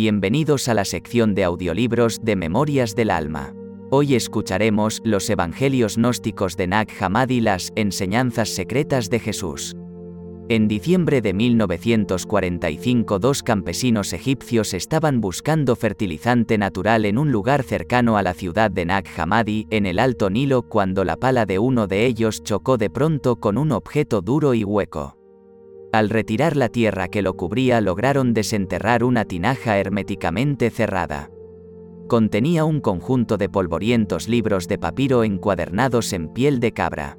Bienvenidos a la sección de audiolibros de Memorias del Alma. Hoy escucharemos los Evangelios gnósticos de Nag Hammadi las enseñanzas secretas de Jesús. En diciembre de 1945 dos campesinos egipcios estaban buscando fertilizante natural en un lugar cercano a la ciudad de Nag Hammadi, en el Alto Nilo, cuando la pala de uno de ellos chocó de pronto con un objeto duro y hueco. Al retirar la tierra que lo cubría lograron desenterrar una tinaja herméticamente cerrada. Contenía un conjunto de polvorientos libros de papiro encuadernados en piel de cabra.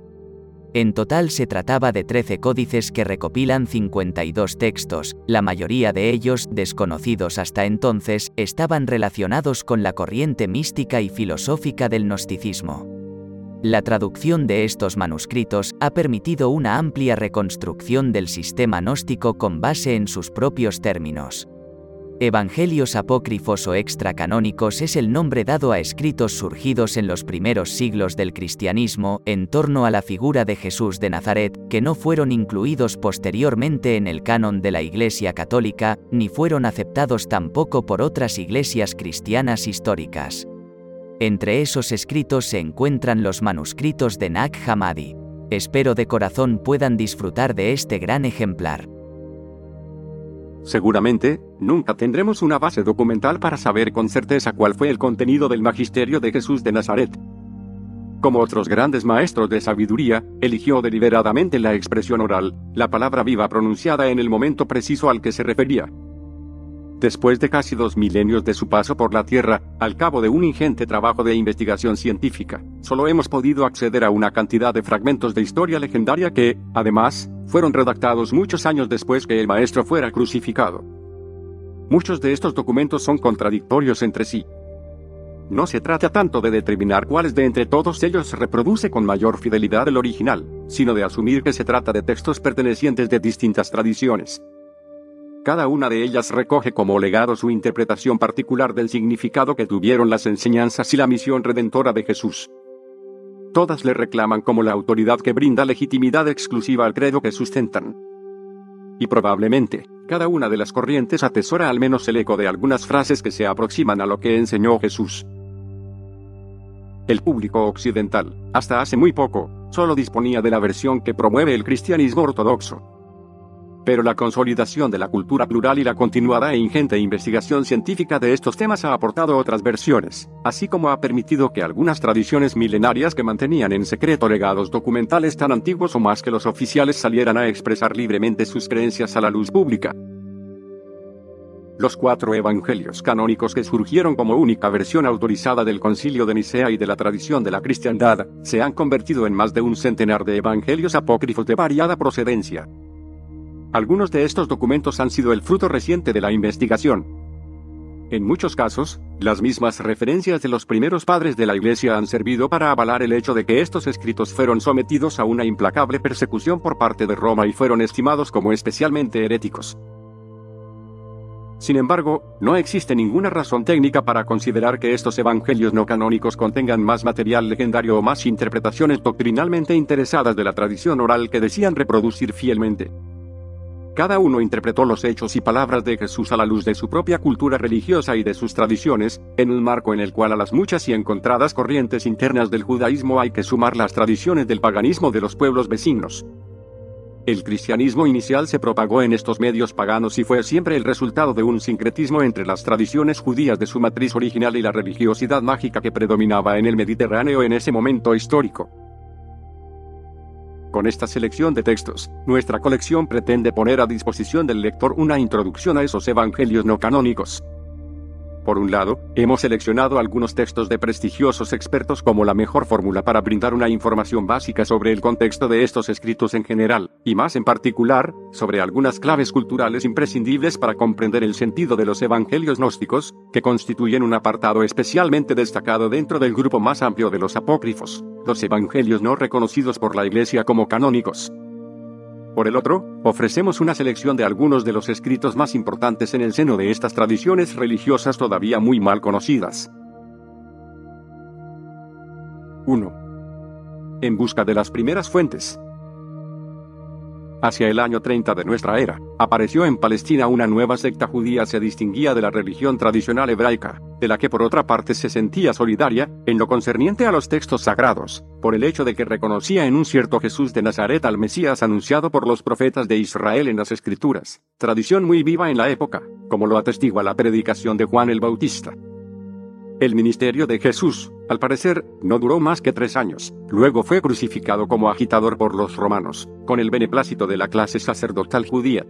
En total se trataba de 13 códices que recopilan 52 textos, la mayoría de ellos, desconocidos hasta entonces, estaban relacionados con la corriente mística y filosófica del gnosticismo. La traducción de estos manuscritos ha permitido una amplia reconstrucción del sistema gnóstico con base en sus propios términos. Evangelios apócrifos o extracanónicos es el nombre dado a escritos surgidos en los primeros siglos del cristianismo en torno a la figura de Jesús de Nazaret, que no fueron incluidos posteriormente en el canon de la Iglesia católica, ni fueron aceptados tampoco por otras iglesias cristianas históricas. Entre esos escritos se encuentran los manuscritos de Nag Hammadi. Espero de corazón puedan disfrutar de este gran ejemplar. Seguramente, nunca tendremos una base documental para saber con certeza cuál fue el contenido del magisterio de Jesús de Nazaret. Como otros grandes maestros de sabiduría, eligió deliberadamente la expresión oral, la palabra viva pronunciada en el momento preciso al que se refería. Después de casi dos milenios de su paso por la Tierra, al cabo de un ingente trabajo de investigación científica, solo hemos podido acceder a una cantidad de fragmentos de historia legendaria que, además, fueron redactados muchos años después que el maestro fuera crucificado. Muchos de estos documentos son contradictorios entre sí. No se trata tanto de determinar cuáles de entre todos ellos reproduce con mayor fidelidad el original, sino de asumir que se trata de textos pertenecientes de distintas tradiciones. Cada una de ellas recoge como legado su interpretación particular del significado que tuvieron las enseñanzas y la misión redentora de Jesús. Todas le reclaman como la autoridad que brinda legitimidad exclusiva al credo que sustentan. Y probablemente, cada una de las corrientes atesora al menos el eco de algunas frases que se aproximan a lo que enseñó Jesús. El público occidental, hasta hace muy poco, solo disponía de la versión que promueve el cristianismo ortodoxo pero la consolidación de la cultura plural y la continuada e ingente investigación científica de estos temas ha aportado otras versiones, así como ha permitido que algunas tradiciones milenarias que mantenían en secreto legados documentales tan antiguos o más que los oficiales salieran a expresar libremente sus creencias a la luz pública. Los cuatro evangelios canónicos que surgieron como única versión autorizada del concilio de Nicea y de la tradición de la cristiandad, se han convertido en más de un centenar de evangelios apócrifos de variada procedencia. Algunos de estos documentos han sido el fruto reciente de la investigación. En muchos casos, las mismas referencias de los primeros padres de la Iglesia han servido para avalar el hecho de que estos escritos fueron sometidos a una implacable persecución por parte de Roma y fueron estimados como especialmente heréticos. Sin embargo, no existe ninguna razón técnica para considerar que estos evangelios no canónicos contengan más material legendario o más interpretaciones doctrinalmente interesadas de la tradición oral que decían reproducir fielmente. Cada uno interpretó los hechos y palabras de Jesús a la luz de su propia cultura religiosa y de sus tradiciones, en un marco en el cual a las muchas y encontradas corrientes internas del judaísmo hay que sumar las tradiciones del paganismo de los pueblos vecinos. El cristianismo inicial se propagó en estos medios paganos y fue siempre el resultado de un sincretismo entre las tradiciones judías de su matriz original y la religiosidad mágica que predominaba en el Mediterráneo en ese momento histórico. Con esta selección de textos, nuestra colección pretende poner a disposición del lector una introducción a esos evangelios no canónicos. Por un lado, hemos seleccionado algunos textos de prestigiosos expertos como la mejor fórmula para brindar una información básica sobre el contexto de estos escritos en general, y más en particular, sobre algunas claves culturales imprescindibles para comprender el sentido de los evangelios gnósticos, que constituyen un apartado especialmente destacado dentro del grupo más amplio de los apócrifos, evangelios no reconocidos por la Iglesia como canónicos. Por el otro, ofrecemos una selección de algunos de los escritos más importantes en el seno de estas tradiciones religiosas todavía muy mal conocidas. 1. En busca de las primeras fuentes. Hacia el año 30 de nuestra era, apareció en Palestina una nueva secta judía se distinguía de la religión tradicional hebraica, de la que por otra parte se sentía solidaria, en lo concerniente a los textos sagrados, por el hecho de que reconocía en un cierto Jesús de Nazaret al Mesías anunciado por los profetas de Israel en las Escrituras, tradición muy viva en la época, como lo atestigua la predicación de Juan el Bautista. El ministerio de Jesús, al parecer, no duró más que tres años. Luego fue crucificado como agitador por los romanos, con el beneplácito de la clase sacerdotal judía.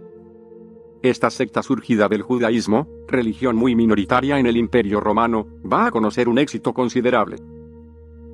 Esta secta surgida del judaísmo, religión muy minoritaria en el imperio romano, va a conocer un éxito considerable.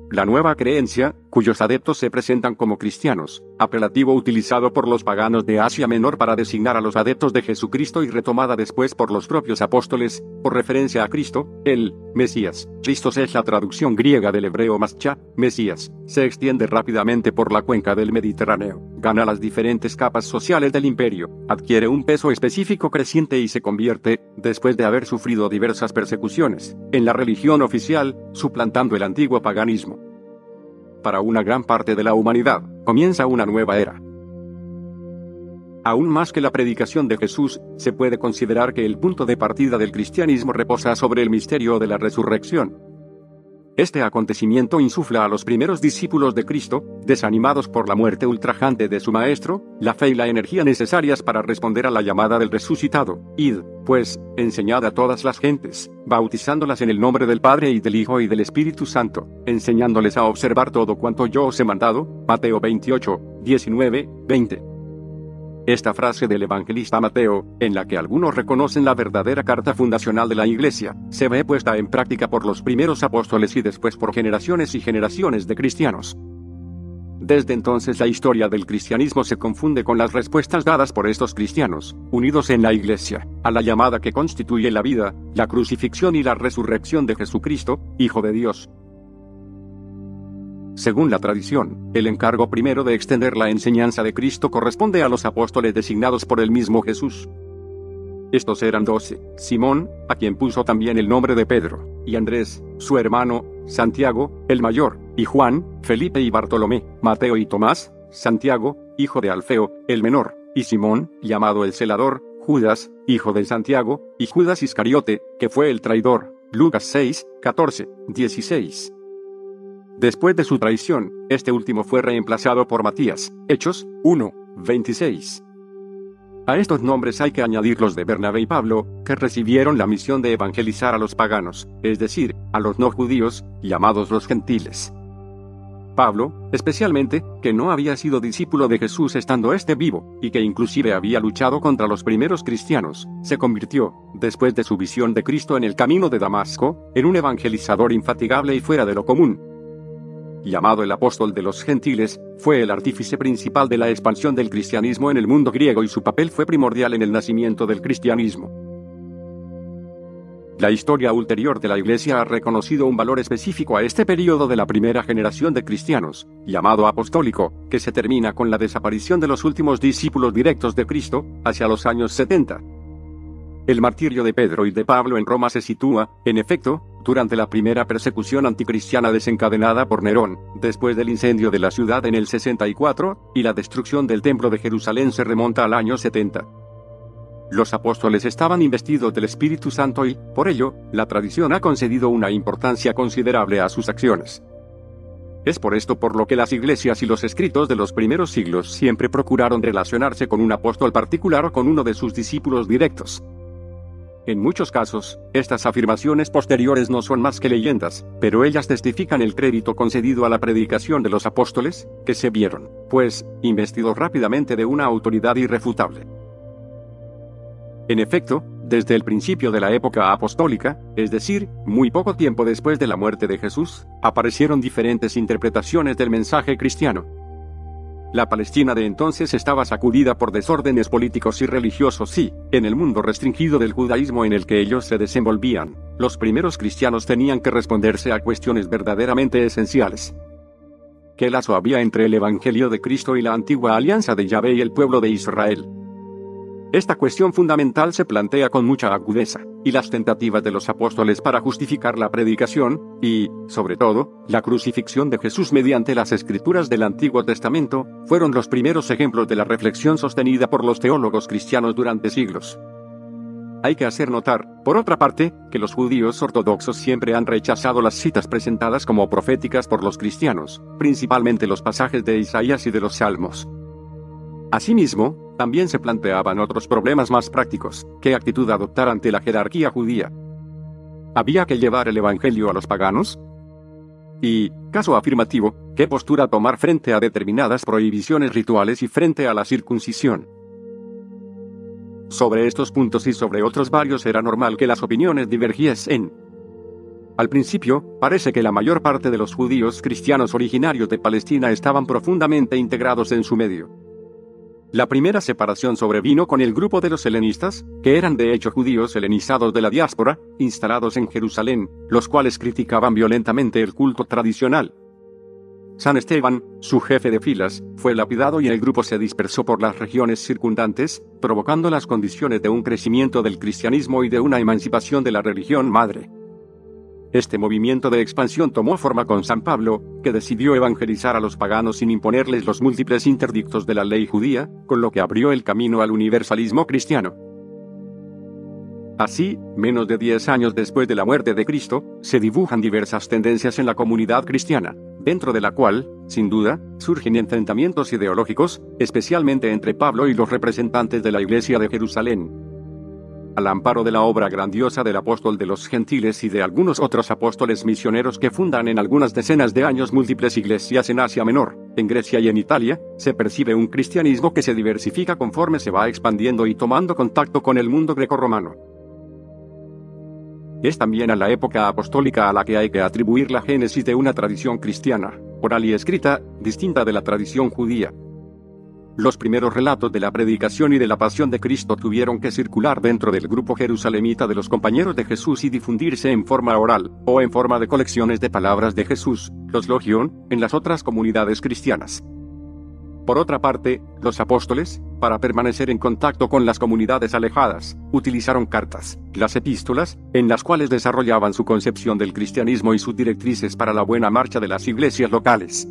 La nueva creencia, cuyos adeptos se presentan como cristianos, apelativo utilizado por los paganos de Asia Menor para designar a los adeptos de Jesucristo y retomada después por los propios apóstoles, por referencia a Cristo, el Mesías. Christos es la traducción griega del hebreo mascha, Mesías, se extiende rápidamente por la cuenca del Mediterráneo, gana las diferentes capas sociales del imperio, adquiere un peso específico creciente y se convierte, después de haber sufrido diversas persecuciones, en la religión oficial, suplantando el antiguo paganismo para una gran parte de la humanidad, comienza una nueva era. Aún más que la predicación de Jesús, se puede considerar que el punto de partida del cristianismo reposa sobre el misterio de la resurrección. Este acontecimiento insufla a los primeros discípulos de Cristo, desanimados por la muerte ultrajante de su Maestro, la fe y la energía necesarias para responder a la llamada del resucitado. Id, pues, enseñad a todas las gentes, bautizándolas en el nombre del Padre y del Hijo y del Espíritu Santo, enseñándoles a observar todo cuanto yo os he mandado. Mateo 28, 19, 20. Esta frase del evangelista Mateo, en la que algunos reconocen la verdadera carta fundacional de la Iglesia, se ve puesta en práctica por los primeros apóstoles y después por generaciones y generaciones de cristianos. Desde entonces la historia del cristianismo se confunde con las respuestas dadas por estos cristianos, unidos en la Iglesia, a la llamada que constituye la vida, la crucifixión y la resurrección de Jesucristo, Hijo de Dios, según la tradición, el encargo primero de extender la enseñanza de Cristo corresponde a los apóstoles designados por el mismo Jesús. Estos eran doce, Simón, a quien puso también el nombre de Pedro, y Andrés, su hermano, Santiago, el mayor, y Juan, Felipe y Bartolomé, Mateo y Tomás, Santiago, hijo de Alfeo, el menor, y Simón, llamado el celador, Judas, hijo de Santiago, y Judas Iscariote, que fue el traidor. Lucas 6, 14, 16. Después de su traición, este último fue reemplazado por Matías. Hechos 1, 26. A estos nombres hay que añadir los de Bernabé y Pablo, que recibieron la misión de evangelizar a los paganos, es decir, a los no judíos, llamados los gentiles. Pablo, especialmente, que no había sido discípulo de Jesús estando éste vivo, y que inclusive había luchado contra los primeros cristianos, se convirtió, después de su visión de Cristo en el camino de Damasco, en un evangelizador infatigable y fuera de lo común, llamado el apóstol de los gentiles, fue el artífice principal de la expansión del cristianismo en el mundo griego y su papel fue primordial en el nacimiento del cristianismo. La historia ulterior de la Iglesia ha reconocido un valor específico a este periodo de la primera generación de cristianos, llamado apostólico, que se termina con la desaparición de los últimos discípulos directos de Cristo, hacia los años 70. El martirio de Pedro y de Pablo en Roma se sitúa, en efecto, durante la primera persecución anticristiana desencadenada por Nerón, después del incendio de la ciudad en el 64, y la destrucción del templo de Jerusalén se remonta al año 70. Los apóstoles estaban investidos del Espíritu Santo y, por ello, la tradición ha concedido una importancia considerable a sus acciones. Es por esto por lo que las iglesias y los escritos de los primeros siglos siempre procuraron relacionarse con un apóstol particular o con uno de sus discípulos directos. En muchos casos, estas afirmaciones posteriores no son más que leyendas, pero ellas testifican el crédito concedido a la predicación de los apóstoles, que se vieron, pues, investidos rápidamente de una autoridad irrefutable. En efecto, desde el principio de la época apostólica, es decir, muy poco tiempo después de la muerte de Jesús, aparecieron diferentes interpretaciones del mensaje cristiano. La Palestina de entonces estaba sacudida por desórdenes políticos y religiosos y, en el mundo restringido del judaísmo en el que ellos se desenvolvían, los primeros cristianos tenían que responderse a cuestiones verdaderamente esenciales. ¿Qué lazo había entre el Evangelio de Cristo y la antigua alianza de Yahvé y el pueblo de Israel? Esta cuestión fundamental se plantea con mucha agudeza, y las tentativas de los apóstoles para justificar la predicación, y, sobre todo, la crucifixión de Jesús mediante las escrituras del Antiguo Testamento, fueron los primeros ejemplos de la reflexión sostenida por los teólogos cristianos durante siglos. Hay que hacer notar, por otra parte, que los judíos ortodoxos siempre han rechazado las citas presentadas como proféticas por los cristianos, principalmente los pasajes de Isaías y de los Salmos. Asimismo, también se planteaban otros problemas más prácticos, qué actitud adoptar ante la jerarquía judía. ¿Había que llevar el Evangelio a los paganos? Y, caso afirmativo, ¿qué postura tomar frente a determinadas prohibiciones rituales y frente a la circuncisión? Sobre estos puntos y sobre otros varios era normal que las opiniones divergiesen. Al principio, parece que la mayor parte de los judíos cristianos originarios de Palestina estaban profundamente integrados en su medio. La primera separación sobrevino con el grupo de los helenistas, que eran de hecho judíos helenizados de la diáspora, instalados en Jerusalén, los cuales criticaban violentamente el culto tradicional, San Esteban, su jefe de filas, fue lapidado y el grupo se dispersó por las regiones circundantes, provocando las condiciones de un crecimiento del cristianismo y de una emancipación de la religión madre. Este movimiento de expansión tomó forma con San Pablo, que decidió evangelizar a los paganos sin imponerles los múltiples interdictos de la ley judía, con lo que abrió el camino al universalismo cristiano. Así, menos de diez años después de la muerte de Cristo, se dibujan diversas tendencias en la comunidad cristiana dentro de la cual, sin duda, surgen enfrentamientos ideológicos, especialmente entre Pablo y los representantes de la Iglesia de Jerusalén. Al amparo de la obra grandiosa del apóstol de los gentiles y de algunos otros apóstoles misioneros que fundan en algunas decenas de años múltiples iglesias en Asia Menor, en Grecia y en Italia, se percibe un cristianismo que se diversifica conforme se va expandiendo y tomando contacto con el mundo grecorromano. Es también a la época apostólica a la que hay que atribuir la génesis de una tradición cristiana, oral y escrita, distinta de la tradición judía. Los primeros relatos de la predicación y de la pasión de Cristo tuvieron que circular dentro del grupo jerusalemita de los compañeros de Jesús y difundirse en forma oral, o en forma de colecciones de palabras de Jesús, los logión, en las otras comunidades cristianas. Por otra parte, los apóstoles, para permanecer en contacto con las comunidades alejadas, utilizaron cartas, las epístolas, en las cuales desarrollaban su concepción del cristianismo y sus directrices para la buena marcha de las iglesias locales.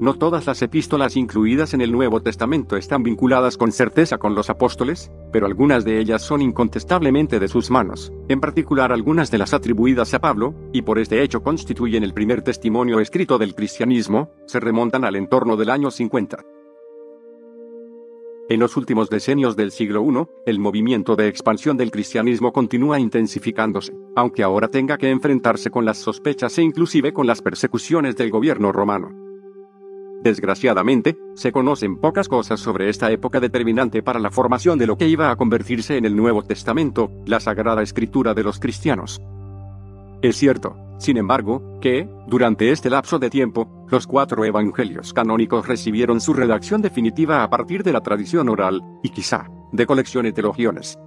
No todas las epístolas incluidas en el Nuevo Testamento están vinculadas con certeza con los apóstoles, pero algunas de ellas son incontestablemente de sus manos, en particular algunas de las atribuidas a Pablo, y por este hecho constituyen el primer testimonio escrito del cristianismo, se remontan al entorno del año 50. En los últimos decenios del siglo I, el movimiento de expansión del cristianismo continúa intensificándose, aunque ahora tenga que enfrentarse con las sospechas e inclusive con las persecuciones del gobierno romano. Desgraciadamente, se conocen pocas cosas sobre esta época determinante para la formación de lo que iba a convertirse en el Nuevo Testamento, la Sagrada Escritura de los cristianos. Es cierto, sin embargo, que, durante este lapso de tiempo, los cuatro evangelios canónicos recibieron su redacción definitiva a partir de la tradición oral, y quizá, de colecciones de logiones.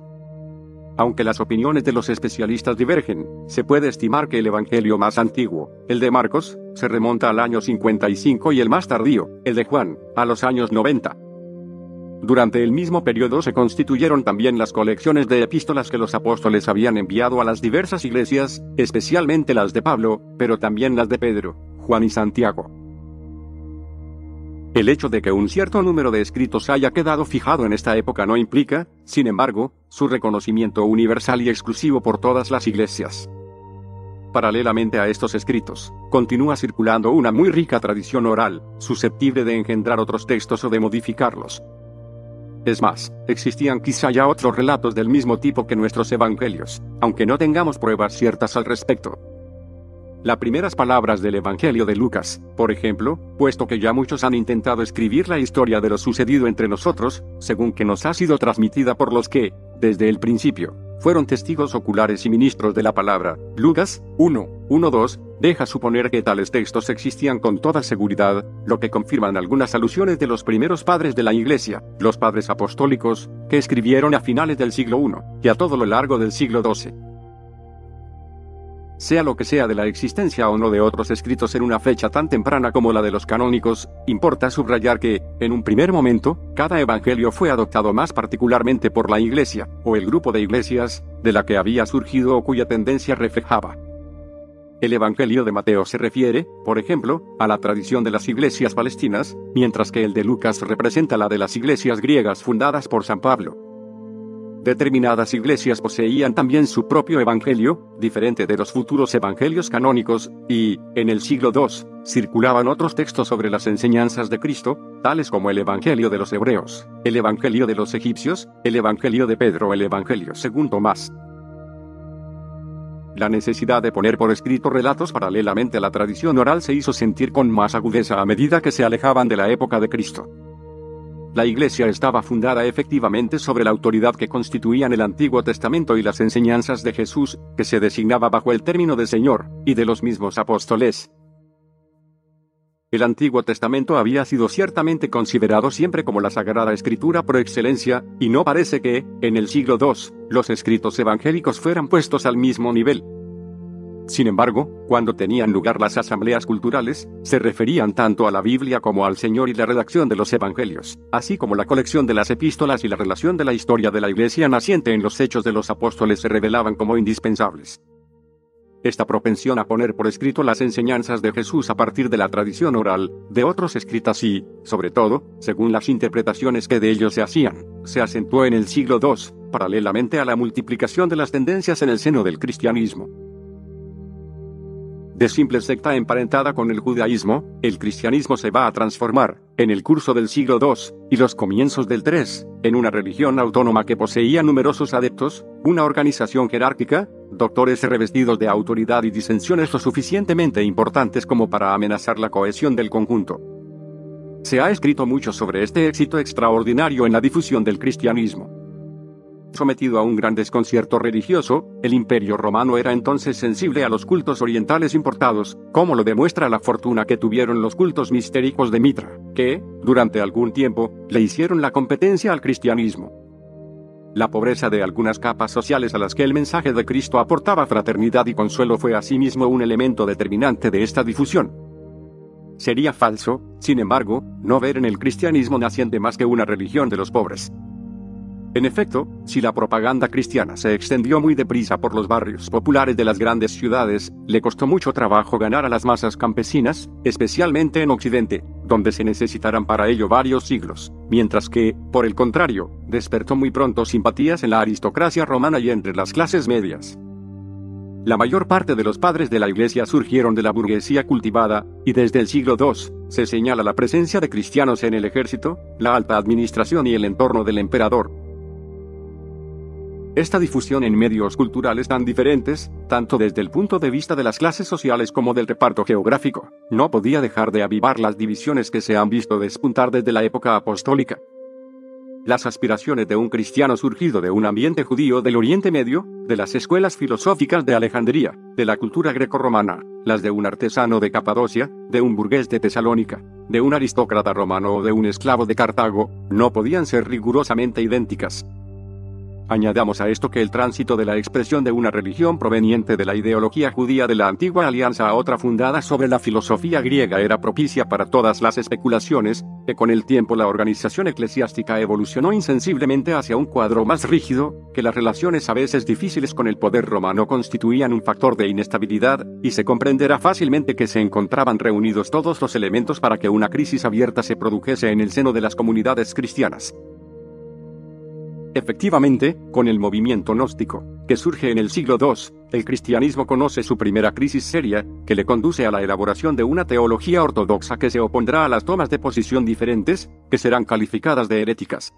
Aunque las opiniones de los especialistas divergen, se puede estimar que el Evangelio más antiguo, el de Marcos, se remonta al año 55 y el más tardío, el de Juan, a los años 90. Durante el mismo periodo se constituyeron también las colecciones de epístolas que los apóstoles habían enviado a las diversas iglesias, especialmente las de Pablo, pero también las de Pedro, Juan y Santiago. El hecho de que un cierto número de escritos haya quedado fijado en esta época no implica, sin embargo, su reconocimiento universal y exclusivo por todas las iglesias. Paralelamente a estos escritos, continúa circulando una muy rica tradición oral, susceptible de engendrar otros textos o de modificarlos. Es más, existían quizá ya otros relatos del mismo tipo que nuestros evangelios, aunque no tengamos pruebas ciertas al respecto. Las primeras palabras del Evangelio de Lucas, por ejemplo, puesto que ya muchos han intentado escribir la historia de lo sucedido entre nosotros, según que nos ha sido transmitida por los que, desde el principio, fueron testigos oculares y ministros de la palabra. Lucas 1, 1, 2, deja suponer que tales textos existían con toda seguridad, lo que confirman algunas alusiones de los primeros padres de la Iglesia, los padres apostólicos, que escribieron a finales del siglo I, y a todo lo largo del siglo XII. Sea lo que sea de la existencia o no de otros escritos en una fecha tan temprana como la de los canónicos, importa subrayar que, en un primer momento, cada evangelio fue adoptado más particularmente por la iglesia, o el grupo de iglesias, de la que había surgido o cuya tendencia reflejaba. El Evangelio de Mateo se refiere, por ejemplo, a la tradición de las iglesias palestinas, mientras que el de Lucas representa la de las iglesias griegas fundadas por San Pablo. Determinadas iglesias poseían también su propio evangelio, diferente de los futuros evangelios canónicos, y, en el siglo II, circulaban otros textos sobre las enseñanzas de Cristo, tales como el Evangelio de los Hebreos, el Evangelio de los Egipcios, el Evangelio de Pedro, el Evangelio según Tomás. La necesidad de poner por escrito relatos paralelamente a la tradición oral se hizo sentir con más agudeza a medida que se alejaban de la época de Cristo. La Iglesia estaba fundada efectivamente sobre la autoridad que constituían el Antiguo Testamento y las enseñanzas de Jesús, que se designaba bajo el término de Señor, y de los mismos apóstoles. El Antiguo Testamento había sido ciertamente considerado siempre como la Sagrada Escritura por excelencia, y no parece que, en el siglo II, los escritos evangélicos fueran puestos al mismo nivel. Sin embargo, cuando tenían lugar las asambleas culturales, se referían tanto a la Biblia como al Señor y la redacción de los Evangelios, así como la colección de las epístolas y la relación de la historia de la Iglesia naciente en los hechos de los apóstoles se revelaban como indispensables. Esta propensión a poner por escrito las enseñanzas de Jesús a partir de la tradición oral, de otros escritas y, sobre todo, según las interpretaciones que de ellos se hacían, se acentuó en el siglo II, paralelamente a la multiplicación de las tendencias en el seno del cristianismo. De simple secta emparentada con el judaísmo, el cristianismo se va a transformar, en el curso del siglo II y los comienzos del III, en una religión autónoma que poseía numerosos adeptos, una organización jerárquica, doctores revestidos de autoridad y disensiones lo suficientemente importantes como para amenazar la cohesión del conjunto. Se ha escrito mucho sobre este éxito extraordinario en la difusión del cristianismo. Sometido a un gran desconcierto religioso, el imperio romano era entonces sensible a los cultos orientales importados, como lo demuestra la fortuna que tuvieron los cultos mistéricos de Mitra, que, durante algún tiempo, le hicieron la competencia al cristianismo. La pobreza de algunas capas sociales a las que el mensaje de Cristo aportaba fraternidad y consuelo fue asimismo un elemento determinante de esta difusión. Sería falso, sin embargo, no ver en el cristianismo naciente más que una religión de los pobres. En efecto, si la propaganda cristiana se extendió muy deprisa por los barrios populares de las grandes ciudades, le costó mucho trabajo ganar a las masas campesinas, especialmente en Occidente, donde se necesitarán para ello varios siglos, mientras que, por el contrario, despertó muy pronto simpatías en la aristocracia romana y entre las clases medias. La mayor parte de los padres de la Iglesia surgieron de la burguesía cultivada, y desde el siglo II, se señala la presencia de cristianos en el ejército, la alta administración y el entorno del emperador, esta difusión en medios culturales tan diferentes, tanto desde el punto de vista de las clases sociales como del reparto geográfico, no podía dejar de avivar las divisiones que se han visto despuntar desde la época apostólica. Las aspiraciones de un cristiano surgido de un ambiente judío del Oriente Medio, de las escuelas filosóficas de Alejandría, de la cultura grecorromana, las de un artesano de Capadocia, de un burgués de Tesalónica, de un aristócrata romano o de un esclavo de Cartago, no podían ser rigurosamente idénticas. Añadamos a esto que el tránsito de la expresión de una religión proveniente de la ideología judía de la antigua alianza a otra fundada sobre la filosofía griega era propicia para todas las especulaciones, que con el tiempo la organización eclesiástica evolucionó insensiblemente hacia un cuadro más rígido, que las relaciones a veces difíciles con el poder romano constituían un factor de inestabilidad, y se comprenderá fácilmente que se encontraban reunidos todos los elementos para que una crisis abierta se produjese en el seno de las comunidades cristianas. Efectivamente, con el movimiento gnóstico, que surge en el siglo II, el cristianismo conoce su primera crisis seria, que le conduce a la elaboración de una teología ortodoxa que se opondrá a las tomas de posición diferentes, que serán calificadas de heréticas.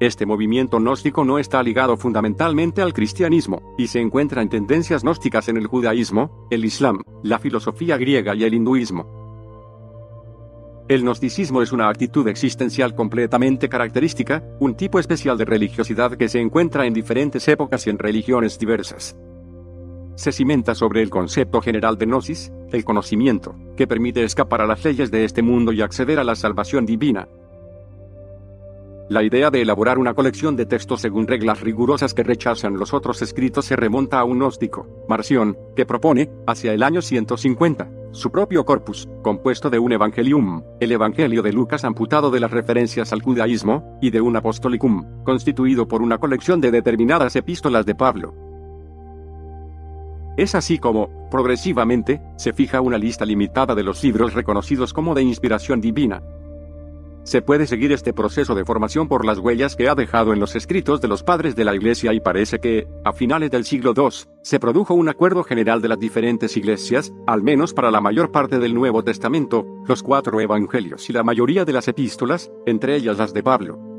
Este movimiento gnóstico no está ligado fundamentalmente al cristianismo, y se encuentra en tendencias gnósticas en el judaísmo, el islam, la filosofía griega y el hinduismo. El gnosticismo es una actitud existencial completamente característica, un tipo especial de religiosidad que se encuentra en diferentes épocas y en religiones diversas. Se cimenta sobre el concepto general de gnosis, el conocimiento, que permite escapar a las leyes de este mundo y acceder a la salvación divina. La idea de elaborar una colección de textos según reglas rigurosas que rechazan los otros escritos se remonta a un gnóstico, Marción, que propone, hacia el año 150, su propio corpus, compuesto de un evangelium, el Evangelio de Lucas amputado de las referencias al judaísmo, y de un apostolicum, constituido por una colección de determinadas epístolas de Pablo. Es así como, progresivamente, se fija una lista limitada de los libros reconocidos como de inspiración divina. Se puede seguir este proceso de formación por las huellas que ha dejado en los escritos de los padres de la Iglesia y parece que, a finales del siglo II, se produjo un acuerdo general de las diferentes iglesias, al menos para la mayor parte del Nuevo Testamento, los cuatro evangelios y la mayoría de las epístolas, entre ellas las de Pablo.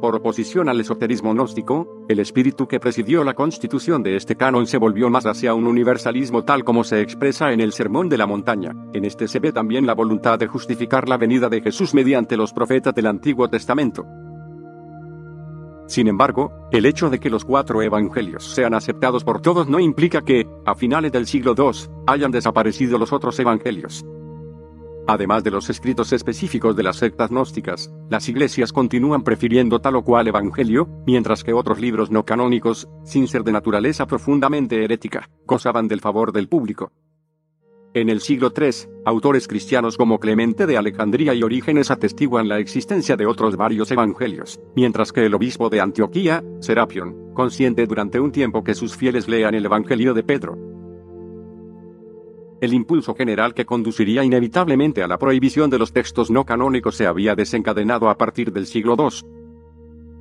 Por oposición al esoterismo gnóstico, el espíritu que presidió la constitución de este canon se volvió más hacia un universalismo tal como se expresa en el Sermón de la Montaña. En este se ve también la voluntad de justificar la venida de Jesús mediante los profetas del Antiguo Testamento. Sin embargo, el hecho de que los cuatro evangelios sean aceptados por todos no implica que, a finales del siglo II, hayan desaparecido los otros evangelios. Además de los escritos específicos de las sectas gnósticas, las iglesias continúan prefiriendo tal o cual evangelio, mientras que otros libros no canónicos, sin ser de naturaleza profundamente herética, gozaban del favor del público. En el siglo III, autores cristianos como Clemente de Alejandría y Orígenes atestiguan la existencia de otros varios evangelios, mientras que el obispo de Antioquía, Serapion, consiente durante un tiempo que sus fieles lean el Evangelio de Pedro, el impulso general que conduciría inevitablemente a la prohibición de los textos no canónicos se había desencadenado a partir del siglo II.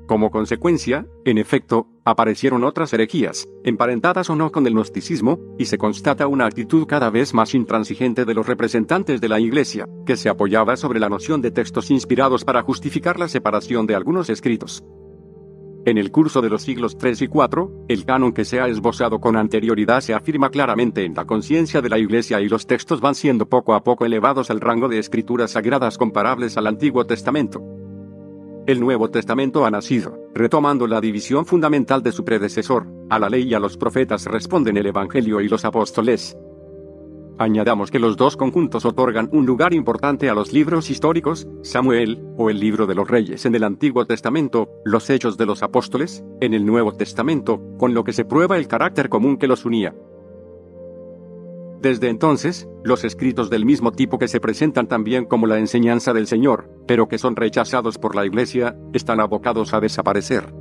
Como consecuencia, en efecto, aparecieron otras herejías, emparentadas o no con el gnosticismo, y se constata una actitud cada vez más intransigente de los representantes de la Iglesia, que se apoyaba sobre la noción de textos inspirados para justificar la separación de algunos escritos. En el curso de los siglos III y IV, el canon que se ha esbozado con anterioridad se afirma claramente en la conciencia de la Iglesia y los textos van siendo poco a poco elevados al rango de escrituras sagradas comparables al Antiguo Testamento. El Nuevo Testamento ha nacido, retomando la división fundamental de su predecesor, a la ley y a los profetas responden el Evangelio y los apóstoles, Añadamos que los dos conjuntos otorgan un lugar importante a los libros históricos, Samuel, o el libro de los reyes en el Antiguo Testamento, los hechos de los apóstoles, en el Nuevo Testamento, con lo que se prueba el carácter común que los unía. Desde entonces, los escritos del mismo tipo que se presentan también como la enseñanza del Señor, pero que son rechazados por la Iglesia, están abocados a desaparecer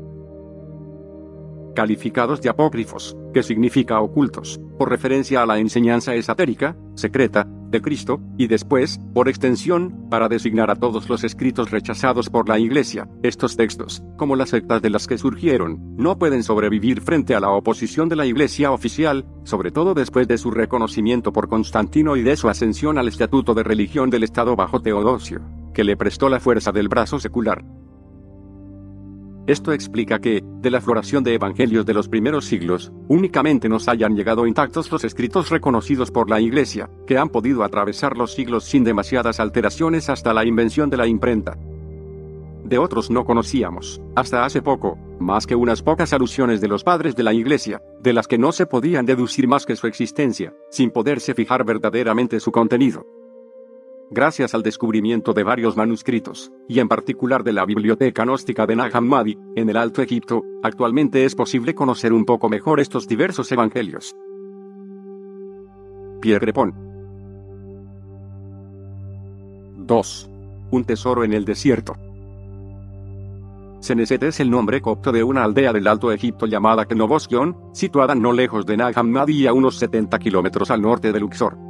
calificados de apócrifos, que significa ocultos, por referencia a la enseñanza esotérica, secreta, de Cristo, y después, por extensión, para designar a todos los escritos rechazados por la Iglesia. Estos textos, como las sectas de las que surgieron, no pueden sobrevivir frente a la oposición de la Iglesia oficial, sobre todo después de su reconocimiento por Constantino y de su ascensión al estatuto de religión del Estado bajo Teodosio, que le prestó la fuerza del brazo secular. Esto explica que, de la floración de evangelios de los primeros siglos, únicamente nos hayan llegado intactos los escritos reconocidos por la Iglesia, que han podido atravesar los siglos sin demasiadas alteraciones hasta la invención de la imprenta. De otros no conocíamos, hasta hace poco, más que unas pocas alusiones de los padres de la Iglesia, de las que no se podían deducir más que su existencia, sin poderse fijar verdaderamente su contenido. Gracias al descubrimiento de varios manuscritos, y en particular de la biblioteca gnóstica de Nag Hammadi, en el Alto Egipto, actualmente es posible conocer un poco mejor estos diversos evangelios. Pierre Pon 2. Un tesoro en el desierto. Seneset es el nombre copto de una aldea del Alto Egipto llamada Knoboskion, situada no lejos de Nag Hammadi y a unos 70 kilómetros al norte de Luxor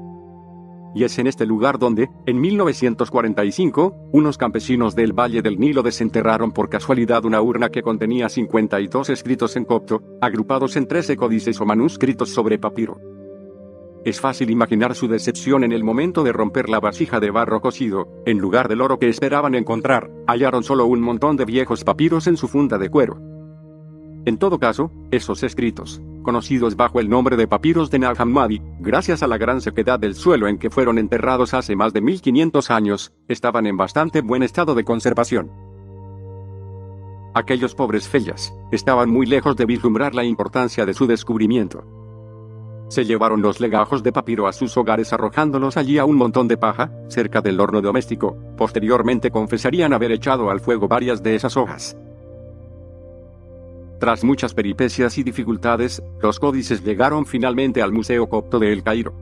y es en este lugar donde, en 1945, unos campesinos del Valle del Nilo desenterraron por casualidad una urna que contenía 52 escritos en copto, agrupados en 13 códices o manuscritos sobre papiro. Es fácil imaginar su decepción en el momento de romper la vasija de barro cocido, en lugar del oro que esperaban encontrar, hallaron solo un montón de viejos papiros en su funda de cuero. En todo caso, esos escritos, conocidos bajo el nombre de papiros de Nag Hammadi, gracias a la gran sequedad del suelo en que fueron enterrados hace más de 1500 años, estaban en bastante buen estado de conservación. Aquellos pobres fellas, estaban muy lejos de vislumbrar la importancia de su descubrimiento. se llevaron los legajos de papiro a sus hogares arrojándolos allí a un montón de paja, cerca del horno doméstico. Posteriormente confesarían haber echado al fuego varias de esas hojas. Tras muchas peripecias y dificultades, los códices llegaron finalmente al Museo Copto de El Cairo.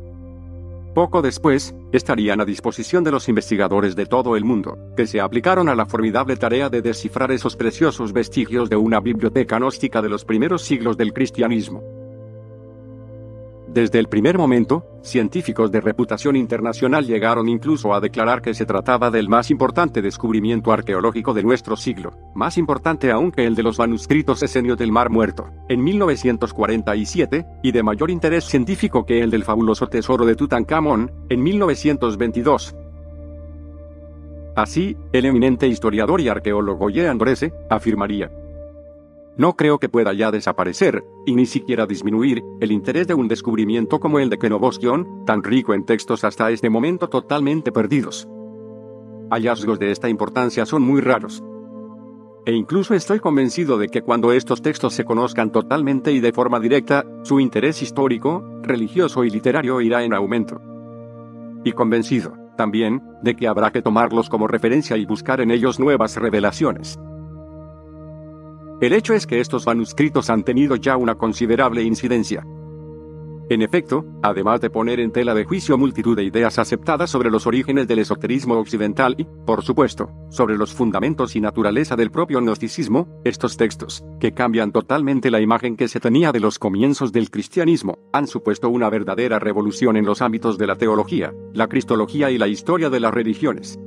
Poco después, estarían a disposición de los investigadores de todo el mundo, que se aplicaron a la formidable tarea de descifrar esos preciosos vestigios de una biblioteca gnóstica de los primeros siglos del cristianismo. Desde el primer momento, científicos de reputación internacional llegaron incluso a declarar que se trataba del más importante descubrimiento arqueológico de nuestro siglo, más importante aún que el de los manuscritos esenios del Mar Muerto, en 1947, y de mayor interés científico que el del fabuloso tesoro de Tutankamón, en 1922. Así, el eminente historiador y arqueólogo Jean Dresse afirmaría, no creo que pueda ya desaparecer, y ni siquiera disminuir, el interés de un descubrimiento como el de Kenobostion, tan rico en textos hasta este momento totalmente perdidos. Hallazgos de esta importancia son muy raros. E incluso estoy convencido de que cuando estos textos se conozcan totalmente y de forma directa, su interés histórico, religioso y literario irá en aumento. Y convencido, también, de que habrá que tomarlos como referencia y buscar en ellos nuevas revelaciones. El hecho es que estos manuscritos han tenido ya una considerable incidencia. En efecto, además de poner en tela de juicio multitud de ideas aceptadas sobre los orígenes del esoterismo occidental y, por supuesto, sobre los fundamentos y naturaleza del propio gnosticismo, estos textos, que cambian totalmente la imagen que se tenía de los comienzos del cristianismo, han supuesto una verdadera revolución en los ámbitos de la teología, la cristología y la historia de las religiones.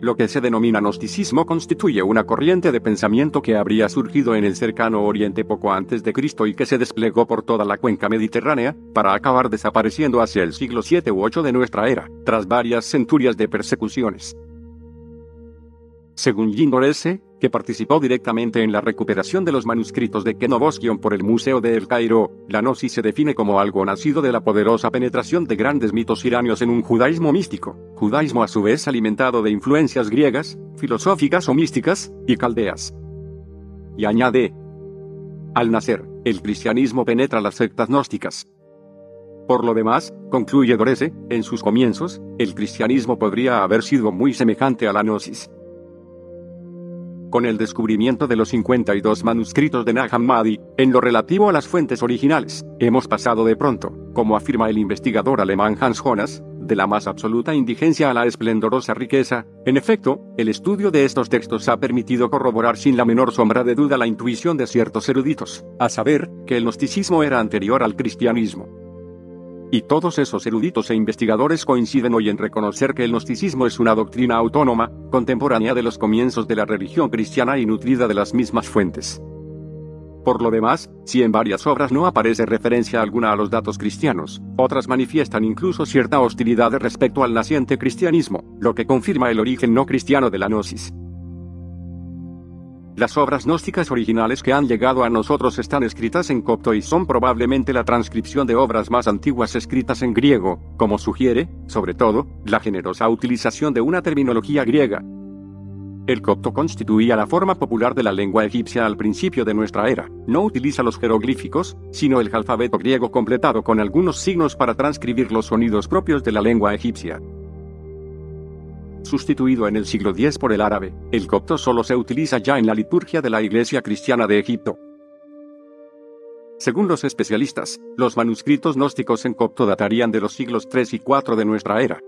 Lo que se denomina gnosticismo constituye una corriente de pensamiento que habría surgido en el cercano Oriente poco antes de Cristo y que se desplegó por toda la cuenca mediterránea, para acabar desapareciendo hacia el siglo 7 u 8 de nuestra era, tras varias centurias de persecuciones. Según Gindorese, que participó directamente en la recuperación de los manuscritos de Kenobosquion por el Museo de El Cairo, la gnosis se define como algo nacido de la poderosa penetración de grandes mitos iranios en un judaísmo místico, judaísmo a su vez alimentado de influencias griegas, filosóficas o místicas, y caldeas. Y añade, al nacer, el cristianismo penetra las sectas gnósticas. Por lo demás, concluye Dorese, en sus comienzos, el cristianismo podría haber sido muy semejante a la gnosis. Con el descubrimiento de los 52 manuscritos de Nag Hammadi, en lo relativo a las fuentes originales, hemos pasado de pronto, como afirma el investigador alemán Hans Jonas, de la más absoluta indigencia a la esplendorosa riqueza. En efecto, el estudio de estos textos ha permitido corroborar sin la menor sombra de duda la intuición de ciertos eruditos, a saber, que el gnosticismo era anterior al cristianismo. Y todos esos eruditos e investigadores coinciden hoy en reconocer que el gnosticismo es una doctrina autónoma, contemporánea de los comienzos de la religión cristiana y nutrida de las mismas fuentes. Por lo demás, si en varias obras no aparece referencia alguna a los datos cristianos, otras manifiestan incluso cierta hostilidad respecto al naciente cristianismo, lo que confirma el origen no cristiano de la gnosis. Las obras gnósticas originales que han llegado a nosotros están escritas en copto y son probablemente la transcripción de obras más antiguas escritas en griego, como sugiere, sobre todo, la generosa utilización de una terminología griega. El copto constituía la forma popular de la lengua egipcia al principio de nuestra era. No utiliza los jeroglíficos, sino el alfabeto griego completado con algunos signos para transcribir los sonidos propios de la lengua egipcia sustituido en el siglo X por el árabe, el copto solo se utiliza ya en la liturgia de la Iglesia cristiana de Egipto. Según los especialistas, los manuscritos gnósticos en copto datarían de los siglos III y IV de nuestra era.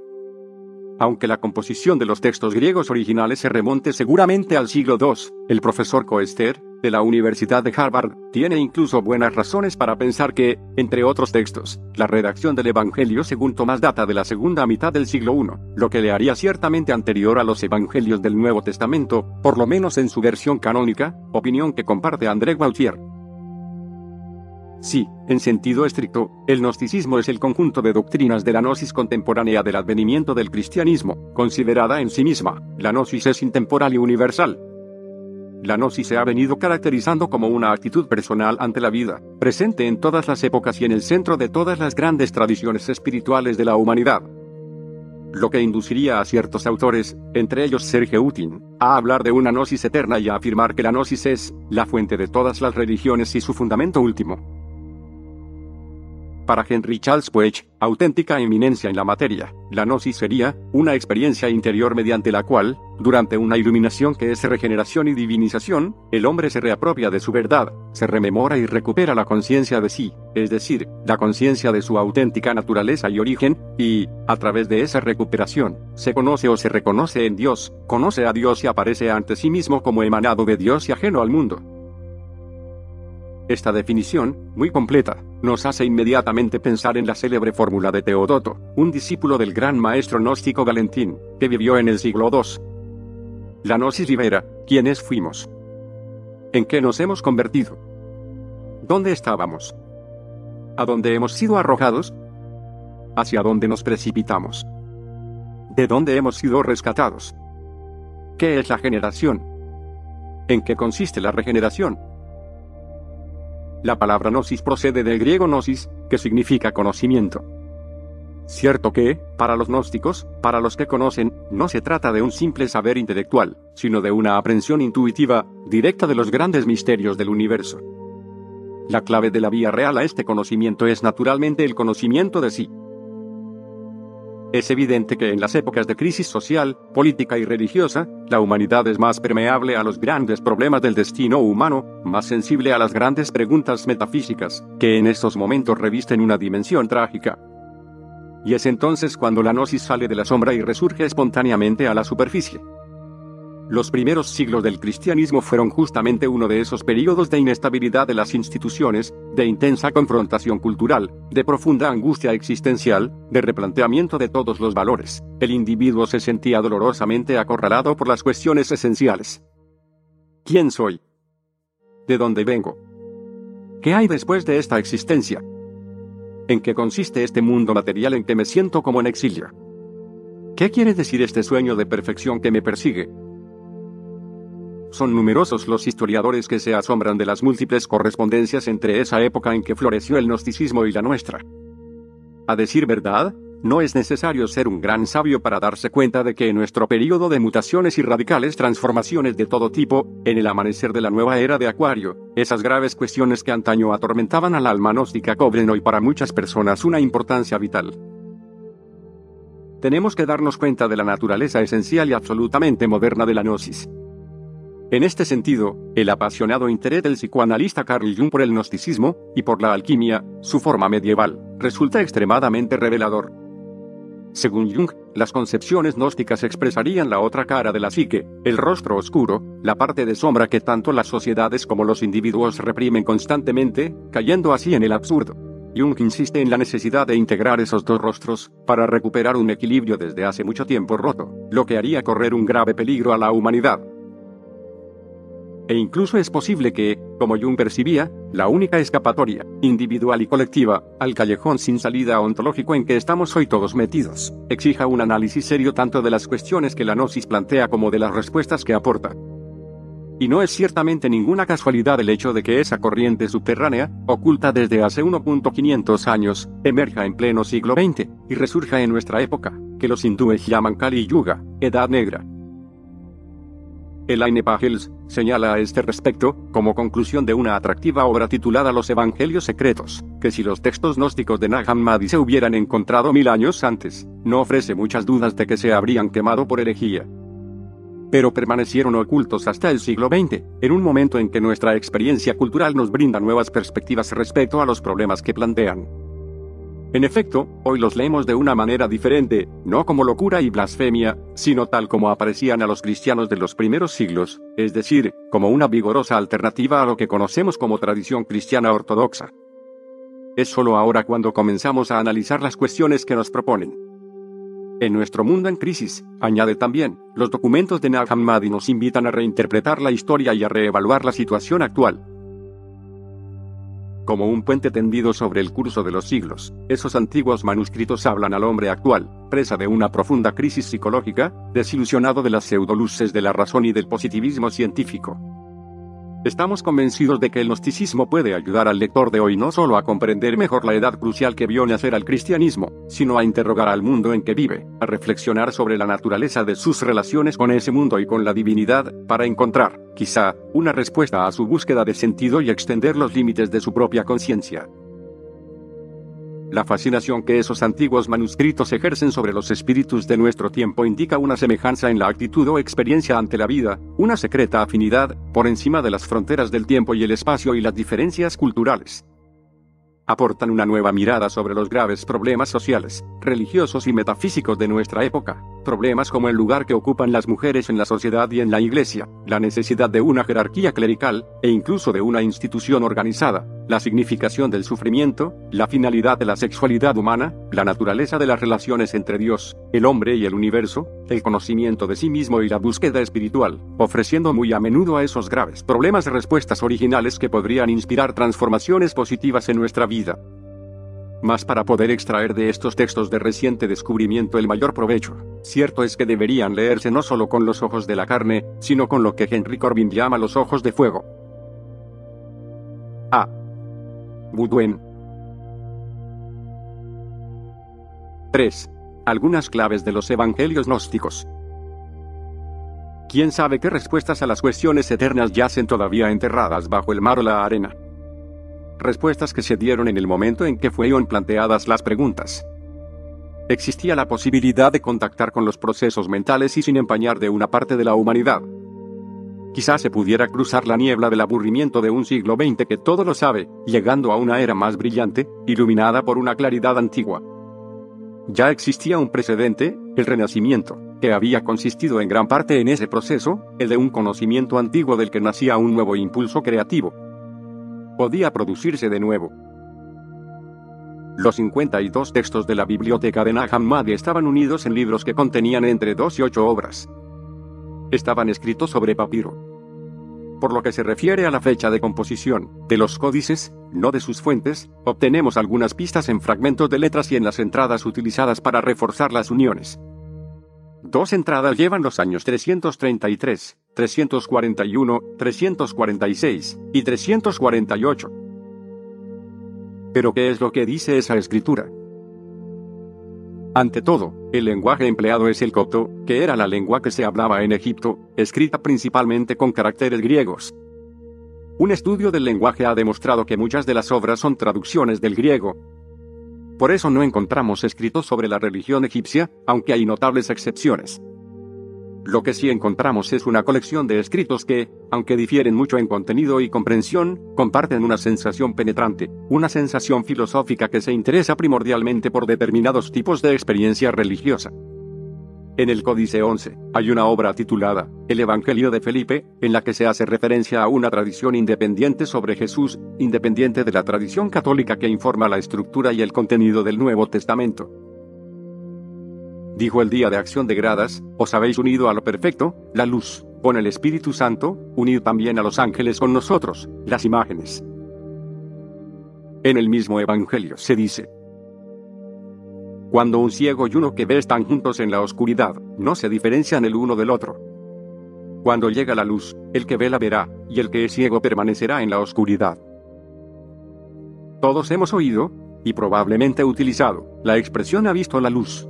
Aunque la composición de los textos griegos originales se remonte seguramente al siglo II, el profesor Coester, de la Universidad de Harvard, tiene incluso buenas razones para pensar que, entre otros textos, la redacción del Evangelio según Tomás data de la segunda mitad del siglo I, lo que le haría ciertamente anterior a los Evangelios del Nuevo Testamento, por lo menos en su versión canónica, opinión que comparte André Gautier. Sí, en sentido estricto, el gnosticismo es el conjunto de doctrinas de la gnosis contemporánea del advenimiento del cristianismo, considerada en sí misma. La gnosis es intemporal y universal, la gnosis se ha venido caracterizando como una actitud personal ante la vida, presente en todas las épocas y en el centro de todas las grandes tradiciones espirituales de la humanidad. Lo que induciría a ciertos autores, entre ellos Serge Utin, a hablar de una gnosis eterna y a afirmar que la gnosis es la fuente de todas las religiones y su fundamento último. Para Henry Charles Puech, auténtica eminencia en la materia, la gnosis sería una experiencia interior mediante la cual, durante una iluminación que es regeneración y divinización, el hombre se reapropia de su verdad, se rememora y recupera la conciencia de sí, es decir, la conciencia de su auténtica naturaleza y origen, y, a través de esa recuperación, se conoce o se reconoce en Dios, conoce a Dios y aparece ante sí mismo como emanado de Dios y ajeno al mundo. Esta definición, muy completa, nos hace inmediatamente pensar en la célebre fórmula de Teodoto, un discípulo del gran maestro gnóstico Valentín, que vivió en el siglo II. La gnosis libera, ¿quiénes fuimos? ¿En qué nos hemos convertido? ¿Dónde estábamos? ¿A dónde hemos sido arrojados? ¿Hacia dónde nos precipitamos? ¿De dónde hemos sido rescatados? ¿Qué es la generación? ¿En qué consiste la regeneración? La palabra gnosis procede del griego gnosis, que significa conocimiento. Cierto que, para los gnósticos, para los que conocen, no se trata de un simple saber intelectual, sino de una aprensión intuitiva, directa de los grandes misterios del universo. La clave de la vía real a este conocimiento es naturalmente el conocimiento de sí. Es evidente que en las épocas de crisis social, política y religiosa, la humanidad es más permeable a los grandes problemas del destino humano, más sensible a las grandes preguntas metafísicas, que en estos momentos revisten una dimensión trágica. Y es entonces cuando la gnosis sale de la sombra y resurge espontáneamente a la superficie. Los primeros siglos del cristianismo fueron justamente uno de esos períodos de inestabilidad de las instituciones, de intensa confrontación cultural, de profunda angustia existencial, de replanteamiento de todos los valores. El individuo se sentía dolorosamente acorralado por las cuestiones esenciales. ¿Quién soy? ¿De dónde vengo? ¿Qué hay después de esta existencia? ¿En qué consiste este mundo material en que me siento como en exilio? ¿Qué quiere decir este sueño de perfección que me persigue? Son numerosos los historiadores que se asombran de las múltiples correspondencias entre esa época en que floreció el gnosticismo y la nuestra. A decir verdad, no es necesario ser un gran sabio para darse cuenta de que en nuestro periodo de mutaciones y radicales transformaciones de todo tipo, en el amanecer de la nueva era de Acuario, esas graves cuestiones que antaño atormentaban al alma gnóstica cobren hoy para muchas personas una importancia vital. Tenemos que darnos cuenta de la naturaleza esencial y absolutamente moderna de la gnosis. En este sentido, el apasionado interés del psicoanalista Carl Jung por el gnosticismo, y por la alquimia, su forma medieval, resulta extremadamente revelador. Según Jung, las concepciones gnósticas expresarían la otra cara de la psique, el rostro oscuro, la parte de sombra que tanto las sociedades como los individuos reprimen constantemente, cayendo así en el absurdo. Jung insiste en la necesidad de integrar esos dos rostros, para recuperar un equilibrio desde hace mucho tiempo roto, lo que haría correr un grave peligro a la humanidad. E incluso es posible que, como Jung percibía, la única escapatoria, individual y colectiva, al callejón sin salida ontológico en que estamos hoy todos metidos, exija un análisis serio tanto de las cuestiones que la gnosis plantea como de las respuestas que aporta. Y no es ciertamente ninguna casualidad el hecho de que esa corriente subterránea, oculta desde hace 1.500 años, emerja en pleno siglo XX, y resurja en nuestra época, que los hindúes llaman Kali Yuga, Edad Negra. Elaine Pagels señala a este respecto, como conclusión de una atractiva obra titulada Los Evangelios Secretos, que si los textos gnósticos de Nag Hammadi se hubieran encontrado mil años antes, no ofrece muchas dudas de que se habrían quemado por herejía. Pero permanecieron ocultos hasta el siglo XX, en un momento en que nuestra experiencia cultural nos brinda nuevas perspectivas respecto a los problemas que plantean. En efecto, hoy los leemos de una manera diferente, no como locura y blasfemia, sino tal como aparecían a los cristianos de los primeros siglos, es decir, como una vigorosa alternativa a lo que conocemos como tradición cristiana ortodoxa. Es solo ahora cuando comenzamos a analizar las cuestiones que nos proponen. En nuestro mundo en crisis, añade también, los documentos de Nag Hammadi nos invitan a reinterpretar la historia y a reevaluar la situación actual, como un puente tendido sobre el curso de los siglos, esos antiguos manuscritos hablan al hombre actual, presa de una profunda crisis psicológica, desilusionado de las pseudoluces de la razón y del positivismo científico. Estamos convencidos de que el gnosticismo puede ayudar al lector de hoy no solo a comprender mejor la edad crucial que vio nacer al cristianismo, sino a interrogar al mundo en que vive, a reflexionar sobre la naturaleza de sus relaciones con ese mundo y con la divinidad, para encontrar, quizá, una respuesta a su búsqueda de sentido y extender los límites de su propia conciencia. La fascinación que esos antiguos manuscritos ejercen sobre los espíritus de nuestro tiempo indica una semejanza en la actitud o experiencia ante la vida, una secreta afinidad, por encima de las fronteras del tiempo y el espacio y las diferencias culturales. Aportan una nueva mirada sobre los graves problemas sociales, religiosos y metafísicos de nuestra época, problemas como el lugar que ocupan las mujeres en la sociedad y en la iglesia, la necesidad de una jerarquía clerical, e incluso de una institución organizada, la significación del sufrimiento, la finalidad de la sexualidad humana, la naturaleza de las relaciones entre Dios, el hombre y el universo, el conocimiento de sí mismo y la búsqueda espiritual, ofreciendo muy a menudo a esos graves problemas respuestas originales que podrían inspirar transformaciones positivas en nuestra vida. Mas para poder extraer de estos textos de reciente descubrimiento el mayor provecho, cierto es que deberían leerse no solo con los ojos de la carne, sino con lo que Henry Corbin llama los ojos de fuego. A. Budwen. 3. Algunas claves de los evangelios gnósticos. ¿Quién sabe qué respuestas a las cuestiones eternas yacen todavía enterradas bajo el mar o la arena? Respuestas que se dieron en el momento en que fueron planteadas las preguntas. Existía la posibilidad de contactar con los procesos mentales y sin empañar de una parte de la humanidad, Quizás se pudiera cruzar la niebla del aburrimiento de un siglo XX que todo lo sabe, llegando a una era más brillante, iluminada por una claridad antigua. Ya existía un precedente, el Renacimiento, que había consistido en gran parte en ese proceso, el de un conocimiento antiguo del que nacía un nuevo impulso creativo. Podía producirse de nuevo. Los 52 textos de la biblioteca de Hammadi estaban unidos en libros que contenían entre dos y ocho obras estaban escritos sobre papiro. Por lo que se refiere a la fecha de composición de los códices, no de sus fuentes, obtenemos algunas pistas en fragmentos de letras y en las entradas utilizadas para reforzar las uniones. Dos entradas llevan los años 333, 341, 346 y 348. Pero ¿qué es lo que dice esa escritura? Ante todo, el lenguaje empleado es el copto, que era la lengua que se hablaba en Egipto, escrita principalmente con caracteres griegos. Un estudio del lenguaje ha demostrado que muchas de las obras son traducciones del griego. Por eso no encontramos escritos sobre la religión egipcia, aunque hay notables excepciones. Lo que sí encontramos es una colección de escritos que, aunque difieren mucho en contenido y comprensión, comparten una sensación penetrante, una sensación filosófica que se interesa primordialmente por determinados tipos de experiencia religiosa. En el Códice 11, hay una obra titulada El Evangelio de Felipe, en la que se hace referencia a una tradición independiente sobre Jesús, independiente de la tradición católica que informa la estructura y el contenido del Nuevo Testamento dijo el día de acción de gradas, os habéis unido a lo perfecto, la luz, con el Espíritu Santo, unid también a los ángeles con nosotros, las imágenes. En el mismo Evangelio se dice, cuando un ciego y uno que ve están juntos en la oscuridad, no se diferencian el uno del otro. Cuando llega la luz, el que ve la verá, y el que es ciego permanecerá en la oscuridad. Todos hemos oído, y probablemente utilizado, la expresión ha visto la luz.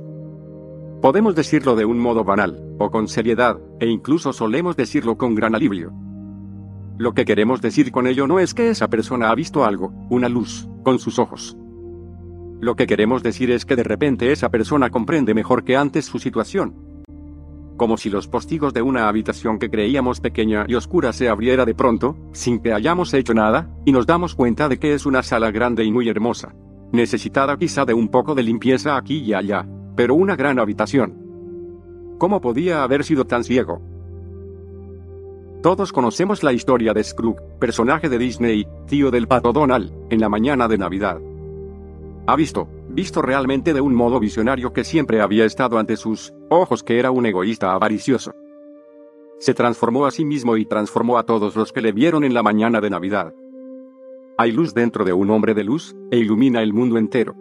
Podemos decirlo de un modo banal, o con seriedad, e incluso solemos decirlo con gran alivio. Lo que queremos decir con ello no es que esa persona ha visto algo, una luz, con sus ojos. Lo que queremos decir es que de repente esa persona comprende mejor que antes su situación. Como si los postigos de una habitación que creíamos pequeña y oscura se abriera de pronto, sin que hayamos hecho nada, y nos damos cuenta de que es una sala grande y muy hermosa. Necesitada quizá de un poco de limpieza aquí y allá, pero una gran habitación. ¿Cómo podía haber sido tan ciego? Todos conocemos la historia de Scrooge, personaje de Disney, tío del pato Donald, en la mañana de Navidad. Ha visto, visto realmente de un modo visionario que siempre había estado ante sus ojos que era un egoísta avaricioso. Se transformó a sí mismo y transformó a todos los que le vieron en la mañana de Navidad. Hay luz dentro de un hombre de luz, e ilumina el mundo entero.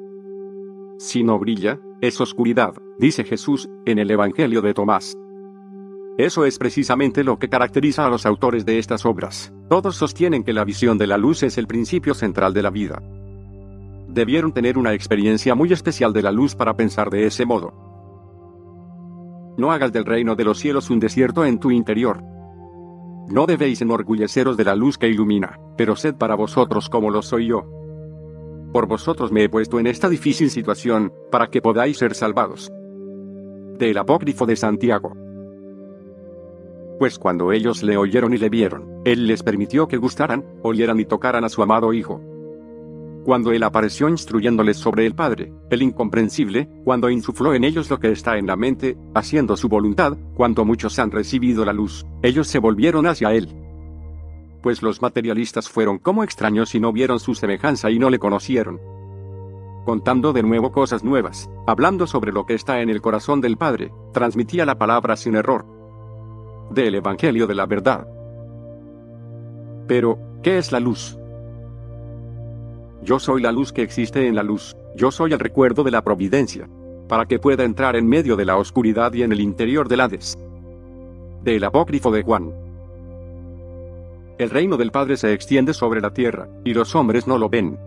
Si no brilla, es oscuridad, dice Jesús, en el Evangelio de Tomás. Eso es precisamente lo que caracteriza a los autores de estas obras. Todos sostienen que la visión de la luz es el principio central de la vida. Debieron tener una experiencia muy especial de la luz para pensar de ese modo. No hagas del reino de los cielos un desierto en tu interior. No debéis enorgulleceros de la luz que ilumina, pero sed para vosotros como lo soy yo. Por vosotros me he puesto en esta difícil situación, para que podáis ser salvados. Del apócrifo de Santiago. Pues cuando ellos le oyeron y le vieron, él les permitió que gustaran, olieran y tocaran a su amado Hijo. Cuando él apareció instruyéndoles sobre el Padre, el incomprensible, cuando insufló en ellos lo que está en la mente, haciendo su voluntad, cuando muchos han recibido la luz, ellos se volvieron hacia él. Pues los materialistas fueron como extraños y no vieron su semejanza y no le conocieron. Contando de nuevo cosas nuevas, hablando sobre lo que está en el corazón del Padre, transmitía la palabra sin error. Del Evangelio de la verdad. Pero, ¿qué es la luz? Yo soy la luz que existe en la luz, yo soy el recuerdo de la providencia, para que pueda entrar en medio de la oscuridad y en el interior del Hades. Del apócrifo de Juan. El reino del Padre se extiende sobre la tierra, y los hombres no lo ven.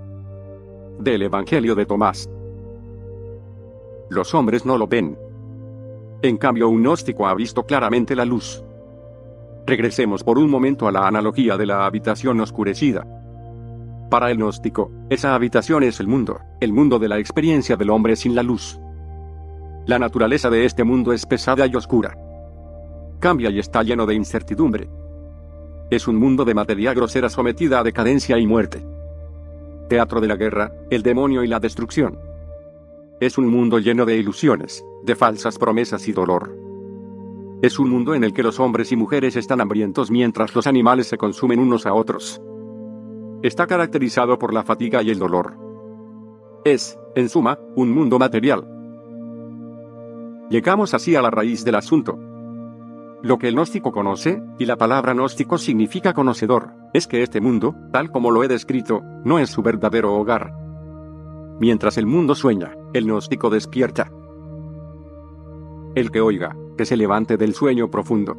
Del Evangelio de Tomás. Los hombres no lo ven. En cambio, un gnóstico ha visto claramente la luz. Regresemos por un momento a la analogía de la habitación oscurecida. Para el gnóstico, esa habitación es el mundo, el mundo de la experiencia del hombre sin la luz. La naturaleza de este mundo es pesada y oscura. Cambia y está lleno de incertidumbre. Es un mundo de materia grosera sometida a decadencia y muerte. Teatro de la guerra, el demonio y la destrucción. Es un mundo lleno de ilusiones, de falsas promesas y dolor. Es un mundo en el que los hombres y mujeres están hambrientos mientras los animales se consumen unos a otros está caracterizado por la fatiga y el dolor. Es, en suma, un mundo material. Llegamos así a la raíz del asunto. Lo que el gnóstico conoce, y la palabra gnóstico significa conocedor, es que este mundo, tal como lo he descrito, no es su verdadero hogar. Mientras el mundo sueña, el gnóstico despierta. El que oiga, que se levante del sueño profundo.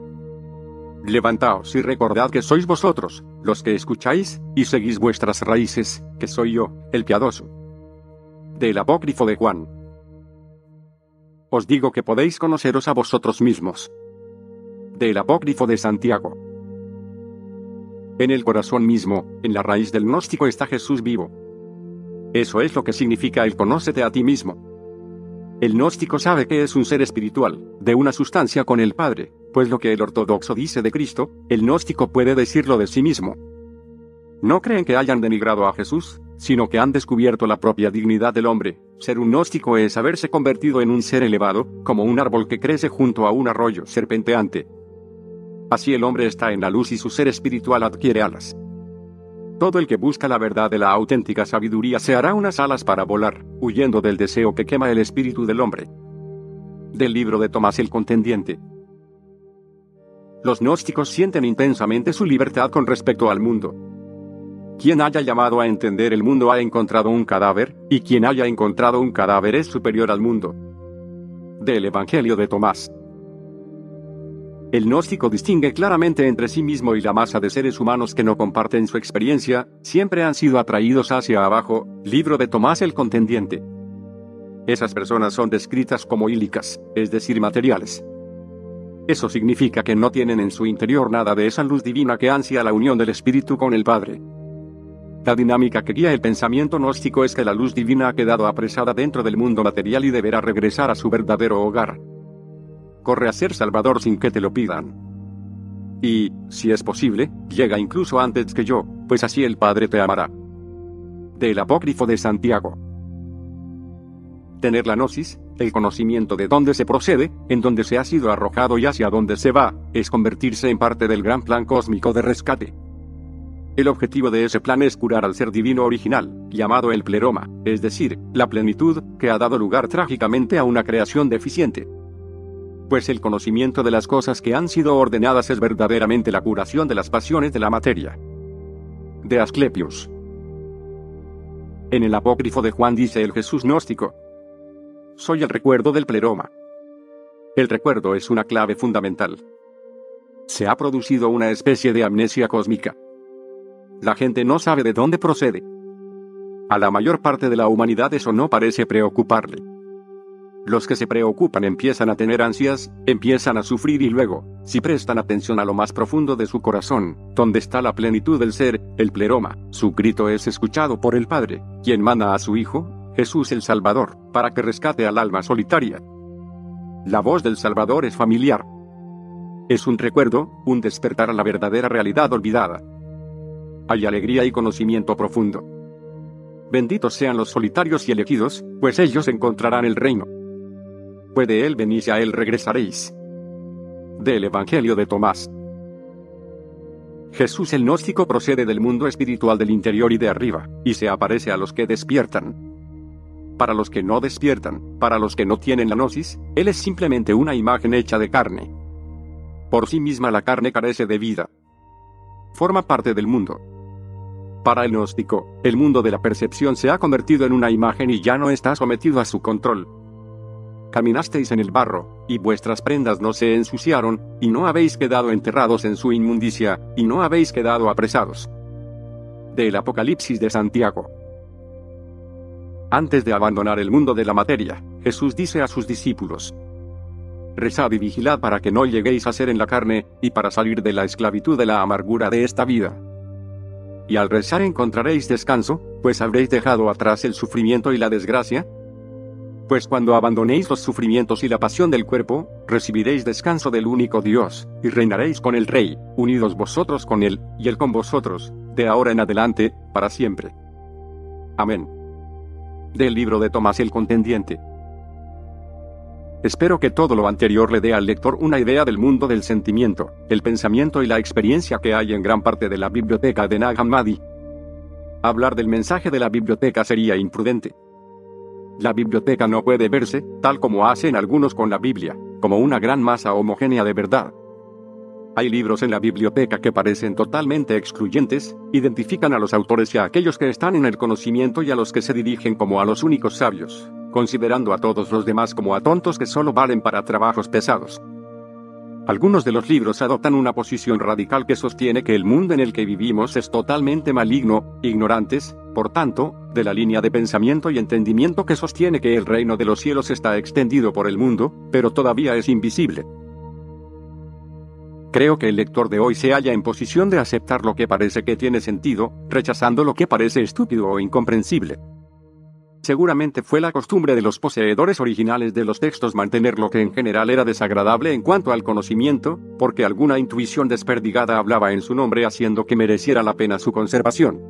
Levantaos y recordad que sois vosotros, los que escucháis, y seguís vuestras raíces, que soy yo, el piadoso. Del apócrifo de Juan. Os digo que podéis conoceros a vosotros mismos. Del apócrifo de Santiago. En el corazón mismo, en la raíz del gnóstico está Jesús vivo. Eso es lo que significa el conócete a ti mismo. El gnóstico sabe que es un ser espiritual, de una sustancia con el Padre, pues lo que el ortodoxo dice de Cristo, el gnóstico puede decirlo de sí mismo. No creen que hayan denigrado a Jesús, sino que han descubierto la propia dignidad del hombre. Ser un gnóstico es haberse convertido en un ser elevado, como un árbol que crece junto a un arroyo serpenteante. Así el hombre está en la luz y su ser espiritual adquiere alas. Todo el que busca la verdad de la auténtica sabiduría se hará unas alas para volar, huyendo del deseo que quema el espíritu del hombre. Del libro de Tomás el Contendiente. Los gnósticos sienten intensamente su libertad con respecto al mundo. Quien haya llamado a entender el mundo ha encontrado un cadáver, y quien haya encontrado un cadáver es superior al mundo. Del Evangelio de Tomás. El gnóstico distingue claramente entre sí mismo y la masa de seres humanos que no comparten su experiencia, siempre han sido atraídos hacia abajo, libro de Tomás el Contendiente. Esas personas son descritas como ílicas, es decir, materiales. Eso significa que no tienen en su interior nada de esa luz divina que ansia la unión del espíritu con el Padre. La dinámica que guía el pensamiento gnóstico es que la luz divina ha quedado apresada dentro del mundo material y deberá regresar a su verdadero hogar corre a ser Salvador sin que te lo pidan. Y, si es posible, llega incluso antes que yo, pues así el Padre te amará. Del apócrifo de Santiago. Tener la gnosis, el conocimiento de dónde se procede, en dónde se ha sido arrojado y hacia dónde se va, es convertirse en parte del gran plan cósmico de rescate. El objetivo de ese plan es curar al ser divino original, llamado el pleroma, es decir, la plenitud, que ha dado lugar trágicamente a una creación deficiente pues el conocimiento de las cosas que han sido ordenadas es verdaderamente la curación de las pasiones de la materia. De Asclepius. En el apócrifo de Juan dice el Jesús gnóstico. Soy el recuerdo del pleroma. El recuerdo es una clave fundamental. Se ha producido una especie de amnesia cósmica. La gente no sabe de dónde procede. A la mayor parte de la humanidad eso no parece preocuparle. Los que se preocupan empiezan a tener ansias, empiezan a sufrir y luego, si prestan atención a lo más profundo de su corazón, donde está la plenitud del ser, el pleroma, su grito es escuchado por el Padre, quien manda a su Hijo, Jesús el Salvador, para que rescate al alma solitaria. La voz del Salvador es familiar. Es un recuerdo, un despertar a la verdadera realidad olvidada. Hay alegría y conocimiento profundo. Benditos sean los solitarios y elegidos, pues ellos encontrarán el reino puede él venir y a él regresaréis. Del Evangelio de Tomás. Jesús el gnóstico procede del mundo espiritual del interior y de arriba, y se aparece a los que despiertan. Para los que no despiertan, para los que no tienen la gnosis, Él es simplemente una imagen hecha de carne. Por sí misma la carne carece de vida. Forma parte del mundo. Para el gnóstico, el mundo de la percepción se ha convertido en una imagen y ya no está sometido a su control caminasteis en el barro, y vuestras prendas no se ensuciaron, y no habéis quedado enterrados en su inmundicia, y no habéis quedado apresados. Del Apocalipsis de Santiago. Antes de abandonar el mundo de la materia, Jesús dice a sus discípulos, Rezad y vigilad para que no lleguéis a ser en la carne, y para salir de la esclavitud de la amargura de esta vida. Y al rezar encontraréis descanso, pues habréis dejado atrás el sufrimiento y la desgracia, pues cuando abandonéis los sufrimientos y la pasión del cuerpo, recibiréis descanso del único Dios, y reinaréis con el Rey, unidos vosotros con Él, y Él con vosotros, de ahora en adelante, para siempre. Amén. Del libro de Tomás el Contendiente. Espero que todo lo anterior le dé al lector una idea del mundo del sentimiento, el pensamiento y la experiencia que hay en gran parte de la biblioteca de Nag Hammadi. Hablar del mensaje de la biblioteca sería imprudente. La biblioteca no puede verse, tal como hacen algunos con la Biblia, como una gran masa homogénea de verdad. Hay libros en la biblioteca que parecen totalmente excluyentes, identifican a los autores y a aquellos que están en el conocimiento y a los que se dirigen como a los únicos sabios, considerando a todos los demás como a tontos que solo valen para trabajos pesados. Algunos de los libros adoptan una posición radical que sostiene que el mundo en el que vivimos es totalmente maligno, ignorantes, por tanto, de la línea de pensamiento y entendimiento que sostiene que el reino de los cielos está extendido por el mundo, pero todavía es invisible. Creo que el lector de hoy se halla en posición de aceptar lo que parece que tiene sentido, rechazando lo que parece estúpido o incomprensible. Seguramente fue la costumbre de los poseedores originales de los textos mantener lo que en general era desagradable en cuanto al conocimiento, porque alguna intuición desperdigada hablaba en su nombre haciendo que mereciera la pena su conservación.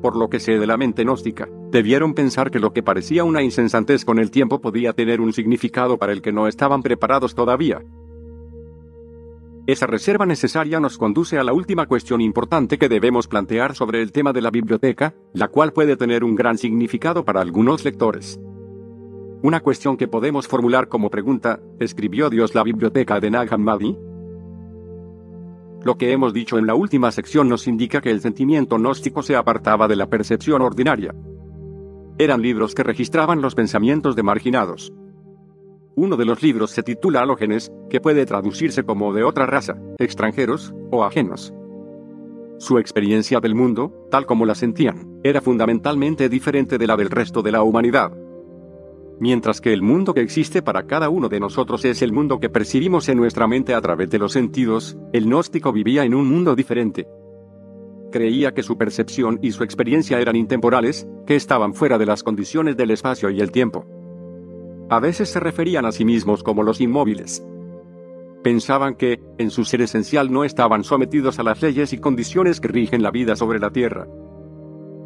Por lo que sé de la mente gnóstica, debieron pensar que lo que parecía una insensatez con el tiempo podía tener un significado para el que no estaban preparados todavía, esa reserva necesaria nos conduce a la última cuestión importante que debemos plantear sobre el tema de la biblioteca, la cual puede tener un gran significado para algunos lectores. Una cuestión que podemos formular como pregunta, ¿escribió Dios la biblioteca de Nag Hammadi? Lo que hemos dicho en la última sección nos indica que el sentimiento gnóstico se apartaba de la percepción ordinaria. Eran libros que registraban los pensamientos de marginados. Uno de los libros se titula Halógenes, que puede traducirse como de otra raza, extranjeros, o ajenos. Su experiencia del mundo, tal como la sentían, era fundamentalmente diferente de la del resto de la humanidad. Mientras que el mundo que existe para cada uno de nosotros es el mundo que percibimos en nuestra mente a través de los sentidos, el gnóstico vivía en un mundo diferente. Creía que su percepción y su experiencia eran intemporales, que estaban fuera de las condiciones del espacio y el tiempo. A veces se referían a sí mismos como los inmóviles. Pensaban que, en su ser esencial, no estaban sometidos a las leyes y condiciones que rigen la vida sobre la tierra.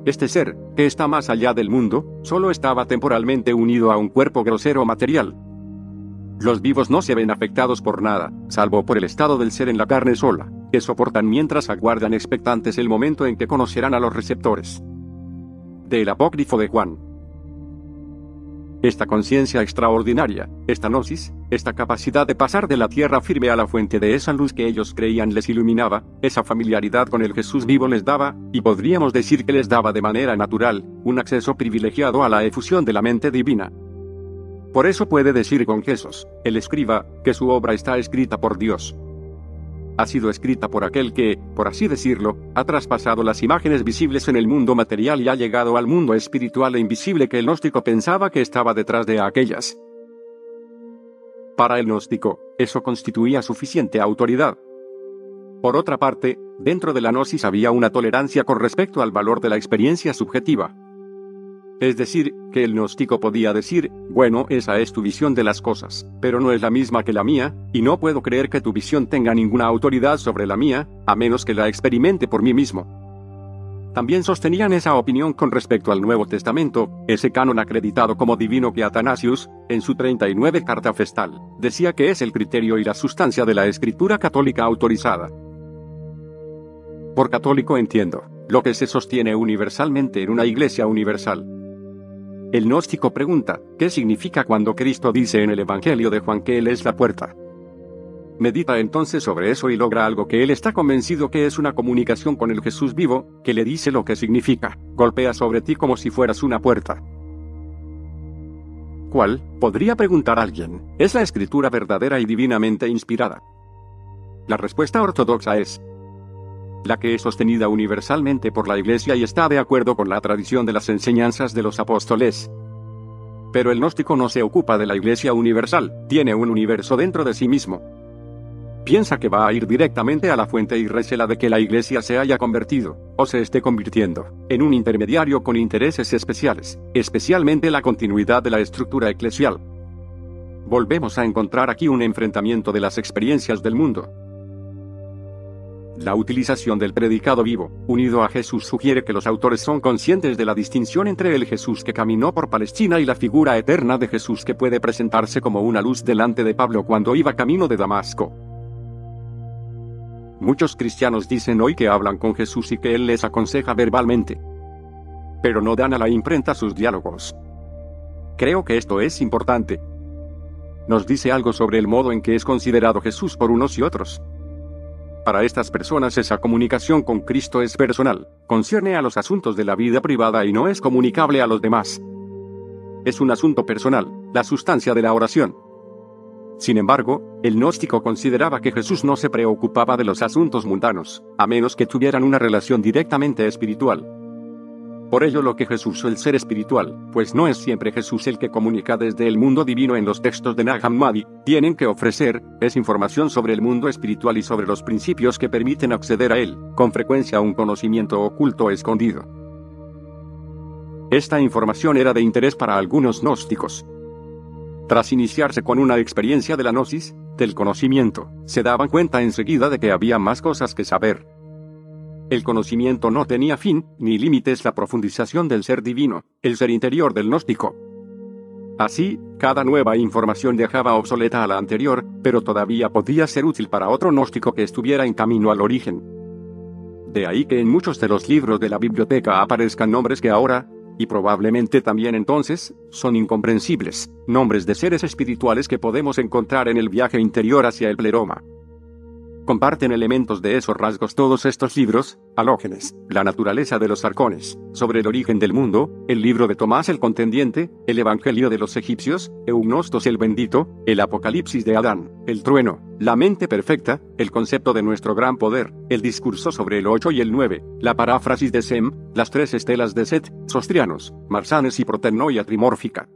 Este ser, que está más allá del mundo, solo estaba temporalmente unido a un cuerpo grosero material. Los vivos no se ven afectados por nada, salvo por el estado del ser en la carne sola, que soportan mientras aguardan expectantes el momento en que conocerán a los receptores. Del apócrifo de Juan. Esta conciencia extraordinaria, esta gnosis, esta capacidad de pasar de la tierra firme a la fuente de esa luz que ellos creían les iluminaba, esa familiaridad con el Jesús vivo les daba, y podríamos decir que les daba de manera natural, un acceso privilegiado a la efusión de la mente divina. Por eso puede decir con Jesús, el escriba, que su obra está escrita por Dios ha sido escrita por aquel que, por así decirlo, ha traspasado las imágenes visibles en el mundo material y ha llegado al mundo espiritual e invisible que el gnóstico pensaba que estaba detrás de aquellas. Para el gnóstico, eso constituía suficiente autoridad. Por otra parte, dentro de la gnosis había una tolerancia con respecto al valor de la experiencia subjetiva. Es decir, que el gnóstico podía decir, bueno, esa es tu visión de las cosas, pero no es la misma que la mía, y no puedo creer que tu visión tenga ninguna autoridad sobre la mía, a menos que la experimente por mí mismo. También sostenían esa opinión con respecto al Nuevo Testamento, ese canon acreditado como divino que Atanasius, en su 39 carta festal, decía que es el criterio y la sustancia de la escritura católica autorizada. Por católico entiendo, lo que se sostiene universalmente en una iglesia universal. El gnóstico pregunta, ¿qué significa cuando Cristo dice en el Evangelio de Juan que Él es la puerta? Medita entonces sobre eso y logra algo que él está convencido que es una comunicación con el Jesús vivo, que le dice lo que significa, golpea sobre ti como si fueras una puerta. ¿Cuál? Podría preguntar alguien, ¿es la escritura verdadera y divinamente inspirada? La respuesta ortodoxa es, la que es sostenida universalmente por la Iglesia y está de acuerdo con la tradición de las enseñanzas de los apóstoles. Pero el gnóstico no se ocupa de la Iglesia universal, tiene un universo dentro de sí mismo. Piensa que va a ir directamente a la fuente y recela de que la Iglesia se haya convertido, o se esté convirtiendo, en un intermediario con intereses especiales, especialmente la continuidad de la estructura eclesial. Volvemos a encontrar aquí un enfrentamiento de las experiencias del mundo, la utilización del predicado vivo, unido a Jesús, sugiere que los autores son conscientes de la distinción entre el Jesús que caminó por Palestina y la figura eterna de Jesús que puede presentarse como una luz delante de Pablo cuando iba camino de Damasco. Muchos cristianos dicen hoy que hablan con Jesús y que Él les aconseja verbalmente. Pero no dan a la imprenta sus diálogos. Creo que esto es importante. Nos dice algo sobre el modo en que es considerado Jesús por unos y otros. Para estas personas esa comunicación con Cristo es personal, concierne a los asuntos de la vida privada y no es comunicable a los demás. Es un asunto personal, la sustancia de la oración. Sin embargo, el gnóstico consideraba que Jesús no se preocupaba de los asuntos mundanos, a menos que tuvieran una relación directamente espiritual. Por ello lo que Jesús el ser espiritual, pues no es siempre Jesús el que comunica desde el mundo divino en los textos de Nag Hammadi, tienen que ofrecer, es información sobre el mundo espiritual y sobre los principios que permiten acceder a él, con frecuencia un conocimiento oculto escondido. Esta información era de interés para algunos gnósticos. Tras iniciarse con una experiencia de la gnosis, del conocimiento, se daban cuenta enseguida de que había más cosas que saber, el conocimiento no tenía fin, ni límites la profundización del ser divino, el ser interior del gnóstico. Así, cada nueva información dejaba obsoleta a la anterior, pero todavía podía ser útil para otro gnóstico que estuviera en camino al origen. De ahí que en muchos de los libros de la biblioteca aparezcan nombres que ahora, y probablemente también entonces, son incomprensibles, nombres de seres espirituales que podemos encontrar en el viaje interior hacia el pleroma. Comparten elementos de esos rasgos todos estos libros, Halógenes, La naturaleza de los arcones, Sobre el origen del mundo, el libro de Tomás el Contendiente, el Evangelio de los egipcios, Eugnostos el Bendito, el Apocalipsis de Adán, el trueno, la mente perfecta, el concepto de nuestro gran poder, el discurso sobre el 8 y el 9, la paráfrasis de Sem, las tres estelas de Set, Sostrianos, Marsanes y Protenoia trimórfica.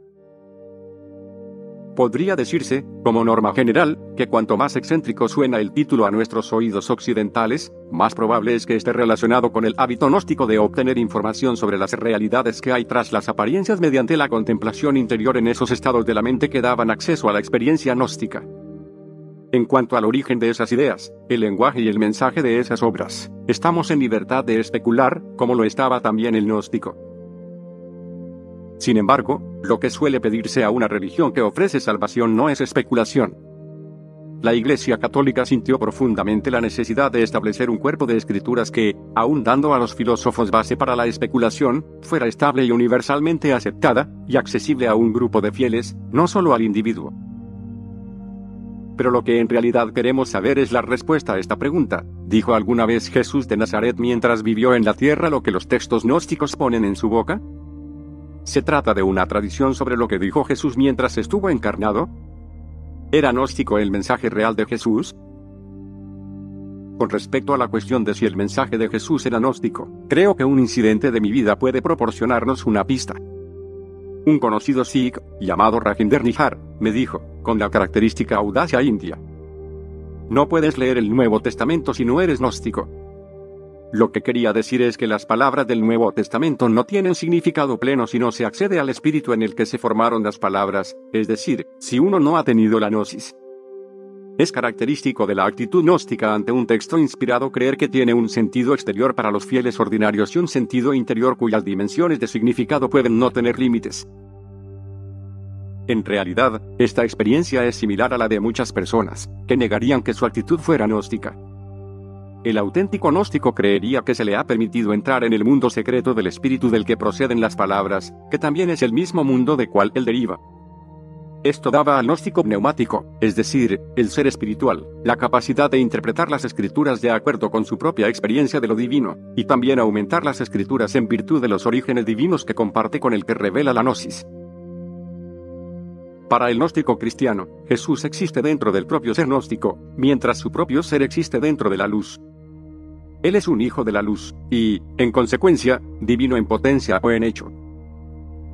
Podría decirse, como norma general, que cuanto más excéntrico suena el título a nuestros oídos occidentales, más probable es que esté relacionado con el hábito gnóstico de obtener información sobre las realidades que hay tras las apariencias mediante la contemplación interior en esos estados de la mente que daban acceso a la experiencia gnóstica. En cuanto al origen de esas ideas, el lenguaje y el mensaje de esas obras, estamos en libertad de especular, como lo estaba también el gnóstico. Sin embargo, lo que suele pedirse a una religión que ofrece salvación no es especulación. La Iglesia Católica sintió profundamente la necesidad de establecer un cuerpo de escrituras que, aun dando a los filósofos base para la especulación, fuera estable y universalmente aceptada, y accesible a un grupo de fieles, no solo al individuo. Pero lo que en realidad queremos saber es la respuesta a esta pregunta. ¿Dijo alguna vez Jesús de Nazaret mientras vivió en la tierra lo que los textos gnósticos ponen en su boca? ¿Se trata de una tradición sobre lo que dijo Jesús mientras estuvo encarnado? ¿Era gnóstico el mensaje real de Jesús? Con respecto a la cuestión de si el mensaje de Jesús era gnóstico, creo que un incidente de mi vida puede proporcionarnos una pista. Un conocido Sikh, llamado Rajinder Nihar, me dijo, con la característica audacia india. No puedes leer el Nuevo Testamento si no eres gnóstico. Lo que quería decir es que las palabras del Nuevo Testamento no tienen significado pleno si no se accede al espíritu en el que se formaron las palabras, es decir, si uno no ha tenido la gnosis. Es característico de la actitud gnóstica ante un texto inspirado creer que tiene un sentido exterior para los fieles ordinarios y un sentido interior cuyas dimensiones de significado pueden no tener límites. En realidad, esta experiencia es similar a la de muchas personas, que negarían que su actitud fuera gnóstica. El auténtico gnóstico creería que se le ha permitido entrar en el mundo secreto del espíritu del que proceden las palabras, que también es el mismo mundo de cual él deriva. Esto daba al gnóstico neumático, es decir, el ser espiritual, la capacidad de interpretar las escrituras de acuerdo con su propia experiencia de lo divino, y también aumentar las escrituras en virtud de los orígenes divinos que comparte con el que revela la gnosis. Para el gnóstico cristiano, Jesús existe dentro del propio ser gnóstico, mientras su propio ser existe dentro de la luz. Él es un hijo de la luz, y, en consecuencia, divino en potencia o en hecho.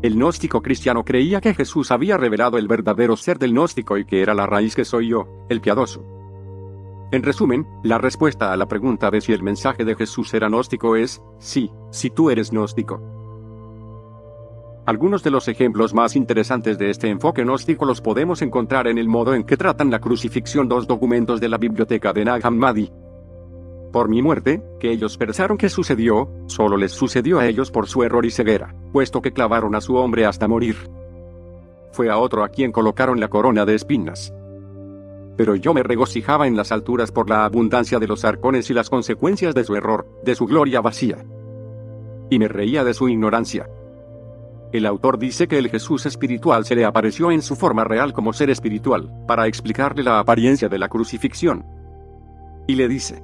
El gnóstico cristiano creía que Jesús había revelado el verdadero ser del gnóstico y que era la raíz que soy yo, el piadoso. En resumen, la respuesta a la pregunta de si el mensaje de Jesús era gnóstico es, sí, si tú eres gnóstico. Algunos de los ejemplos más interesantes de este enfoque gnóstico los podemos encontrar en el modo en que tratan la crucifixión dos documentos de la biblioteca de Nag Hammadi, por mi muerte, que ellos pensaron que sucedió, solo les sucedió a ellos por su error y ceguera, puesto que clavaron a su hombre hasta morir. Fue a otro a quien colocaron la corona de espinas. Pero yo me regocijaba en las alturas por la abundancia de los arcones y las consecuencias de su error, de su gloria vacía. Y me reía de su ignorancia. El autor dice que el Jesús espiritual se le apareció en su forma real como ser espiritual, para explicarle la apariencia de la crucifixión. Y le dice,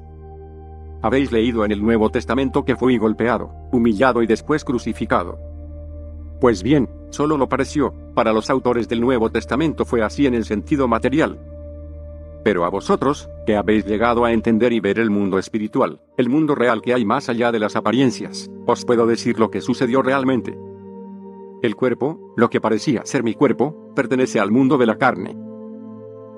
habéis leído en el Nuevo Testamento que fui golpeado, humillado y después crucificado. Pues bien, solo lo pareció, para los autores del Nuevo Testamento fue así en el sentido material. Pero a vosotros, que habéis llegado a entender y ver el mundo espiritual, el mundo real que hay más allá de las apariencias, os puedo decir lo que sucedió realmente. El cuerpo, lo que parecía ser mi cuerpo, pertenece al mundo de la carne,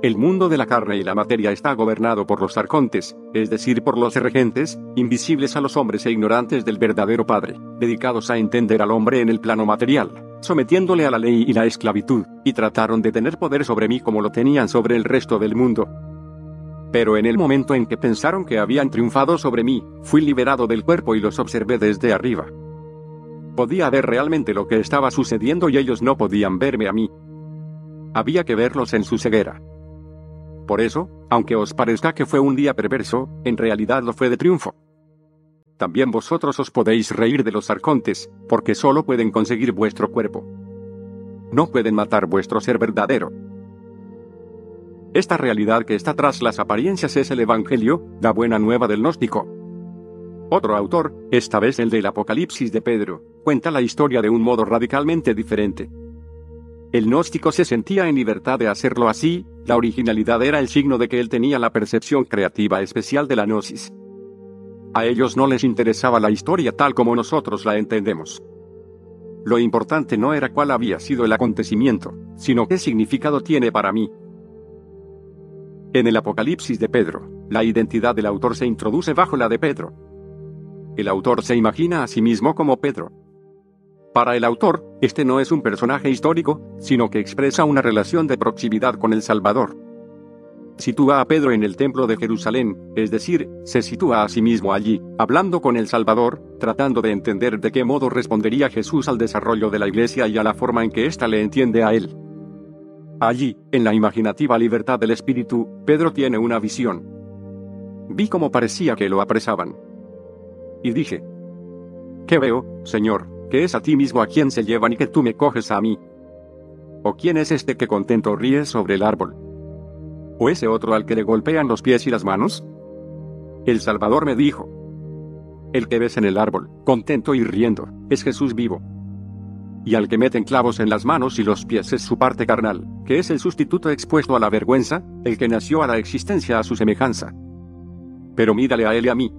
el mundo de la carne y la materia está gobernado por los arcontes, es decir, por los regentes, invisibles a los hombres e ignorantes del verdadero Padre, dedicados a entender al hombre en el plano material, sometiéndole a la ley y la esclavitud, y trataron de tener poder sobre mí como lo tenían sobre el resto del mundo. Pero en el momento en que pensaron que habían triunfado sobre mí, fui liberado del cuerpo y los observé desde arriba. Podía ver realmente lo que estaba sucediendo y ellos no podían verme a mí. Había que verlos en su ceguera. Por eso, aunque os parezca que fue un día perverso, en realidad lo fue de triunfo. También vosotros os podéis reír de los arcontes, porque solo pueden conseguir vuestro cuerpo. No pueden matar vuestro ser verdadero. Esta realidad que está tras las apariencias es el Evangelio, la buena nueva del gnóstico. Otro autor, esta vez el del Apocalipsis de Pedro, cuenta la historia de un modo radicalmente diferente. El gnóstico se sentía en libertad de hacerlo así, la originalidad era el signo de que él tenía la percepción creativa especial de la gnosis. A ellos no les interesaba la historia tal como nosotros la entendemos. Lo importante no era cuál había sido el acontecimiento, sino qué significado tiene para mí. En el Apocalipsis de Pedro, la identidad del autor se introduce bajo la de Pedro. El autor se imagina a sí mismo como Pedro, para el autor, este no es un personaje histórico, sino que expresa una relación de proximidad con el Salvador. Sitúa a Pedro en el templo de Jerusalén, es decir, se sitúa a sí mismo allí, hablando con el Salvador, tratando de entender de qué modo respondería Jesús al desarrollo de la iglesia y a la forma en que ésta le entiende a él. Allí, en la imaginativa libertad del Espíritu, Pedro tiene una visión. Vi cómo parecía que lo apresaban. Y dije, ¿qué veo, Señor? Es a ti mismo a quien se llevan y que tú me coges a mí. ¿O quién es este que contento ríe sobre el árbol? ¿O ese otro al que le golpean los pies y las manos? El Salvador me dijo, el que ves en el árbol, contento y riendo, es Jesús vivo. Y al que meten clavos en las manos y los pies es su parte carnal, que es el sustituto expuesto a la vergüenza, el que nació a la existencia a su semejanza. Pero mírale a él y a mí.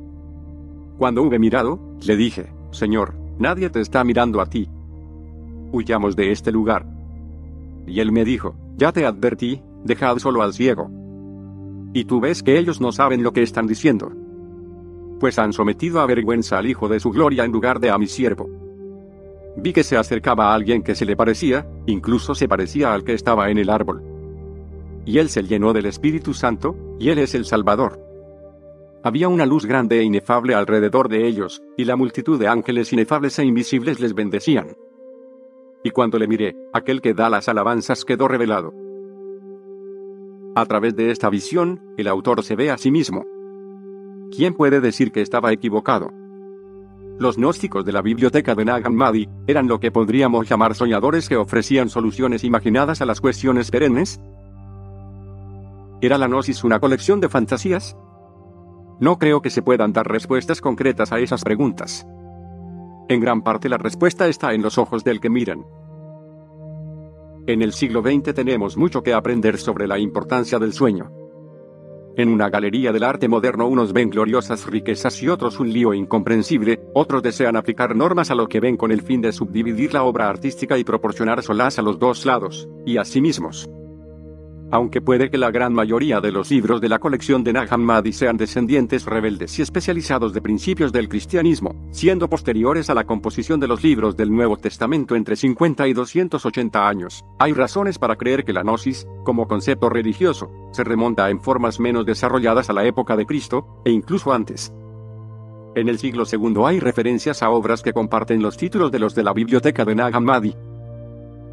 Cuando hube mirado, le dije, Señor, Nadie te está mirando a ti. Huyamos de este lugar. Y él me dijo, ya te advertí, dejad solo al ciego. Y tú ves que ellos no saben lo que están diciendo. Pues han sometido a vergüenza al Hijo de su gloria en lugar de a mi siervo. Vi que se acercaba a alguien que se le parecía, incluso se parecía al que estaba en el árbol. Y él se llenó del Espíritu Santo, y él es el Salvador. Había una luz grande e inefable alrededor de ellos, y la multitud de ángeles inefables e invisibles les bendecían. Y cuando le miré, aquel que da las alabanzas quedó revelado. A través de esta visión, el autor se ve a sí mismo. ¿Quién puede decir que estaba equivocado? Los gnósticos de la biblioteca de Nag Hammadi eran lo que podríamos llamar soñadores que ofrecían soluciones imaginadas a las cuestiones perennes. ¿Era la gnosis una colección de fantasías? No creo que se puedan dar respuestas concretas a esas preguntas. En gran parte la respuesta está en los ojos del que miran. En el siglo XX tenemos mucho que aprender sobre la importancia del sueño. En una galería del arte moderno unos ven gloriosas riquezas y otros un lío incomprensible, otros desean aplicar normas a lo que ven con el fin de subdividir la obra artística y proporcionar solaz a los dos lados, y a sí mismos. Aunque puede que la gran mayoría de los libros de la colección de Nag Hammadi sean descendientes rebeldes y especializados de principios del cristianismo, siendo posteriores a la composición de los libros del Nuevo Testamento entre 50 y 280 años, hay razones para creer que la gnosis, como concepto religioso, se remonta en formas menos desarrolladas a la época de Cristo, e incluso antes. En el siglo II hay referencias a obras que comparten los títulos de los de la biblioteca de Nag Hammadi,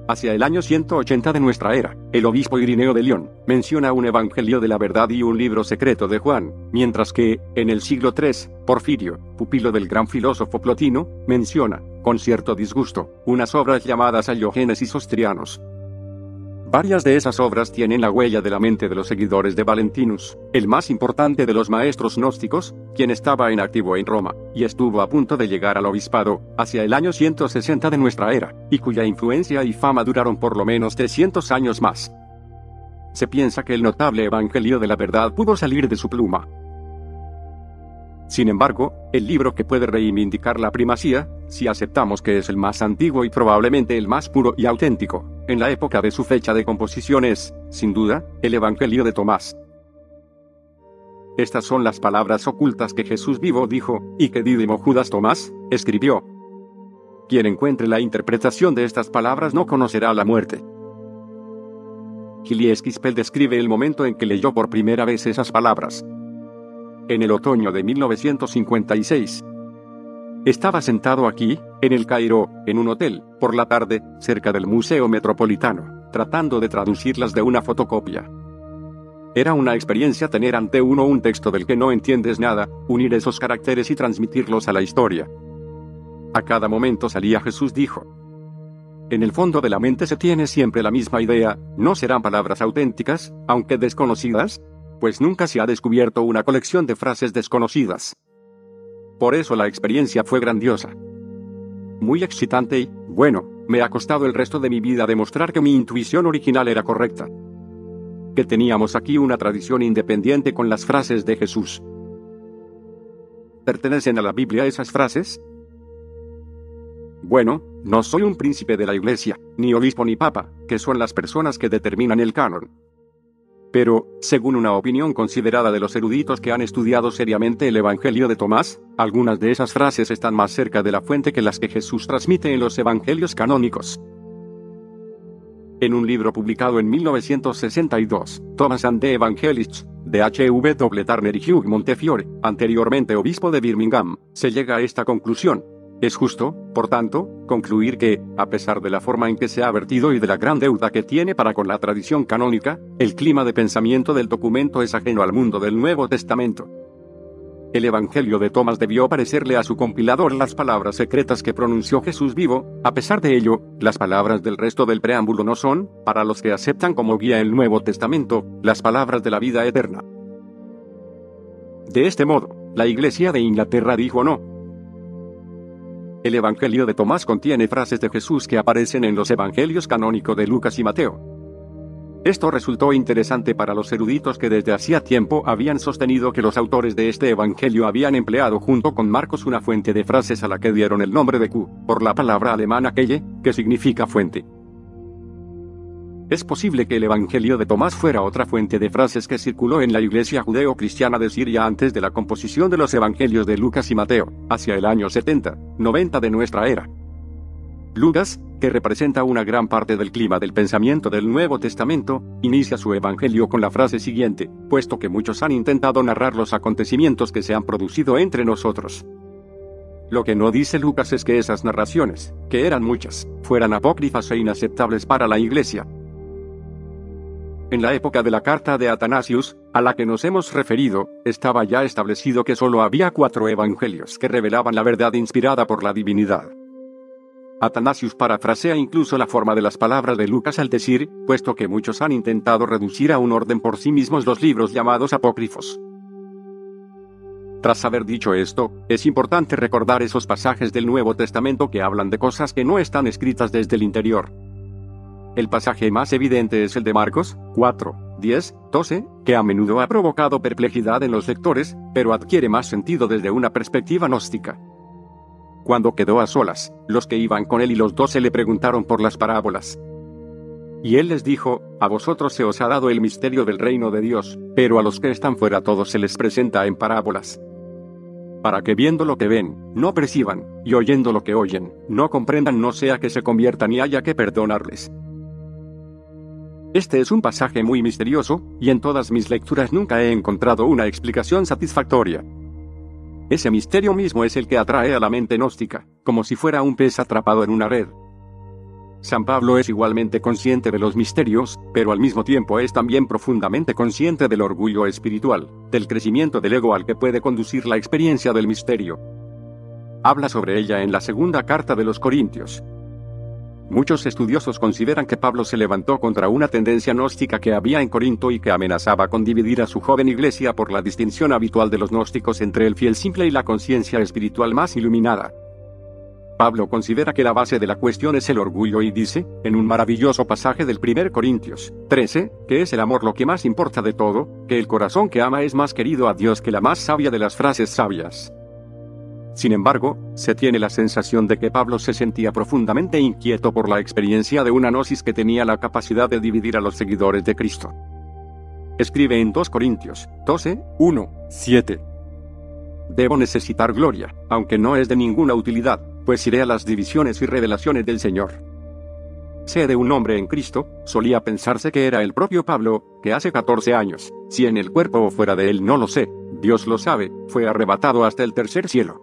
Hacia el año 180 de nuestra era, el obispo Irineo de León menciona un Evangelio de la Verdad y un libro secreto de Juan, mientras que, en el siglo III, Porfirio, pupilo del gran filósofo Plotino, menciona, con cierto disgusto, unas obras llamadas Ayogénesis Ostrianos, Varias de esas obras tienen la huella de la mente de los seguidores de Valentinus, el más importante de los maestros gnósticos, quien estaba en activo en Roma, y estuvo a punto de llegar al obispado, hacia el año 160 de nuestra era, y cuya influencia y fama duraron por lo menos 300 años más. Se piensa que el notable Evangelio de la Verdad pudo salir de su pluma, sin embargo, el libro que puede reivindicar la primacía, si aceptamos que es el más antiguo y probablemente el más puro y auténtico, en la época de su fecha de composición es, sin duda, el Evangelio de Tomás. Estas son las palabras ocultas que Jesús vivo dijo, y que Dídimo Judas Tomás, escribió. Quien encuentre la interpretación de estas palabras no conocerá la muerte. Gilies Quispel describe el momento en que leyó por primera vez esas palabras en el otoño de 1956. Estaba sentado aquí, en el Cairo, en un hotel, por la tarde, cerca del Museo Metropolitano, tratando de traducirlas de una fotocopia. Era una experiencia tener ante uno un texto del que no entiendes nada, unir esos caracteres y transmitirlos a la historia. A cada momento salía Jesús dijo. En el fondo de la mente se tiene siempre la misma idea, no serán palabras auténticas, aunque desconocidas, pues nunca se ha descubierto una colección de frases desconocidas. Por eso la experiencia fue grandiosa. Muy excitante y, bueno, me ha costado el resto de mi vida demostrar que mi intuición original era correcta. Que teníamos aquí una tradición independiente con las frases de Jesús. ¿Pertenecen a la Biblia esas frases? Bueno, no soy un príncipe de la iglesia, ni obispo ni papa, que son las personas que determinan el canon. Pero, según una opinión considerada de los eruditos que han estudiado seriamente el Evangelio de Tomás, algunas de esas frases están más cerca de la fuente que las que Jesús transmite en los Evangelios canónicos. En un libro publicado en 1962, Thomas and the Evangelists, de H.V. Turner y Hugh Montefiore, anteriormente obispo de Birmingham, se llega a esta conclusión. Es justo, por tanto, concluir que, a pesar de la forma en que se ha vertido y de la gran deuda que tiene para con la tradición canónica, el clima de pensamiento del documento es ajeno al mundo del Nuevo Testamento. El Evangelio de Tomás debió parecerle a su compilador las palabras secretas que pronunció Jesús vivo, a pesar de ello, las palabras del resto del preámbulo no son, para los que aceptan como guía el Nuevo Testamento, las palabras de la vida eterna. De este modo, la Iglesia de Inglaterra dijo no, el Evangelio de Tomás contiene frases de Jesús que aparecen en los Evangelios canónicos de Lucas y Mateo. Esto resultó interesante para los eruditos que desde hacía tiempo habían sostenido que los autores de este Evangelio habían empleado junto con Marcos una fuente de frases a la que dieron el nombre de Q, por la palabra alemana Quelle, que significa fuente. Es posible que el Evangelio de Tomás fuera otra fuente de frases que circuló en la iglesia judeo-cristiana de Siria antes de la composición de los Evangelios de Lucas y Mateo, hacia el año 70, 90 de nuestra era. Lucas, que representa una gran parte del clima del pensamiento del Nuevo Testamento, inicia su Evangelio con la frase siguiente, puesto que muchos han intentado narrar los acontecimientos que se han producido entre nosotros. Lo que no dice Lucas es que esas narraciones, que eran muchas, fueran apócrifas e inaceptables para la Iglesia. En la época de la carta de Atanasius, a la que nos hemos referido, estaba ya establecido que solo había cuatro evangelios que revelaban la verdad inspirada por la divinidad. Atanasius parafrasea incluso la forma de las palabras de Lucas al decir, puesto que muchos han intentado reducir a un orden por sí mismos los libros llamados apócrifos. Tras haber dicho esto, es importante recordar esos pasajes del Nuevo Testamento que hablan de cosas que no están escritas desde el interior. El pasaje más evidente es el de Marcos 4, 10, 12, que a menudo ha provocado perplejidad en los lectores, pero adquiere más sentido desde una perspectiva gnóstica. Cuando quedó a solas, los que iban con él y los doce le preguntaron por las parábolas. Y él les dijo, A vosotros se os ha dado el misterio del reino de Dios, pero a los que están fuera todo se les presenta en parábolas. Para que viendo lo que ven, no perciban, y oyendo lo que oyen, no comprendan no sea que se conviertan y haya que perdonarles. Este es un pasaje muy misterioso, y en todas mis lecturas nunca he encontrado una explicación satisfactoria. Ese misterio mismo es el que atrae a la mente gnóstica, como si fuera un pez atrapado en una red. San Pablo es igualmente consciente de los misterios, pero al mismo tiempo es también profundamente consciente del orgullo espiritual, del crecimiento del ego al que puede conducir la experiencia del misterio. Habla sobre ella en la segunda carta de los Corintios, Muchos estudiosos consideran que Pablo se levantó contra una tendencia gnóstica que había en Corinto y que amenazaba con dividir a su joven iglesia por la distinción habitual de los gnósticos entre el fiel simple y la conciencia espiritual más iluminada. Pablo considera que la base de la cuestión es el orgullo y dice, en un maravilloso pasaje del 1 Corintios 13, que es el amor lo que más importa de todo, que el corazón que ama es más querido a Dios que la más sabia de las frases sabias. Sin embargo, se tiene la sensación de que Pablo se sentía profundamente inquieto por la experiencia de una gnosis que tenía la capacidad de dividir a los seguidores de Cristo. Escribe en 2 Corintios 12, 1, 7. Debo necesitar gloria, aunque no es de ninguna utilidad, pues iré a las divisiones y revelaciones del Señor. Sé de un hombre en Cristo, solía pensarse que era el propio Pablo, que hace 14 años, si en el cuerpo o fuera de él no lo sé, Dios lo sabe, fue arrebatado hasta el tercer cielo.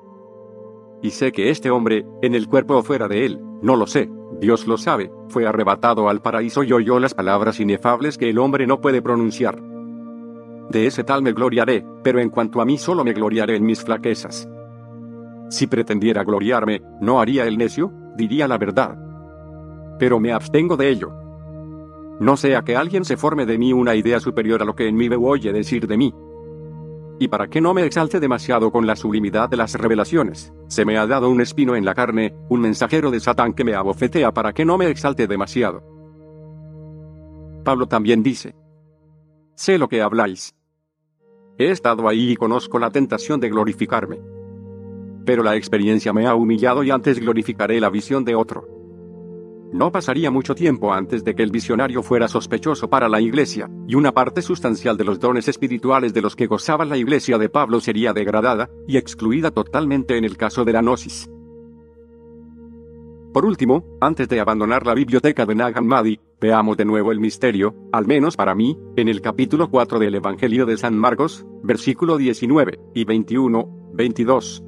Y sé que este hombre, en el cuerpo o fuera de él, no lo sé, Dios lo sabe, fue arrebatado al paraíso y oyó las palabras inefables que el hombre no puede pronunciar. De ese tal me gloriaré, pero en cuanto a mí solo me gloriaré en mis flaquezas. Si pretendiera gloriarme, no haría el necio, diría la verdad. Pero me abstengo de ello. No sea que alguien se forme de mí una idea superior a lo que en mí me oye decir de mí, y para que no me exalte demasiado con la sublimidad de las revelaciones, se me ha dado un espino en la carne, un mensajero de Satán que me abofetea para que no me exalte demasiado. Pablo también dice, sé lo que habláis. He estado ahí y conozco la tentación de glorificarme. Pero la experiencia me ha humillado y antes glorificaré la visión de otro. No pasaría mucho tiempo antes de que el visionario fuera sospechoso para la iglesia, y una parte sustancial de los dones espirituales de los que gozaba la iglesia de Pablo sería degradada y excluida totalmente en el caso de la gnosis. Por último, antes de abandonar la biblioteca de Nag Hammadi, veamos de nuevo el misterio, al menos para mí, en el capítulo 4 del Evangelio de San Marcos, versículo 19 y 21, 22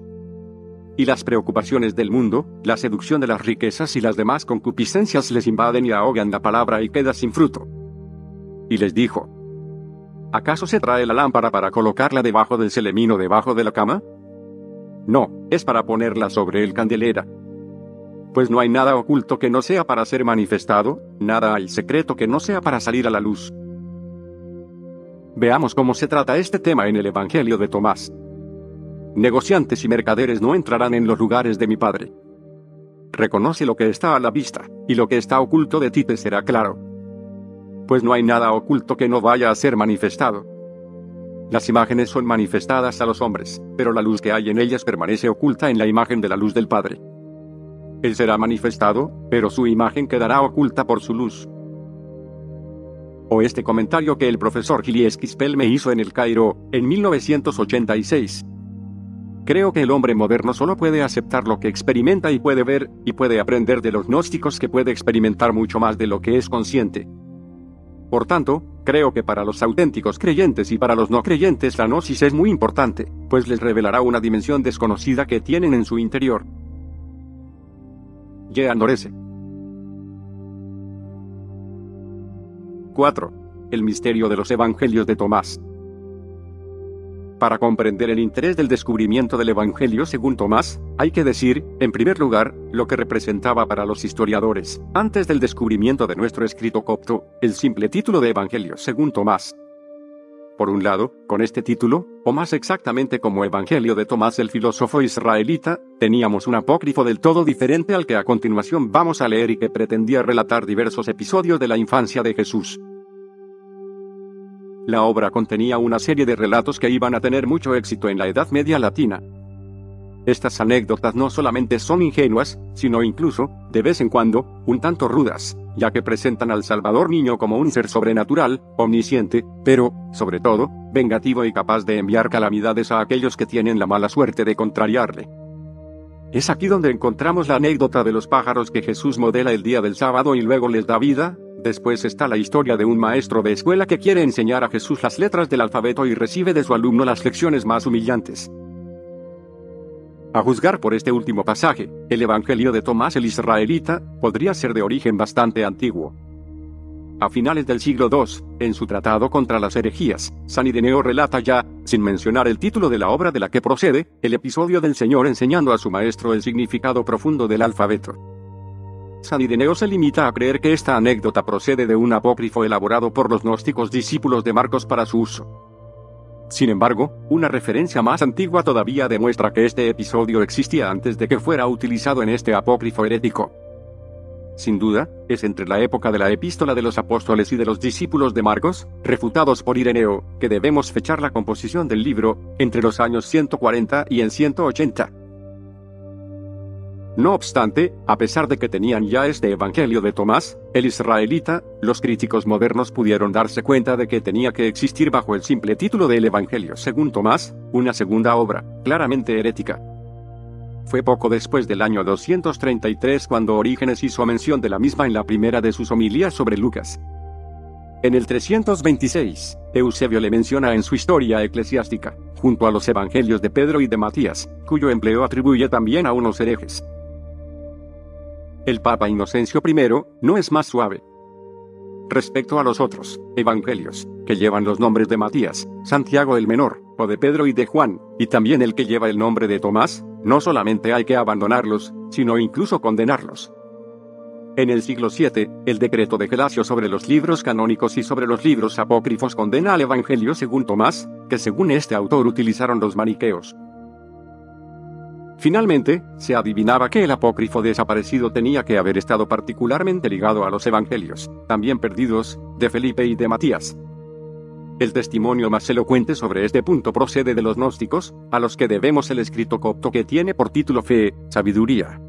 y las preocupaciones del mundo, la seducción de las riquezas y las demás concupiscencias les invaden y ahogan la palabra y queda sin fruto. Y les dijo, ¿acaso se trae la lámpara para colocarla debajo del celemino debajo de la cama? No, es para ponerla sobre el candelera. Pues no hay nada oculto que no sea para ser manifestado, nada hay secreto que no sea para salir a la luz. Veamos cómo se trata este tema en el Evangelio de Tomás. Negociantes y mercaderes no entrarán en los lugares de mi Padre. Reconoce lo que está a la vista, y lo que está oculto de ti te será claro. Pues no hay nada oculto que no vaya a ser manifestado. Las imágenes son manifestadas a los hombres, pero la luz que hay en ellas permanece oculta en la imagen de la luz del Padre. Él será manifestado, pero su imagen quedará oculta por su luz. o este comentario que el profesor Gilles Quispel me hizo en el Cairo, en 1986. Creo que el hombre moderno solo puede aceptar lo que experimenta y puede ver, y puede aprender de los gnósticos que puede experimentar mucho más de lo que es consciente. Por tanto, creo que para los auténticos creyentes y para los no creyentes la gnosis es muy importante, pues les revelará una dimensión desconocida que tienen en su interior. Jean Norese 4. El misterio de los Evangelios de Tomás. Para comprender el interés del descubrimiento del Evangelio según Tomás, hay que decir, en primer lugar, lo que representaba para los historiadores, antes del descubrimiento de nuestro escrito copto, el simple título de Evangelio según Tomás. Por un lado, con este título, o más exactamente como Evangelio de Tomás el filósofo israelita, teníamos un apócrifo del todo diferente al que a continuación vamos a leer y que pretendía relatar diversos episodios de la infancia de Jesús. La obra contenía una serie de relatos que iban a tener mucho éxito en la Edad Media Latina. Estas anécdotas no solamente son ingenuas, sino incluso, de vez en cuando, un tanto rudas, ya que presentan al Salvador Niño como un ser sobrenatural, omnisciente, pero, sobre todo, vengativo y capaz de enviar calamidades a aquellos que tienen la mala suerte de contrariarle. Es aquí donde encontramos la anécdota de los pájaros que Jesús modela el día del sábado y luego les da vida, Después está la historia de un maestro de escuela que quiere enseñar a Jesús las letras del alfabeto y recibe de su alumno las lecciones más humillantes. A juzgar por este último pasaje, el Evangelio de Tomás el Israelita podría ser de origen bastante antiguo. A finales del siglo II, en su tratado contra las herejías, San Ireneo relata ya, sin mencionar el título de la obra de la que procede, el episodio del Señor enseñando a su maestro el significado profundo del alfabeto. San Ireneo se limita a creer que esta anécdota procede de un apócrifo elaborado por los gnósticos discípulos de Marcos para su uso. Sin embargo, una referencia más antigua todavía demuestra que este episodio existía antes de que fuera utilizado en este apócrifo herético. Sin duda, es entre la época de la epístola de los apóstoles y de los discípulos de Marcos, refutados por Ireneo, que debemos fechar la composición del libro, entre los años 140 y en 180. No obstante, a pesar de que tenían ya este Evangelio de Tomás, el israelita, los críticos modernos pudieron darse cuenta de que tenía que existir bajo el simple título del Evangelio según Tomás, una segunda obra, claramente herética. Fue poco después del año 233 cuando Orígenes hizo mención de la misma en la primera de sus homilías sobre Lucas. En el 326, Eusebio le menciona en su historia eclesiástica, junto a los evangelios de Pedro y de Matías, cuyo empleo atribuye también a unos herejes. El Papa Inocencio I no es más suave. Respecto a los otros evangelios, que llevan los nombres de Matías, Santiago el Menor, o de Pedro y de Juan, y también el que lleva el nombre de Tomás, no solamente hay que abandonarlos, sino incluso condenarlos. En el siglo VII, el decreto de Gelasio sobre los libros canónicos y sobre los libros apócrifos condena al Evangelio según Tomás, que según este autor utilizaron los maniqueos. Finalmente, se adivinaba que el apócrifo desaparecido tenía que haber estado particularmente ligado a los evangelios, también perdidos, de Felipe y de Matías. El testimonio más elocuente sobre este punto procede de los gnósticos, a los que debemos el escrito copto que tiene por título Fe, Sabiduría.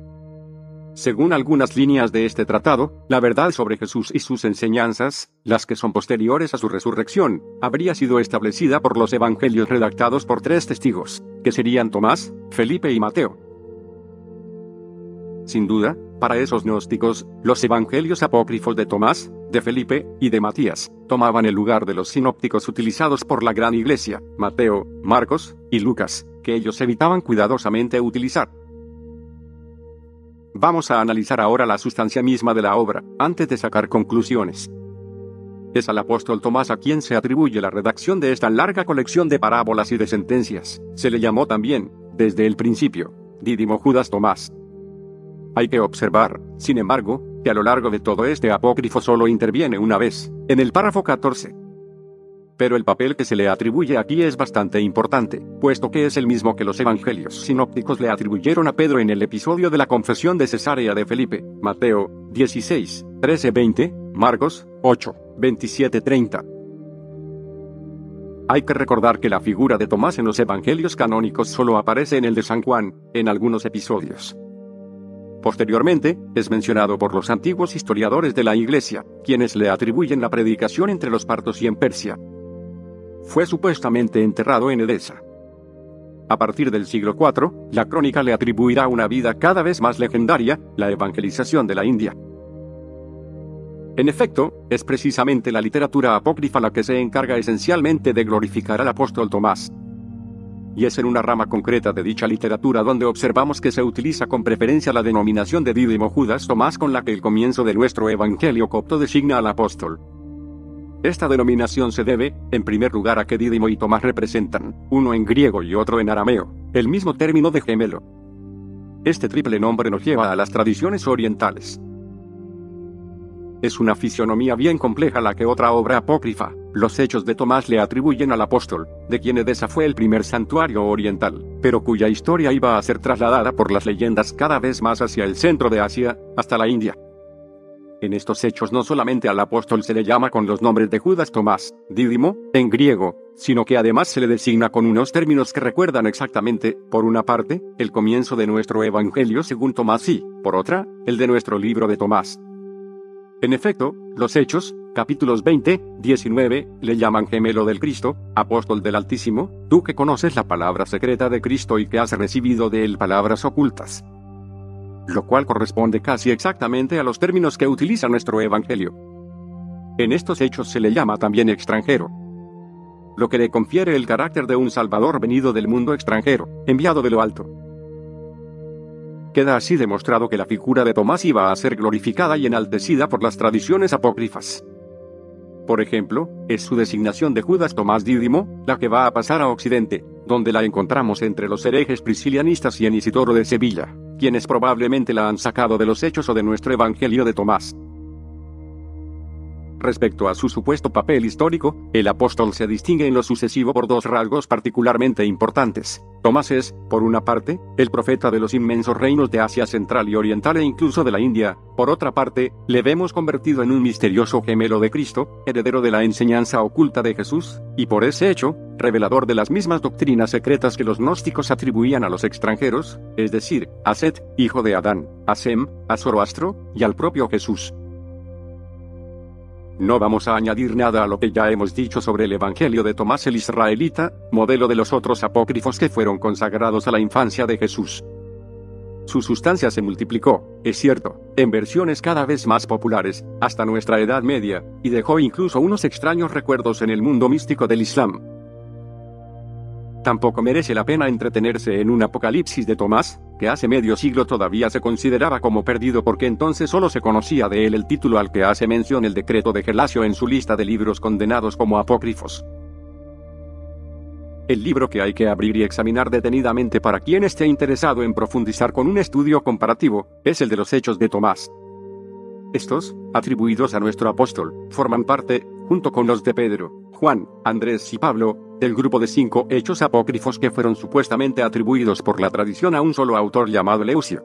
Según algunas líneas de este tratado, la verdad sobre Jesús y sus enseñanzas, las que son posteriores a su resurrección, habría sido establecida por los evangelios redactados por tres testigos, que serían Tomás, Felipe y Mateo. Sin duda, para esos gnósticos, los evangelios apócrifos de Tomás, de Felipe y de Matías tomaban el lugar de los sinópticos utilizados por la gran iglesia, Mateo, Marcos y Lucas, que ellos evitaban cuidadosamente utilizar. Vamos a analizar ahora la sustancia misma de la obra, antes de sacar conclusiones. Es al apóstol Tomás a quien se atribuye la redacción de esta larga colección de parábolas y de sentencias. Se le llamó también, desde el principio, Dídimo Judas Tomás. Hay que observar, sin embargo, que a lo largo de todo este apócrifo solo interviene una vez, en el párrafo 14, pero el papel que se le atribuye aquí es bastante importante, puesto que es el mismo que los evangelios sinópticos le atribuyeron a Pedro en el episodio de la confesión de Cesarea de Felipe, Mateo 16, 13, 20, Marcos 8, 27, 30. Hay que recordar que la figura de Tomás en los evangelios canónicos solo aparece en el de San Juan, en algunos episodios. Posteriormente, es mencionado por los antiguos historiadores de la Iglesia, quienes le atribuyen la predicación entre los partos y en Persia. Fue supuestamente enterrado en Edesa. A partir del siglo IV, la crónica le atribuirá una vida cada vez más legendaria, la evangelización de la India. En efecto, es precisamente la literatura apócrifa la que se encarga esencialmente de glorificar al apóstol Tomás. Y es en una rama concreta de dicha literatura donde observamos que se utiliza con preferencia la denominación de Dídimo Judas Tomás con la que el comienzo de nuestro evangelio copto designa al apóstol. Esta denominación se debe, en primer lugar, a que Dídimo y Tomás representan, uno en griego y otro en arameo, el mismo término de gemelo. Este triple nombre nos lleva a las tradiciones orientales. Es una fisionomía bien compleja la que otra obra apócrifa, los hechos de Tomás le atribuyen al apóstol, de quien Edesa fue el primer santuario oriental, pero cuya historia iba a ser trasladada por las leyendas cada vez más hacia el centro de Asia, hasta la India. En estos hechos no solamente al apóstol se le llama con los nombres de Judas Tomás, Dídimo, en griego, sino que además se le designa con unos términos que recuerdan exactamente, por una parte, el comienzo de nuestro Evangelio según Tomás y, por otra, el de nuestro libro de Tomás. En efecto, los Hechos, capítulos 20, 19, le llaman gemelo del Cristo, apóstol del Altísimo, tú que conoces la palabra secreta de Cristo y que has recibido de él palabras ocultas. Lo cual corresponde casi exactamente a los términos que utiliza nuestro Evangelio. En estos hechos se le llama también extranjero, lo que le confiere el carácter de un Salvador venido del mundo extranjero, enviado de lo alto. Queda así demostrado que la figura de Tomás iba a ser glorificada y enaltecida por las tradiciones apócrifas. Por ejemplo, es su designación de Judas Tomás Dídimo, la que va a pasar a Occidente, donde la encontramos entre los herejes priscilianistas y en Isidoro de Sevilla, quienes probablemente la han sacado de los hechos o de nuestro Evangelio de Tomás. Respecto a su supuesto papel histórico, el apóstol se distingue en lo sucesivo por dos rasgos particularmente importantes. Tomás es, por una parte, el profeta de los inmensos reinos de Asia Central y Oriental e incluso de la India, por otra parte, le vemos convertido en un misterioso gemelo de Cristo, heredero de la enseñanza oculta de Jesús, y por ese hecho, revelador de las mismas doctrinas secretas que los gnósticos atribuían a los extranjeros, es decir, a Set, hijo de Adán, a Sem, a Zoroastro, y al propio Jesús. No vamos a añadir nada a lo que ya hemos dicho sobre el Evangelio de Tomás el Israelita, modelo de los otros apócrifos que fueron consagrados a la infancia de Jesús. Su sustancia se multiplicó, es cierto, en versiones cada vez más populares, hasta nuestra Edad Media, y dejó incluso unos extraños recuerdos en el mundo místico del Islam. Tampoco merece la pena entretenerse en un apocalipsis de Tomás, que hace medio siglo todavía se consideraba como perdido porque entonces solo se conocía de él el título al que hace mención el decreto de Gelasio en su lista de libros condenados como apócrifos. El libro que hay que abrir y examinar detenidamente para quien esté interesado en profundizar con un estudio comparativo, es el de los Hechos de Tomás. Estos, atribuidos a nuestro apóstol, forman parte, junto con los de Pedro, Juan, Andrés y Pablo, del grupo de cinco hechos apócrifos que fueron supuestamente atribuidos por la tradición a un solo autor llamado Leucio.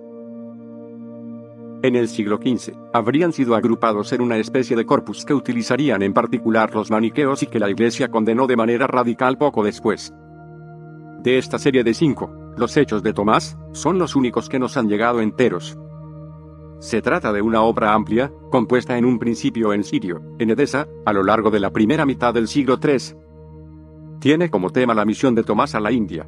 En el siglo XV, habrían sido agrupados en una especie de corpus que utilizarían en particular los maniqueos y que la Iglesia condenó de manera radical poco después. De esta serie de cinco, los hechos de Tomás, son los únicos que nos han llegado enteros, se trata de una obra amplia, compuesta en un principio en sirio, en Edesa, a lo largo de la primera mitad del siglo III. Tiene como tema la misión de Tomás a la India.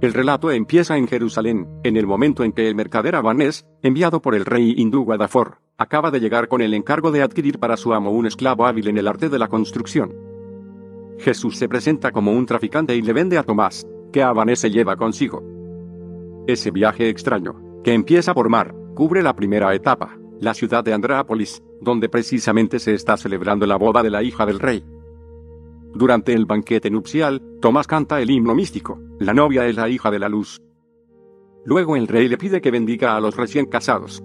El relato empieza en Jerusalén, en el momento en que el mercader abanés, enviado por el rey hindú Guadafor, acaba de llegar con el encargo de adquirir para su amo un esclavo hábil en el arte de la construcción. Jesús se presenta como un traficante y le vende a Tomás, que Abanés se lleva consigo. Ese viaje extraño, que empieza por mar, cubre la primera etapa, la ciudad de Andrápolis, donde precisamente se está celebrando la boda de la hija del rey. Durante el banquete nupcial, Tomás canta el himno místico, la novia es la hija de la luz. Luego el rey le pide que bendiga a los recién casados.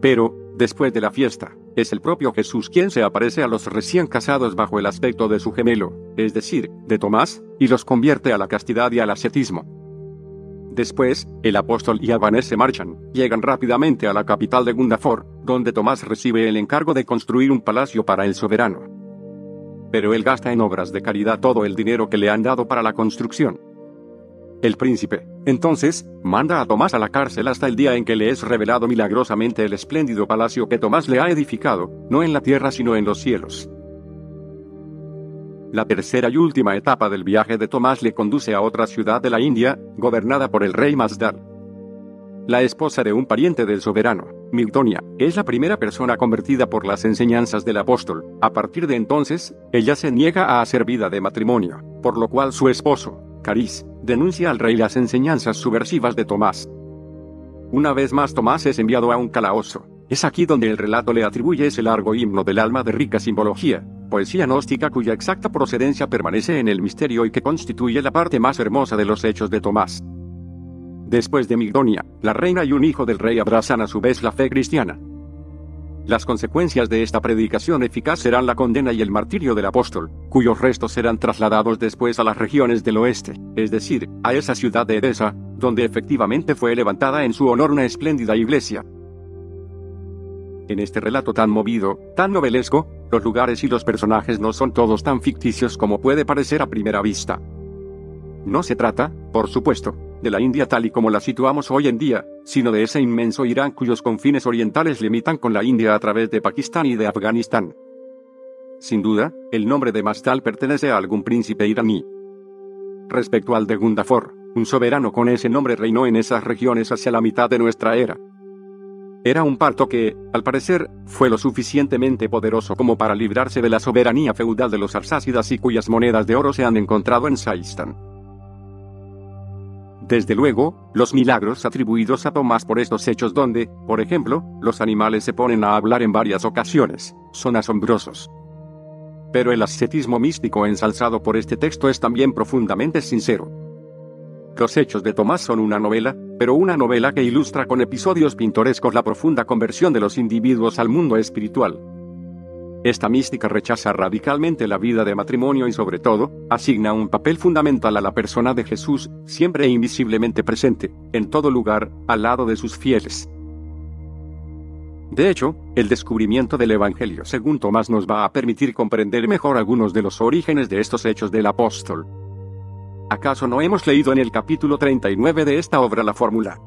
Pero, después de la fiesta, es el propio Jesús quien se aparece a los recién casados bajo el aspecto de su gemelo, es decir, de Tomás, y los convierte a la castidad y al ascetismo. Después, el apóstol y Abanés se marchan, llegan rápidamente a la capital de Gundafor, donde Tomás recibe el encargo de construir un palacio para el soberano. Pero él gasta en obras de caridad todo el dinero que le han dado para la construcción. El príncipe, entonces, manda a Tomás a la cárcel hasta el día en que le es revelado milagrosamente el espléndido palacio que Tomás le ha edificado, no en la tierra sino en los cielos. La tercera y última etapa del viaje de Tomás le conduce a otra ciudad de la India, gobernada por el rey Masdal. La esposa de un pariente del soberano, Migdonia, es la primera persona convertida por las enseñanzas del apóstol. A partir de entonces, ella se niega a hacer vida de matrimonio, por lo cual su esposo, Caris, denuncia al rey las enseñanzas subversivas de Tomás. Una vez más Tomás es enviado a un calabozo. Es aquí donde el relato le atribuye ese largo himno del alma de rica simbología, poesía gnóstica cuya exacta procedencia permanece en el misterio y que constituye la parte más hermosa de los hechos de Tomás. Después de Migdonia, la reina y un hijo del rey abrazan a su vez la fe cristiana. Las consecuencias de esta predicación eficaz serán la condena y el martirio del apóstol, cuyos restos serán trasladados después a las regiones del oeste, es decir, a esa ciudad de Edesa, donde efectivamente fue levantada en su honor una espléndida iglesia. En este relato tan movido, tan novelesco, los lugares y los personajes no son todos tan ficticios como puede parecer a primera vista. No se trata, por supuesto, de la India tal y como la situamos hoy en día, sino de ese inmenso Irán cuyos confines orientales limitan con la India a través de Pakistán y de Afganistán. Sin duda, el nombre de Mastal pertenece a algún príncipe iraní. Respecto al de Gundafor, un soberano con ese nombre reinó en esas regiones hacia la mitad de nuestra era. Era un parto que, al parecer, fue lo suficientemente poderoso como para librarse de la soberanía feudal de los arsácidas y cuyas monedas de oro se han encontrado en Saistán. Desde luego, los milagros atribuidos a Tomás por estos hechos donde, por ejemplo, los animales se ponen a hablar en varias ocasiones, son asombrosos. Pero el ascetismo místico ensalzado por este texto es también profundamente sincero. Los hechos de Tomás son una novela, pero una novela que ilustra con episodios pintorescos la profunda conversión de los individuos al mundo espiritual. Esta mística rechaza radicalmente la vida de matrimonio y sobre todo, asigna un papel fundamental a la persona de Jesús, siempre e invisiblemente presente, en todo lugar, al lado de sus fieles. De hecho, el descubrimiento del Evangelio según Tomás nos va a permitir comprender mejor algunos de los orígenes de estos hechos del apóstol. ¿Acaso no hemos leído en el capítulo 39 de esta obra la fórmula?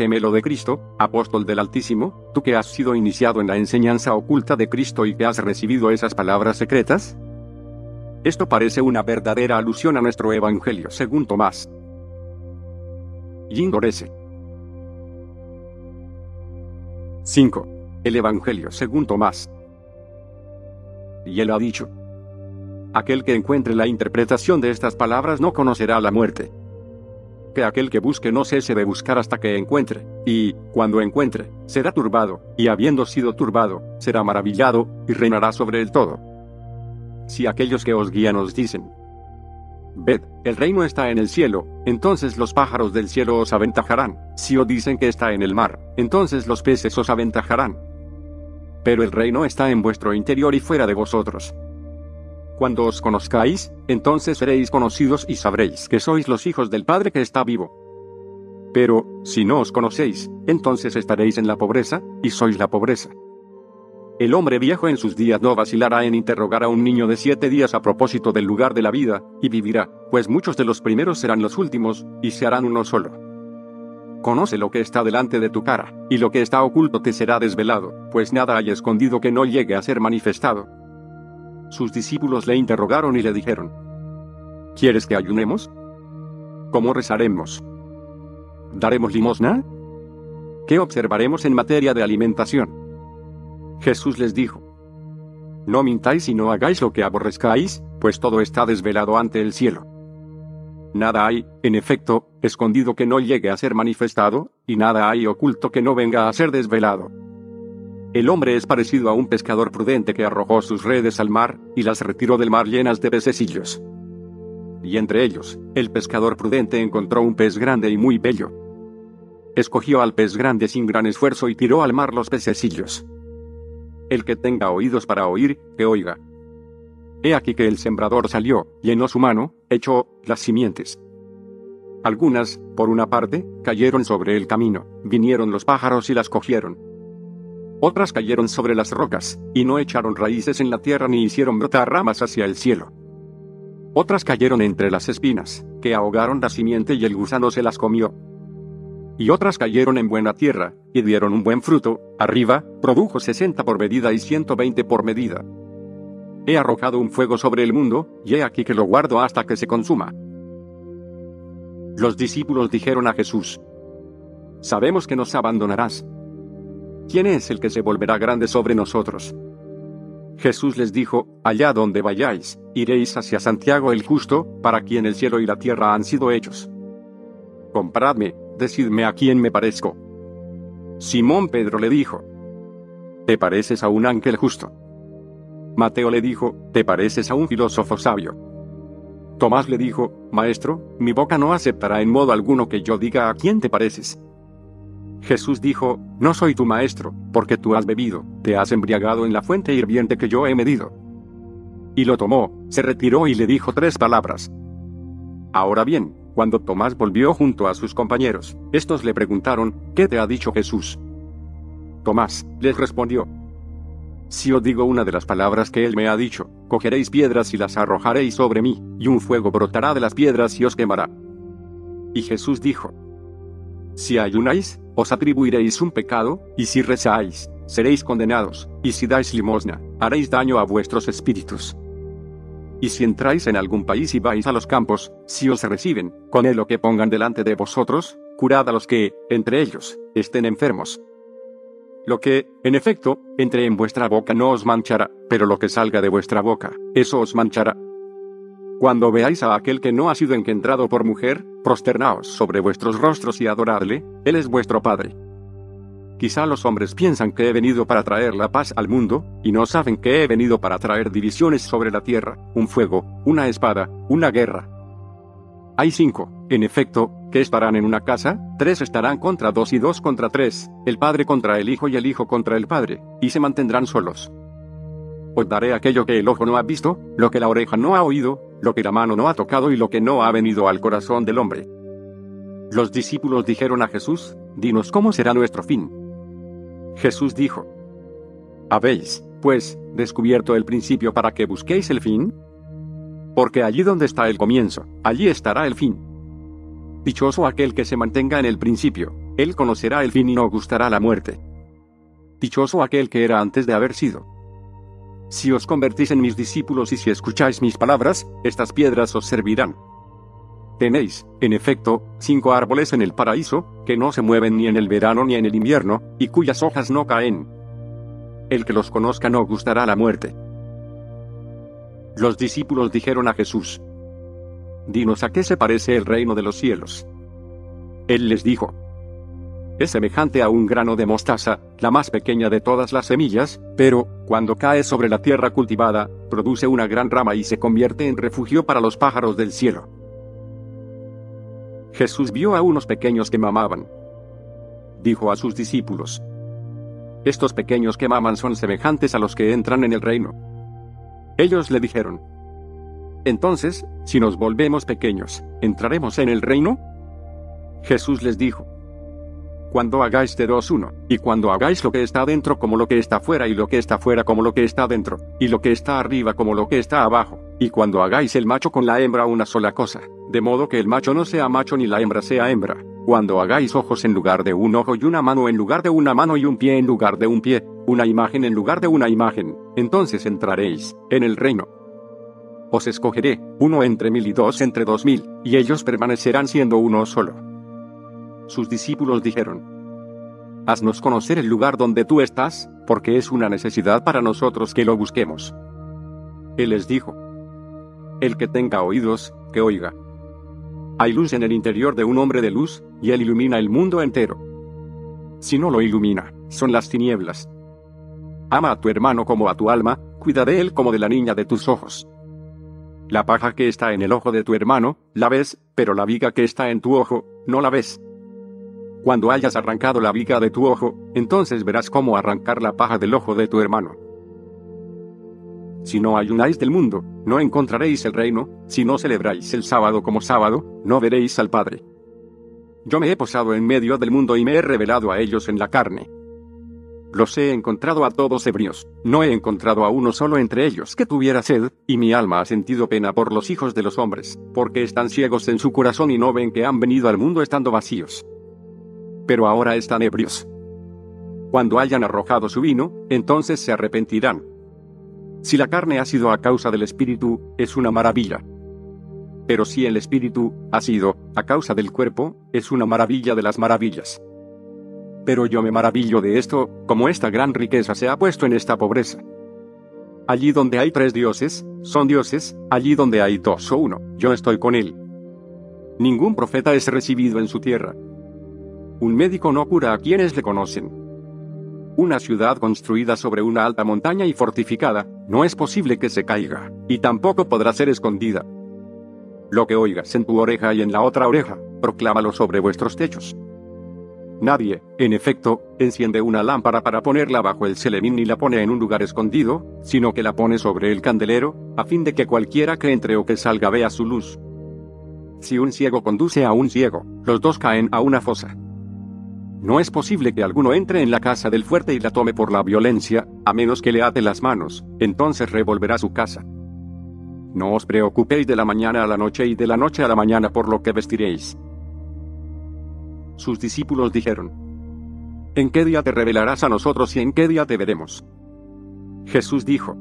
Gemelo de Cristo, apóstol del Altísimo, tú que has sido iniciado en la enseñanza oculta de Cristo y que has recibido esas palabras secretas? Esto parece una verdadera alusión a nuestro Evangelio según Tomás. Yindorese. 5. El Evangelio según Tomás. Y él ha dicho. Aquel que encuentre la interpretación de estas palabras no conocerá la muerte que aquel que busque no cese de buscar hasta que encuentre, y, cuando encuentre, será turbado, y habiendo sido turbado, será maravillado, y reinará sobre el todo. Si aquellos que os guían os dicen, Ved, el reino está en el cielo, entonces los pájaros del cielo os aventajarán, si os dicen que está en el mar, entonces los peces os aventajarán. Pero el reino está en vuestro interior y fuera de vosotros. Cuando os conozcáis, entonces seréis conocidos y sabréis que sois los hijos del Padre que está vivo. Pero, si no os conocéis, entonces estaréis en la pobreza, y sois la pobreza. El hombre viejo en sus días no vacilará en interrogar a un niño de siete días a propósito del lugar de la vida, y vivirá, pues muchos de los primeros serán los últimos, y se harán uno solo. Conoce lo que está delante de tu cara, y lo que está oculto te será desvelado, pues nada hay escondido que no llegue a ser manifestado. Sus discípulos le interrogaron y le dijeron, ¿Quieres que ayunemos? ¿Cómo rezaremos? ¿Daremos limosna? ¿Qué observaremos en materia de alimentación? Jesús les dijo, No mintáis y no hagáis lo que aborrezcáis, pues todo está desvelado ante el cielo. Nada hay, en efecto, escondido que no llegue a ser manifestado, y nada hay oculto que no venga a ser desvelado. El hombre es parecido a un pescador prudente que arrojó sus redes al mar, y las retiró del mar llenas de pececillos. Y entre ellos, el pescador prudente encontró un pez grande y muy bello. Escogió al pez grande sin gran esfuerzo y tiró al mar los pececillos. El que tenga oídos para oír, que oiga. He aquí que el sembrador salió, llenó su mano, echó las simientes. Algunas, por una parte, cayeron sobre el camino, vinieron los pájaros y las cogieron otras cayeron sobre las rocas, y no echaron raíces en la tierra ni hicieron brotar ramas hacia el cielo. Otras cayeron entre las espinas, que ahogaron la simiente y el gusano se las comió. Y otras cayeron en buena tierra, y dieron un buen fruto, arriba, produjo sesenta por medida y ciento veinte por medida. He arrojado un fuego sobre el mundo, y he aquí que lo guardo hasta que se consuma. Los discípulos dijeron a Jesús, Sabemos que nos abandonarás. ¿Quién es el que se volverá grande sobre nosotros? Jesús les dijo, Allá donde vayáis, iréis hacia Santiago el justo, para quien el cielo y la tierra han sido hechos. Compradme, decidme a quién me parezco. Simón Pedro le dijo, Te pareces a un ángel justo. Mateo le dijo, Te pareces a un filósofo sabio. Tomás le dijo, Maestro, mi boca no aceptará en modo alguno que yo diga a quién te pareces. Jesús dijo, No soy tu maestro, porque tú has bebido, te has embriagado en la fuente hirviente que yo he medido. Y lo tomó, se retiró y le dijo tres palabras. Ahora bien, cuando Tomás volvió junto a sus compañeros, estos le preguntaron, ¿qué te ha dicho Jesús? Tomás, les respondió, si os digo una de las palabras que él me ha dicho, cogeréis piedras y las arrojaréis sobre mí, y un fuego brotará de las piedras y os quemará. Y Jesús dijo, Si ayunáis, os atribuiréis un pecado, y si rezáis, seréis condenados, y si dais limosna, haréis daño a vuestros espíritus. Y si entráis en algún país y vais a los campos, si os reciben, con él lo que pongan delante de vosotros, curad a los que, entre ellos, estén enfermos. Lo que, en efecto, entre en vuestra boca no os manchará, pero lo que salga de vuestra boca, eso os manchará. Cuando veáis a aquel que no ha sido engendrado por mujer, prosternaos sobre vuestros rostros y adoradle, Él es vuestro Padre. Quizá los hombres piensan que he venido para traer la paz al mundo, y no saben que he venido para traer divisiones sobre la tierra, un fuego, una espada, una guerra. Hay cinco, en efecto, que estarán en una casa, tres estarán contra dos y dos contra tres, el padre contra el hijo y el hijo contra el padre, y se mantendrán solos. Os daré aquello que el ojo no ha visto, lo que la oreja no ha oído, lo que la mano no ha tocado y lo que no ha venido al corazón del hombre. Los discípulos dijeron a Jesús, Dinos cómo será nuestro fin. Jesús dijo, ¿Habéis, pues, descubierto el principio para que busquéis el fin? Porque allí donde está el comienzo, allí estará el fin. Dichoso aquel que se mantenga en el principio, él conocerá el fin y no gustará la muerte. Dichoso aquel que era antes de haber sido. Si os convertís en mis discípulos y si escucháis mis palabras, estas piedras os servirán. Tenéis, en efecto, cinco árboles en el paraíso, que no se mueven ni en el verano ni en el invierno, y cuyas hojas no caen. El que los conozca no gustará la muerte. Los discípulos dijeron a Jesús, Dinos a qué se parece el reino de los cielos. Él les dijo, es semejante a un grano de mostaza, la más pequeña de todas las semillas, pero, cuando cae sobre la tierra cultivada, produce una gran rama y se convierte en refugio para los pájaros del cielo. Jesús vio a unos pequeños que mamaban. Dijo a sus discípulos, Estos pequeños que maman son semejantes a los que entran en el reino. Ellos le dijeron, Entonces, si nos volvemos pequeños, ¿entraremos en el reino? Jesús les dijo, cuando hagáis de dos uno, y cuando hagáis lo que está dentro como lo que está fuera y lo que está fuera como lo que está dentro, y lo que está arriba como lo que está abajo, y cuando hagáis el macho con la hembra una sola cosa, de modo que el macho no sea macho ni la hembra sea hembra, cuando hagáis ojos en lugar de un ojo y una mano en lugar de una mano y un pie en lugar de un pie, una imagen en lugar de una imagen, entonces entraréis en el reino. Os escogeré, uno entre mil y dos entre dos mil, y ellos permanecerán siendo uno solo sus discípulos dijeron, Haznos conocer el lugar donde tú estás, porque es una necesidad para nosotros que lo busquemos. Él les dijo, El que tenga oídos, que oiga. Hay luz en el interior de un hombre de luz, y él ilumina el mundo entero. Si no lo ilumina, son las tinieblas. Ama a tu hermano como a tu alma, cuida de él como de la niña de tus ojos. La paja que está en el ojo de tu hermano, la ves, pero la viga que está en tu ojo, no la ves. Cuando hayas arrancado la viga de tu ojo, entonces verás cómo arrancar la paja del ojo de tu hermano. Si no ayunáis del mundo, no encontraréis el reino, si no celebráis el sábado como sábado, no veréis al Padre. Yo me he posado en medio del mundo y me he revelado a ellos en la carne. Los he encontrado a todos ebrios, no he encontrado a uno solo entre ellos que tuviera sed, y mi alma ha sentido pena por los hijos de los hombres, porque están ciegos en su corazón y no ven que han venido al mundo estando vacíos. Pero ahora están ebrios. Cuando hayan arrojado su vino, entonces se arrepentirán. Si la carne ha sido a causa del espíritu, es una maravilla. Pero si el espíritu ha sido a causa del cuerpo, es una maravilla de las maravillas. Pero yo me maravillo de esto, como esta gran riqueza se ha puesto en esta pobreza. Allí donde hay tres dioses, son dioses, allí donde hay dos o uno, yo estoy con él. Ningún profeta es recibido en su tierra. Un médico no cura a quienes le conocen. Una ciudad construida sobre una alta montaña y fortificada, no es posible que se caiga, y tampoco podrá ser escondida. Lo que oigas en tu oreja y en la otra oreja, proclámalo sobre vuestros techos. Nadie, en efecto, enciende una lámpara para ponerla bajo el celemín ni la pone en un lugar escondido, sino que la pone sobre el candelero, a fin de que cualquiera que entre o que salga vea su luz. Si un ciego conduce a un ciego, los dos caen a una fosa. No es posible que alguno entre en la casa del fuerte y la tome por la violencia, a menos que le ate las manos, entonces revolverá su casa. No os preocupéis de la mañana a la noche y de la noche a la mañana por lo que vestiréis sus discípulos dijeron, ¿En qué día te revelarás a nosotros y en qué día te veremos? Jesús dijo,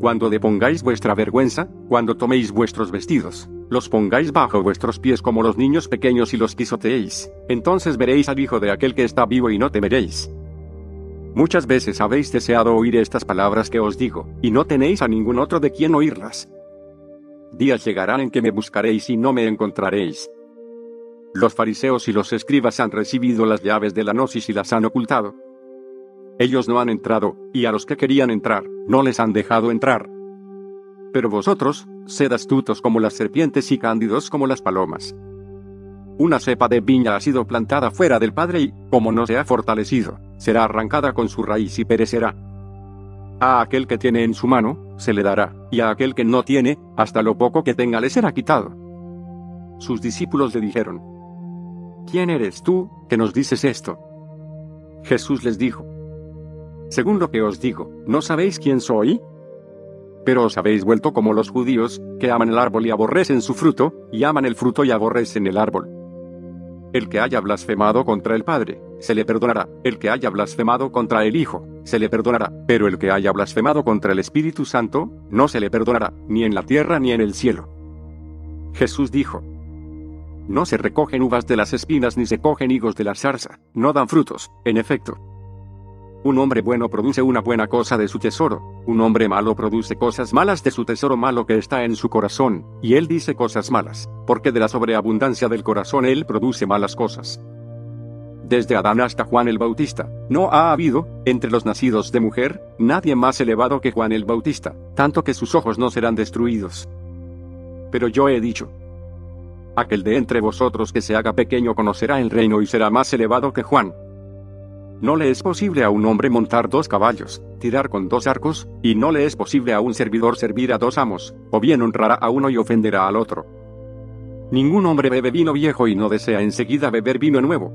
Cuando depongáis vuestra vergüenza, cuando toméis vuestros vestidos, los pongáis bajo vuestros pies como los niños pequeños y los pisoteéis, entonces veréis al Hijo de aquel que está vivo y no temeréis. Muchas veces habéis deseado oír estas palabras que os digo, y no tenéis a ningún otro de quien oírlas. Días llegarán en que me buscaréis y no me encontraréis. Los fariseos y los escribas han recibido las llaves de la gnosis y las han ocultado. Ellos no han entrado, y a los que querían entrar, no les han dejado entrar. Pero vosotros, sed astutos como las serpientes y cándidos como las palomas. Una cepa de viña ha sido plantada fuera del Padre y, como no se ha fortalecido, será arrancada con su raíz y perecerá. A aquel que tiene en su mano, se le dará, y a aquel que no tiene, hasta lo poco que tenga le será quitado. Sus discípulos le dijeron, ¿Quién eres tú, que nos dices esto? Jesús les dijo, Según lo que os digo, ¿no sabéis quién soy? Pero os habéis vuelto como los judíos, que aman el árbol y aborrecen su fruto, y aman el fruto y aborrecen el árbol. El que haya blasfemado contra el Padre, se le perdonará, el que haya blasfemado contra el Hijo, se le perdonará, pero el que haya blasfemado contra el Espíritu Santo, no se le perdonará, ni en la tierra ni en el cielo. Jesús dijo, no se recogen uvas de las espinas ni se cogen higos de la zarza, no dan frutos, en efecto. Un hombre bueno produce una buena cosa de su tesoro, un hombre malo produce cosas malas de su tesoro malo que está en su corazón, y él dice cosas malas, porque de la sobreabundancia del corazón él produce malas cosas. Desde Adán hasta Juan el Bautista, no ha habido, entre los nacidos de mujer, nadie más elevado que Juan el Bautista, tanto que sus ojos no serán destruidos. Pero yo he dicho, Aquel de entre vosotros que se haga pequeño conocerá el reino y será más elevado que Juan. No le es posible a un hombre montar dos caballos, tirar con dos arcos, y no le es posible a un servidor servir a dos amos, o bien honrará a uno y ofenderá al otro. Ningún hombre bebe vino viejo y no desea enseguida beber vino nuevo.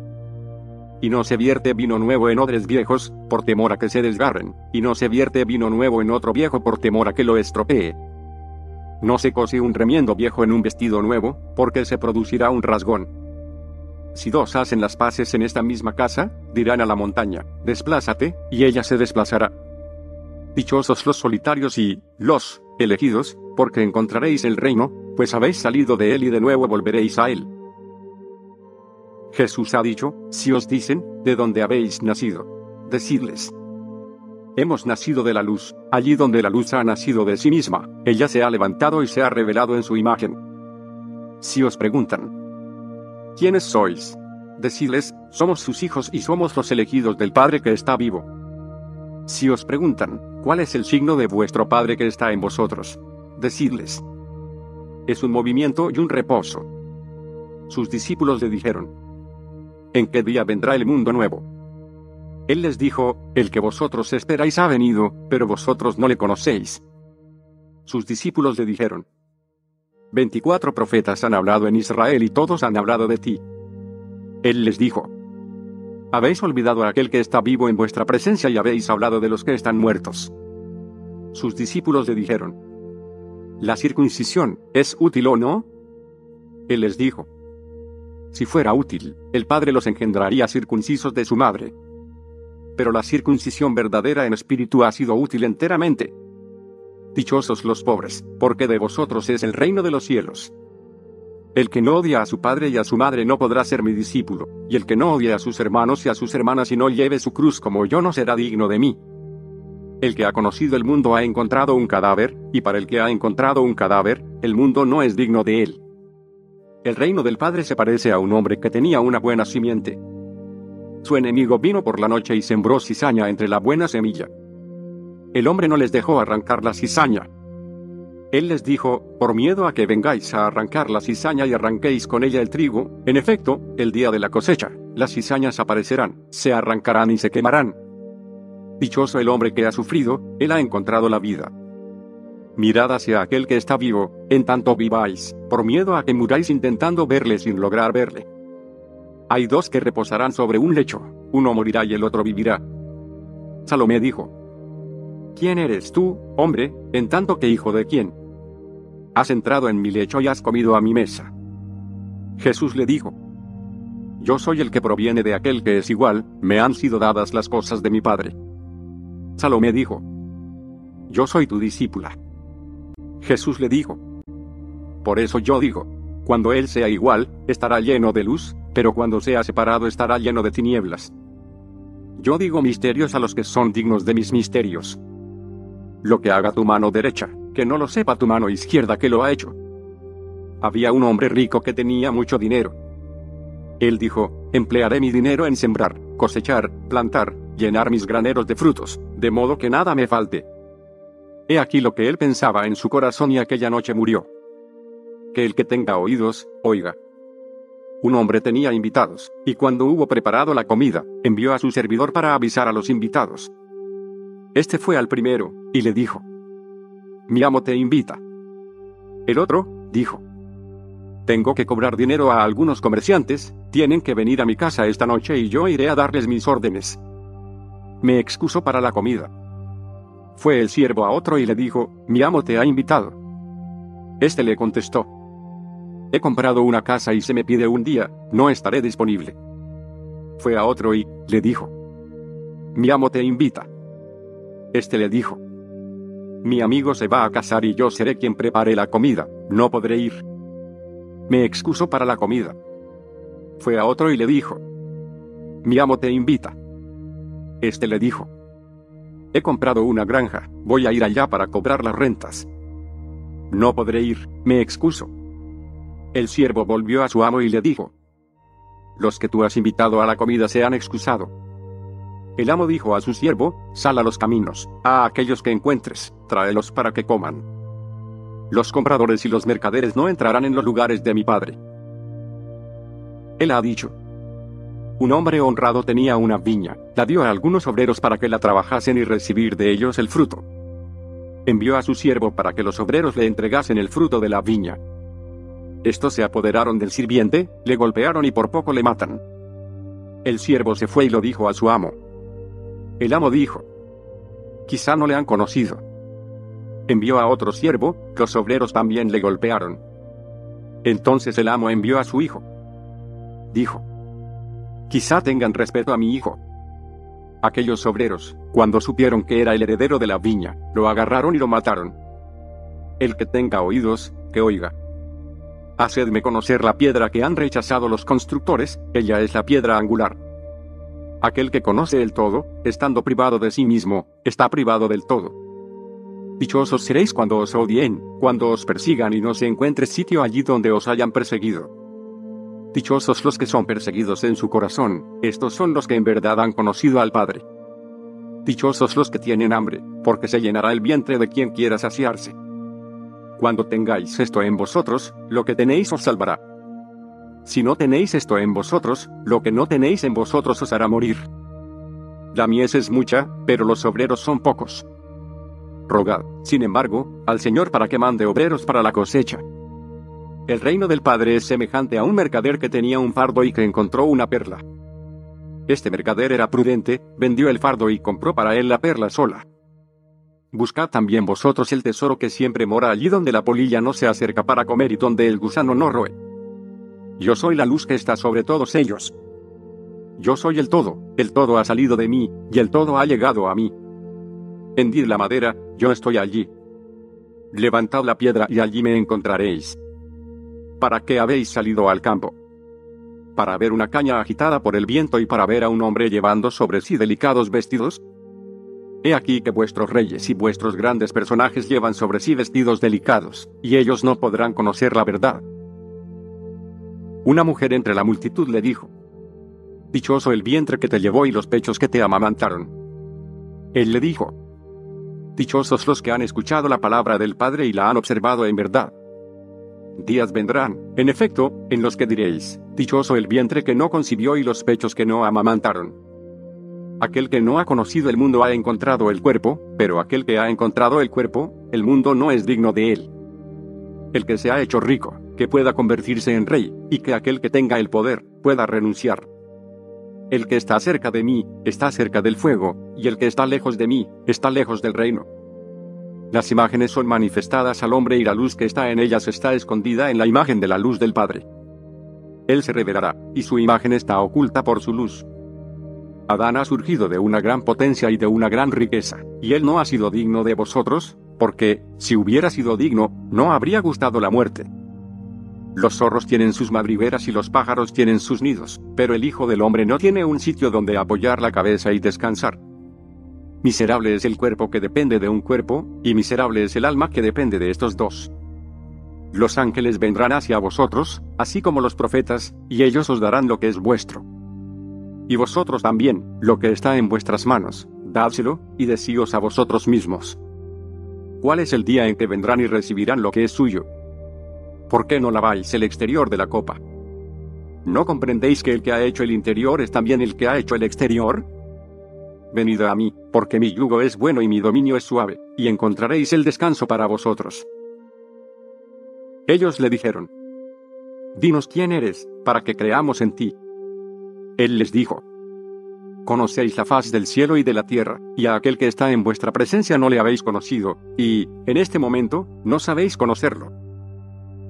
Y no se vierte vino nuevo en odres viejos, por temor a que se desgarren, y no se vierte vino nuevo en otro viejo por temor a que lo estropee. No se cose un remiendo viejo en un vestido nuevo, porque se producirá un rasgón. Si dos hacen las paces en esta misma casa, dirán a la montaña, desplázate, y ella se desplazará. Dichosos los solitarios y, los, elegidos, porque encontraréis el reino, pues habéis salido de él y de nuevo volveréis a él. Jesús ha dicho, si os dicen, ¿de dónde habéis nacido? Decidles, Hemos nacido de la luz, allí donde la luz ha nacido de sí misma, ella se ha levantado y se ha revelado en su imagen. Si os preguntan, ¿quiénes sois? Decidles, somos sus hijos y somos los elegidos del Padre que está vivo. Si os preguntan, ¿cuál es el signo de vuestro Padre que está en vosotros? Decidles, es un movimiento y un reposo. Sus discípulos le dijeron, ¿en qué día vendrá el mundo nuevo? Él les dijo, El que vosotros esperáis ha venido, pero vosotros no le conocéis. Sus discípulos le dijeron, Veinticuatro profetas han hablado en Israel y todos han hablado de ti. Él les dijo, Habéis olvidado a aquel que está vivo en vuestra presencia y habéis hablado de los que están muertos. Sus discípulos le dijeron, ¿la circuncisión es útil o no? Él les dijo, si fuera útil, el Padre los engendraría circuncisos de su madre. Pero la circuncisión verdadera en espíritu ha sido útil enteramente. Dichosos los pobres, porque de vosotros es el reino de los cielos. El que no odia a su padre y a su madre no podrá ser mi discípulo, y el que no odia a sus hermanos y a sus hermanas y no lleve su cruz como yo no será digno de mí. El que ha conocido el mundo ha encontrado un cadáver, y para el que ha encontrado un cadáver, el mundo no es digno de él. El reino del Padre se parece a un hombre que tenía una buena simiente. Su enemigo vino por la noche y sembró cizaña entre la buena semilla. El hombre no les dejó arrancar la cizaña, él les dijo, por miedo a que vengáis a arrancar la cizaña y arranquéis con ella el trigo, en efecto, el día de la cosecha, las cizañas aparecerán, se arrancarán y se quemarán. Dichoso el hombre que ha sufrido, él ha encontrado la vida. Mirad hacia aquel que está vivo, en tanto viváis, por miedo a que muráis intentando verle sin lograr verle. Hay dos que reposarán sobre un lecho, uno morirá y el otro vivirá. Salomé dijo, ¿Quién eres tú, hombre, en tanto que hijo de quién? Has entrado en mi lecho y has comido a mi mesa. Jesús le dijo, Yo soy el que proviene de aquel que es igual, me han sido dadas las cosas de mi Padre. Salomé dijo, Yo soy tu discípula. Jesús le dijo, Por eso yo digo, cuando Él sea igual, estará lleno de luz, pero cuando sea separado estará lleno de tinieblas. Yo digo misterios a los que son dignos de mis misterios. Lo que haga tu mano derecha, que no lo sepa tu mano izquierda que lo ha hecho. Había un hombre rico que tenía mucho dinero. Él dijo, emplearé mi dinero en sembrar, cosechar, plantar, llenar mis graneros de frutos, de modo que nada me falte. He aquí lo que él pensaba en su corazón y aquella noche murió. Que el que tenga oídos, oiga. Un hombre tenía invitados, y cuando hubo preparado la comida, envió a su servidor para avisar a los invitados. Este fue al primero, y le dijo, mi amo te invita. El otro, dijo. Tengo que cobrar dinero a algunos comerciantes, tienen que venir a mi casa esta noche y yo iré a darles mis órdenes. Me excuso para la comida. Fue el siervo a otro y le dijo, mi amo te ha invitado. Este le contestó, he comprado una casa y se me pide un día, no estaré disponible. Fue a otro y, le dijo, mi amo te invita. Este le dijo, mi amigo se va a casar y yo seré quien prepare la comida, no podré ir. Me excuso para la comida. Fue a otro y le dijo, mi amo te invita. Este le dijo, he comprado una granja, voy a ir allá para cobrar las rentas. No podré ir, me excuso. El siervo volvió a su amo y le dijo, los que tú has invitado a la comida se han excusado. El amo dijo a su siervo, sal a los caminos, a aquellos que encuentres, tráelos para que coman. Los compradores y los mercaderes no entrarán en los lugares de mi padre. Él ha dicho. Un hombre honrado tenía una viña, la dio a algunos obreros para que la trabajasen y recibir de ellos el fruto. Envió a su siervo para que los obreros le entregasen el fruto de la viña. Estos se apoderaron del sirviente, le golpearon y por poco le matan. El siervo se fue y lo dijo a su amo. El amo dijo, quizá no le han conocido. Envió a otro siervo, los obreros también le golpearon. Entonces el amo envió a su hijo. Dijo, quizá tengan respeto a mi hijo. Aquellos obreros, cuando supieron que era el heredero de la viña, lo agarraron y lo mataron. El que tenga oídos, que oiga. Hacedme conocer la piedra que han rechazado los constructores, ella es la piedra angular. Aquel que conoce el todo, estando privado de sí mismo, está privado del todo. Dichosos seréis cuando os odien, cuando os persigan y no se encuentre sitio allí donde os hayan perseguido. Dichosos los que son perseguidos en su corazón, estos son los que en verdad han conocido al Padre. Dichosos los que tienen hambre, porque se llenará el vientre de quien quiera saciarse. Cuando tengáis esto en vosotros, lo que tenéis os salvará. Si no tenéis esto en vosotros, lo que no tenéis en vosotros os hará morir. La mies es mucha, pero los obreros son pocos. Rogad, sin embargo, al Señor para que mande obreros para la cosecha. El reino del Padre es semejante a un mercader que tenía un fardo y que encontró una perla. Este mercader era prudente, vendió el fardo y compró para él la perla sola. Buscad también vosotros el tesoro que siempre mora allí donde la polilla no se acerca para comer y donde el gusano no roe. Yo soy la luz que está sobre todos ellos. Yo soy el todo, el todo ha salido de mí, y el todo ha llegado a mí. Hendid la madera, yo estoy allí. Levantad la piedra y allí me encontraréis. ¿Para qué habéis salido al campo? ¿Para ver una caña agitada por el viento y para ver a un hombre llevando sobre sí delicados vestidos? He aquí que vuestros reyes y vuestros grandes personajes llevan sobre sí vestidos delicados, y ellos no podrán conocer la verdad. Una mujer entre la multitud le dijo, Dichoso el vientre que te llevó y los pechos que te amamantaron. Él le dijo, Dichosos los que han escuchado la palabra del Padre y la han observado en verdad. Días vendrán, en efecto, en los que diréis, Dichoso el vientre que no concibió y los pechos que no amamantaron. Aquel que no ha conocido el mundo ha encontrado el cuerpo, pero aquel que ha encontrado el cuerpo, el mundo no es digno de él. El que se ha hecho rico, que pueda convertirse en rey, y que aquel que tenga el poder, pueda renunciar. El que está cerca de mí, está cerca del fuego, y el que está lejos de mí, está lejos del reino. Las imágenes son manifestadas al hombre y la luz que está en ellas está escondida en la imagen de la luz del Padre. Él se revelará, y su imagen está oculta por su luz. Adán ha surgido de una gran potencia y de una gran riqueza, y él no ha sido digno de vosotros, porque, si hubiera sido digno, no habría gustado la muerte. Los zorros tienen sus madrigueras y los pájaros tienen sus nidos, pero el Hijo del Hombre no tiene un sitio donde apoyar la cabeza y descansar. Miserable es el cuerpo que depende de un cuerpo, y miserable es el alma que depende de estos dos. Los ángeles vendrán hacia vosotros, así como los profetas, y ellos os darán lo que es vuestro. Y vosotros también, lo que está en vuestras manos, dádselo, y decíos a vosotros mismos. ¿Cuál es el día en que vendrán y recibirán lo que es suyo? ¿Por qué no laváis el exterior de la copa? ¿No comprendéis que el que ha hecho el interior es también el que ha hecho el exterior? Venid a mí, porque mi yugo es bueno y mi dominio es suave, y encontraréis el descanso para vosotros. Ellos le dijeron, Dinos quién eres, para que creamos en ti. Él les dijo, Conocéis la faz del cielo y de la tierra, y a aquel que está en vuestra presencia no le habéis conocido, y, en este momento, no sabéis conocerlo.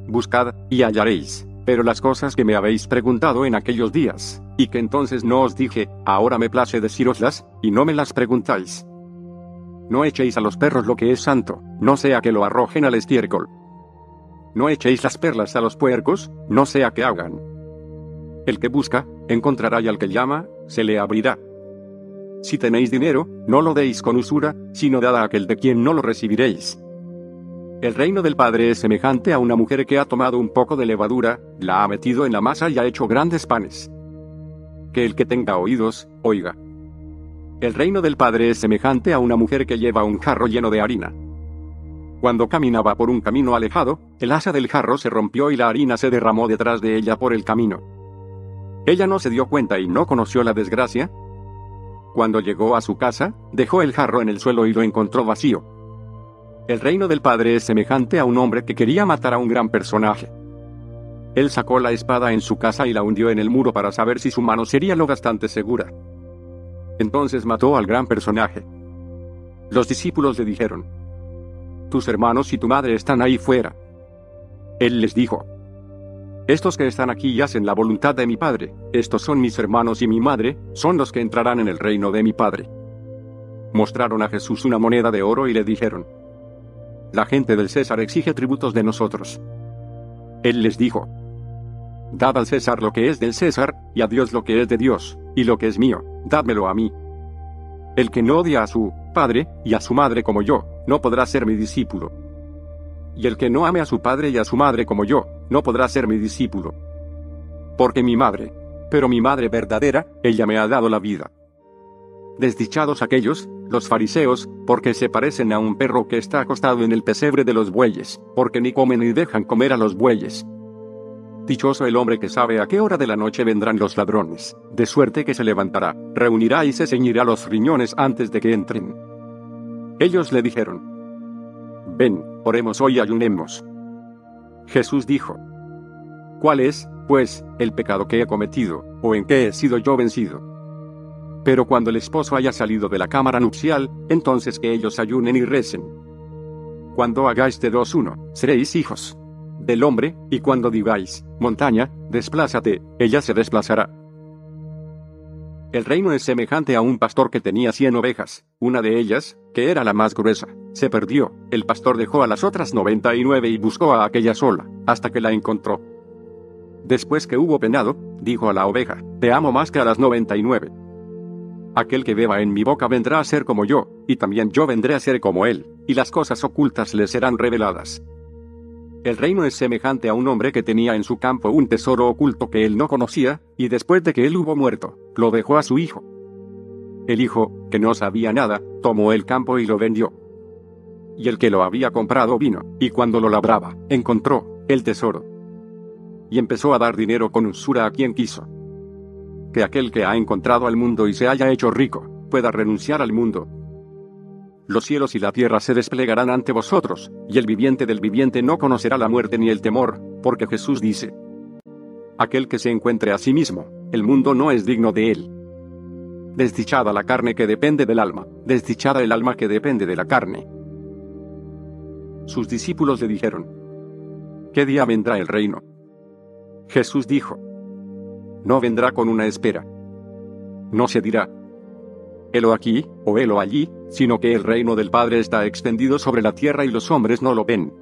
Buscad, y hallaréis, pero las cosas que me habéis preguntado en aquellos días, y que entonces no os dije, ahora me place decíroslas, y no me las preguntáis. No echéis a los perros lo que es santo, no sea que lo arrojen al estiércol. No echéis las perlas a los puercos, no sea que hagan. El que busca, encontrará y al que llama, se le abrirá. Si tenéis dinero, no lo deis con usura, sino dad a aquel de quien no lo recibiréis. El reino del Padre es semejante a una mujer que ha tomado un poco de levadura, la ha metido en la masa y ha hecho grandes panes. Que el que tenga oídos, oiga. El reino del Padre es semejante a una mujer que lleva un jarro lleno de harina. Cuando caminaba por un camino alejado, el asa del jarro se rompió y la harina se derramó detrás de ella por el camino. Ella no se dio cuenta y no conoció la desgracia. Cuando llegó a su casa, dejó el jarro en el suelo y lo encontró vacío. El reino del Padre es semejante a un hombre que quería matar a un gran personaje. Él sacó la espada en su casa y la hundió en el muro para saber si su mano sería lo bastante segura. Entonces mató al gran personaje. Los discípulos le dijeron, Tus hermanos y tu madre están ahí fuera. Él les dijo, estos que están aquí hacen la voluntad de mi Padre, estos son mis hermanos y mi madre, son los que entrarán en el reino de mi Padre. Mostraron a Jesús una moneda de oro y le dijeron, La gente del César exige tributos de nosotros. Él les dijo, Dad al César lo que es del César, y a Dios lo que es de Dios, y lo que es mío, dádmelo a mí. El que no odia a su padre y a su madre como yo, no podrá ser mi discípulo. Y el que no ame a su padre y a su madre como yo, no podrá ser mi discípulo. Porque mi madre, pero mi madre verdadera, ella me ha dado la vida. Desdichados aquellos, los fariseos, porque se parecen a un perro que está acostado en el pesebre de los bueyes, porque ni comen ni dejan comer a los bueyes. Dichoso el hombre que sabe a qué hora de la noche vendrán los ladrones, de suerte que se levantará, reunirá y se ceñirá los riñones antes de que entren. Ellos le dijeron, Ven, oremos hoy y ayunemos. Jesús dijo, ¿Cuál es, pues, el pecado que he cometido, o en qué he sido yo vencido? Pero cuando el esposo haya salido de la cámara nupcial, entonces que ellos ayunen y recen. Cuando hagáis de dos uno, seréis hijos del hombre, y cuando digáis, montaña, desplázate, ella se desplazará. El reino es semejante a un pastor que tenía cien ovejas, una de ellas, que era la más gruesa, se perdió, el pastor dejó a las otras noventa y nueve y buscó a aquella sola, hasta que la encontró. Después que hubo penado, dijo a la oveja, Te amo más que a las noventa y nueve. Aquel que beba en mi boca vendrá a ser como yo, y también yo vendré a ser como él, y las cosas ocultas le serán reveladas. El reino es semejante a un hombre que tenía en su campo un tesoro oculto que él no conocía, y después de que él hubo muerto, lo dejó a su hijo. El hijo, que no sabía nada, tomó el campo y lo vendió. Y el que lo había comprado vino, y cuando lo labraba, encontró el tesoro. Y empezó a dar dinero con usura a quien quiso. Que aquel que ha encontrado al mundo y se haya hecho rico, pueda renunciar al mundo, los cielos y la tierra se desplegarán ante vosotros, y el viviente del viviente no conocerá la muerte ni el temor, porque Jesús dice, Aquel que se encuentre a sí mismo, el mundo no es digno de él. Desdichada la carne que depende del alma, desdichada el alma que depende de la carne. Sus discípulos le dijeron, ¿Qué día vendrá el reino? Jesús dijo, No vendrá con una espera. No se dirá, helo aquí, o helo allí, sino que el reino del Padre está extendido sobre la tierra y los hombres no lo ven.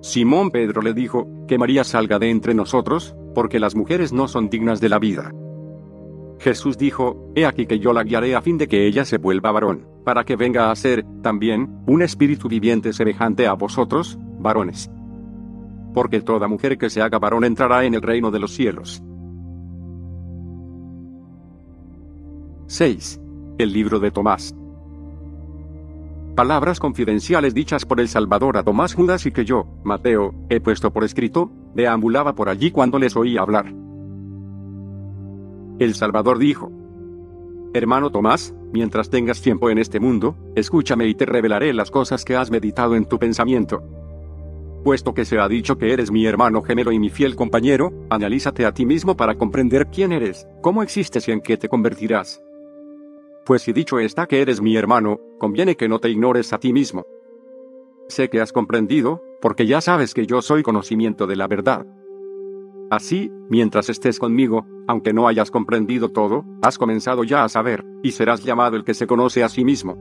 Simón Pedro le dijo, que María salga de entre nosotros, porque las mujeres no son dignas de la vida. Jesús dijo, He aquí que yo la guiaré a fin de que ella se vuelva varón, para que venga a ser, también, un espíritu viviente semejante a vosotros, varones. Porque toda mujer que se haga varón entrará en el reino de los cielos. 6. El libro de Tomás. Palabras confidenciales dichas por el Salvador a Tomás Judas y que yo, Mateo, he puesto por escrito, deambulaba por allí cuando les oí hablar. El Salvador dijo, Hermano Tomás, mientras tengas tiempo en este mundo, escúchame y te revelaré las cosas que has meditado en tu pensamiento. Puesto que se ha dicho que eres mi hermano gemelo y mi fiel compañero, analízate a ti mismo para comprender quién eres, cómo existes y en qué te convertirás. Pues si dicho está que eres mi hermano, conviene que no te ignores a ti mismo. Sé que has comprendido, porque ya sabes que yo soy conocimiento de la verdad. Así, mientras estés conmigo, aunque no hayas comprendido todo, has comenzado ya a saber, y serás llamado el que se conoce a sí mismo.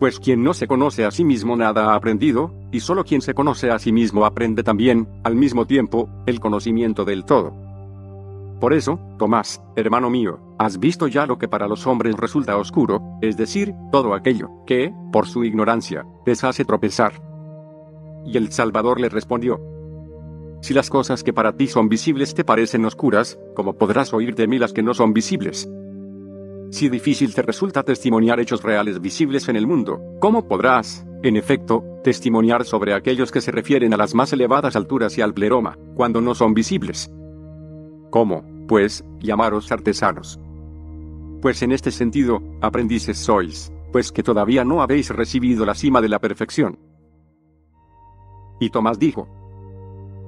Pues quien no se conoce a sí mismo nada ha aprendido, y solo quien se conoce a sí mismo aprende también, al mismo tiempo, el conocimiento del todo. Por eso, Tomás, hermano mío, has visto ya lo que para los hombres resulta oscuro, es decir, todo aquello que, por su ignorancia, les hace tropezar. Y el Salvador le respondió, Si las cosas que para ti son visibles te parecen oscuras, ¿cómo podrás oír de mí las que no son visibles? Si difícil te resulta testimoniar hechos reales visibles en el mundo, ¿cómo podrás, en efecto, testimoniar sobre aquellos que se refieren a las más elevadas alturas y al pleroma, cuando no son visibles? ¿Cómo, pues, llamaros artesanos? Pues en este sentido, aprendices sois, pues que todavía no habéis recibido la cima de la perfección. Y Tomás dijo,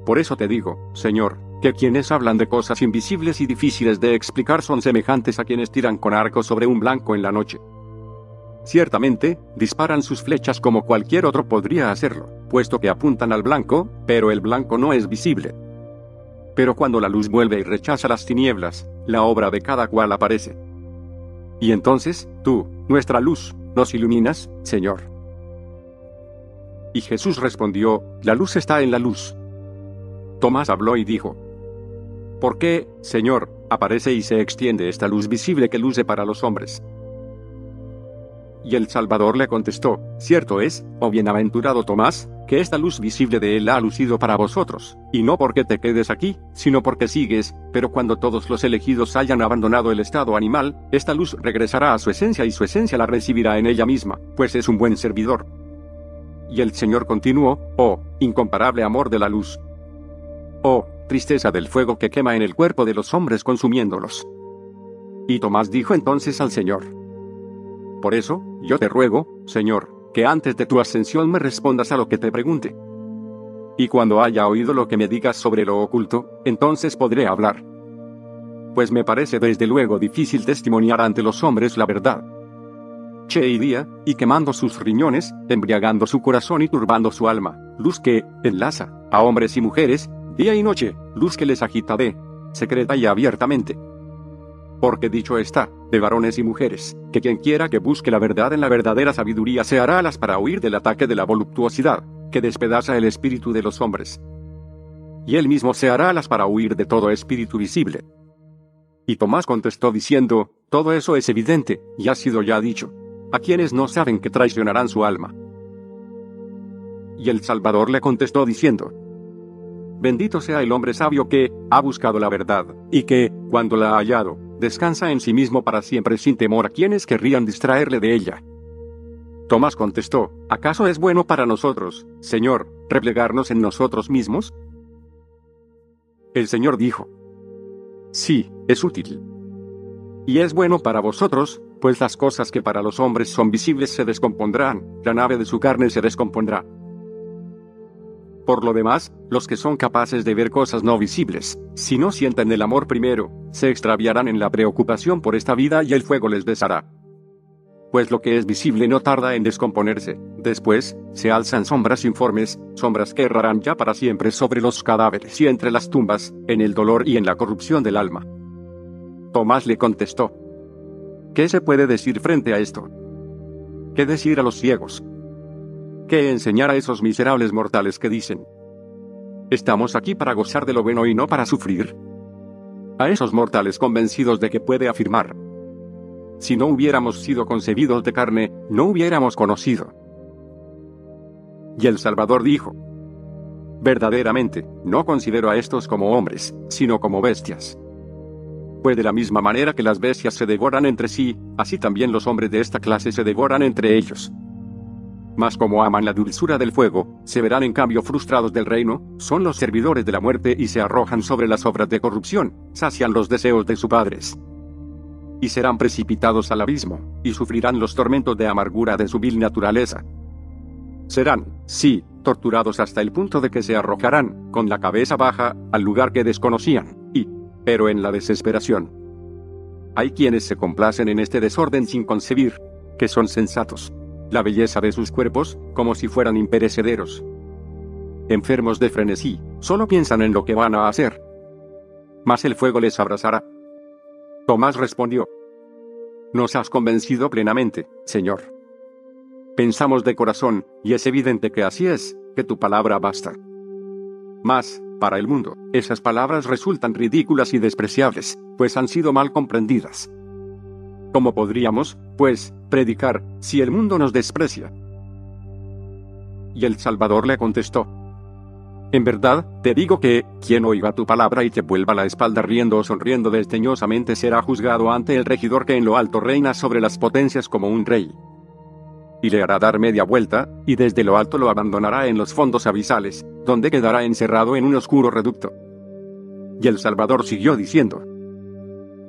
Por eso te digo, Señor, que quienes hablan de cosas invisibles y difíciles de explicar son semejantes a quienes tiran con arco sobre un blanco en la noche. Ciertamente, disparan sus flechas como cualquier otro podría hacerlo, puesto que apuntan al blanco, pero el blanco no es visible. Pero cuando la luz vuelve y rechaza las tinieblas, la obra de cada cual aparece. Y entonces, tú, nuestra luz, nos iluminas, Señor. Y Jesús respondió, La luz está en la luz. Tomás habló y dijo, ¿Por qué, Señor, aparece y se extiende esta luz visible que luce para los hombres? Y el Salvador le contestó, Cierto es, oh bienaventurado Tomás, que esta luz visible de él ha lucido para vosotros, y no porque te quedes aquí, sino porque sigues, pero cuando todos los elegidos hayan abandonado el estado animal, esta luz regresará a su esencia y su esencia la recibirá en ella misma, pues es un buen servidor. Y el Señor continuó, oh, incomparable amor de la luz. Oh, tristeza del fuego que quema en el cuerpo de los hombres consumiéndolos. Y Tomás dijo entonces al Señor, por eso, yo te ruego, Señor, que antes de tu ascensión me respondas a lo que te pregunte. Y cuando haya oído lo que me digas sobre lo oculto, entonces podré hablar. pues me parece desde luego difícil testimoniar ante los hombres la verdad. Che y día, y quemando sus riñones, embriagando su corazón y turbando su alma, luz que, enlaza, a hombres y mujeres, día y noche, luz que les agita de, secreta y abiertamente. Porque dicho está, de varones y mujeres, que quien quiera que busque la verdad en la verdadera sabiduría se hará alas para huir del ataque de la voluptuosidad, que despedaza el espíritu de los hombres. Y él mismo se hará alas para huir de todo espíritu visible. Y Tomás contestó diciendo, todo eso es evidente, y ha sido ya dicho. A quienes no saben que traicionarán su alma. Y el Salvador le contestó diciendo, Bendito sea el hombre sabio que ha buscado la verdad, y que, cuando la ha hallado, descansa en sí mismo para siempre sin temor a quienes querrían distraerle de ella. Tomás contestó, ¿acaso es bueno para nosotros, Señor, replegarnos en nosotros mismos? El Señor dijo, Sí, es útil. Y es bueno para vosotros, pues las cosas que para los hombres son visibles se descompondrán, la nave de su carne se descompondrá. Por lo demás, los que son capaces de ver cosas no visibles, si no sienten el amor primero, se extraviarán en la preocupación por esta vida y el fuego les deshará. Pues lo que es visible no tarda en descomponerse, después, se alzan sombras informes, sombras que errarán ya para siempre sobre los cadáveres y entre las tumbas, en el dolor y en la corrupción del alma. Tomás le contestó. ¿Qué se puede decir frente a esto? ¿Qué decir a los ciegos? Que enseñar a esos miserables mortales que dicen, estamos aquí para gozar de lo bueno y no para sufrir. A esos mortales convencidos de que puede afirmar, si no hubiéramos sido concebidos de carne, no hubiéramos conocido. Y el Salvador dijo, verdaderamente, no considero a estos como hombres, sino como bestias. Pues de la misma manera que las bestias se devoran entre sí, así también los hombres de esta clase se devoran entre ellos. Mas como aman la dulzura del fuego, se verán en cambio frustrados del reino, son los servidores de la muerte y se arrojan sobre las obras de corrupción, sacian los deseos de sus padres. Y serán precipitados al abismo, y sufrirán los tormentos de amargura de su vil naturaleza. Serán, sí, torturados hasta el punto de que se arrojarán, con la cabeza baja, al lugar que desconocían, y, pero en la desesperación. Hay quienes se complacen en este desorden sin concebir, que son sensatos la belleza de sus cuerpos, como si fueran imperecederos. Enfermos de frenesí, solo piensan en lo que van a hacer. Mas el fuego les abrazará. Tomás respondió. Nos has convencido plenamente, Señor. Pensamos de corazón, y es evidente que así es, que tu palabra basta. Mas, para el mundo, esas palabras resultan ridículas y despreciables, pues han sido mal comprendidas. ¿Cómo podríamos, pues, predicar, si el mundo nos desprecia? Y el Salvador le contestó, En verdad, te digo que, quien oiga tu palabra y te vuelva la espalda riendo o sonriendo desdeñosamente será juzgado ante el regidor que en lo alto reina sobre las potencias como un rey. Y le hará dar media vuelta, y desde lo alto lo abandonará en los fondos abisales, donde quedará encerrado en un oscuro reducto. Y el Salvador siguió diciendo,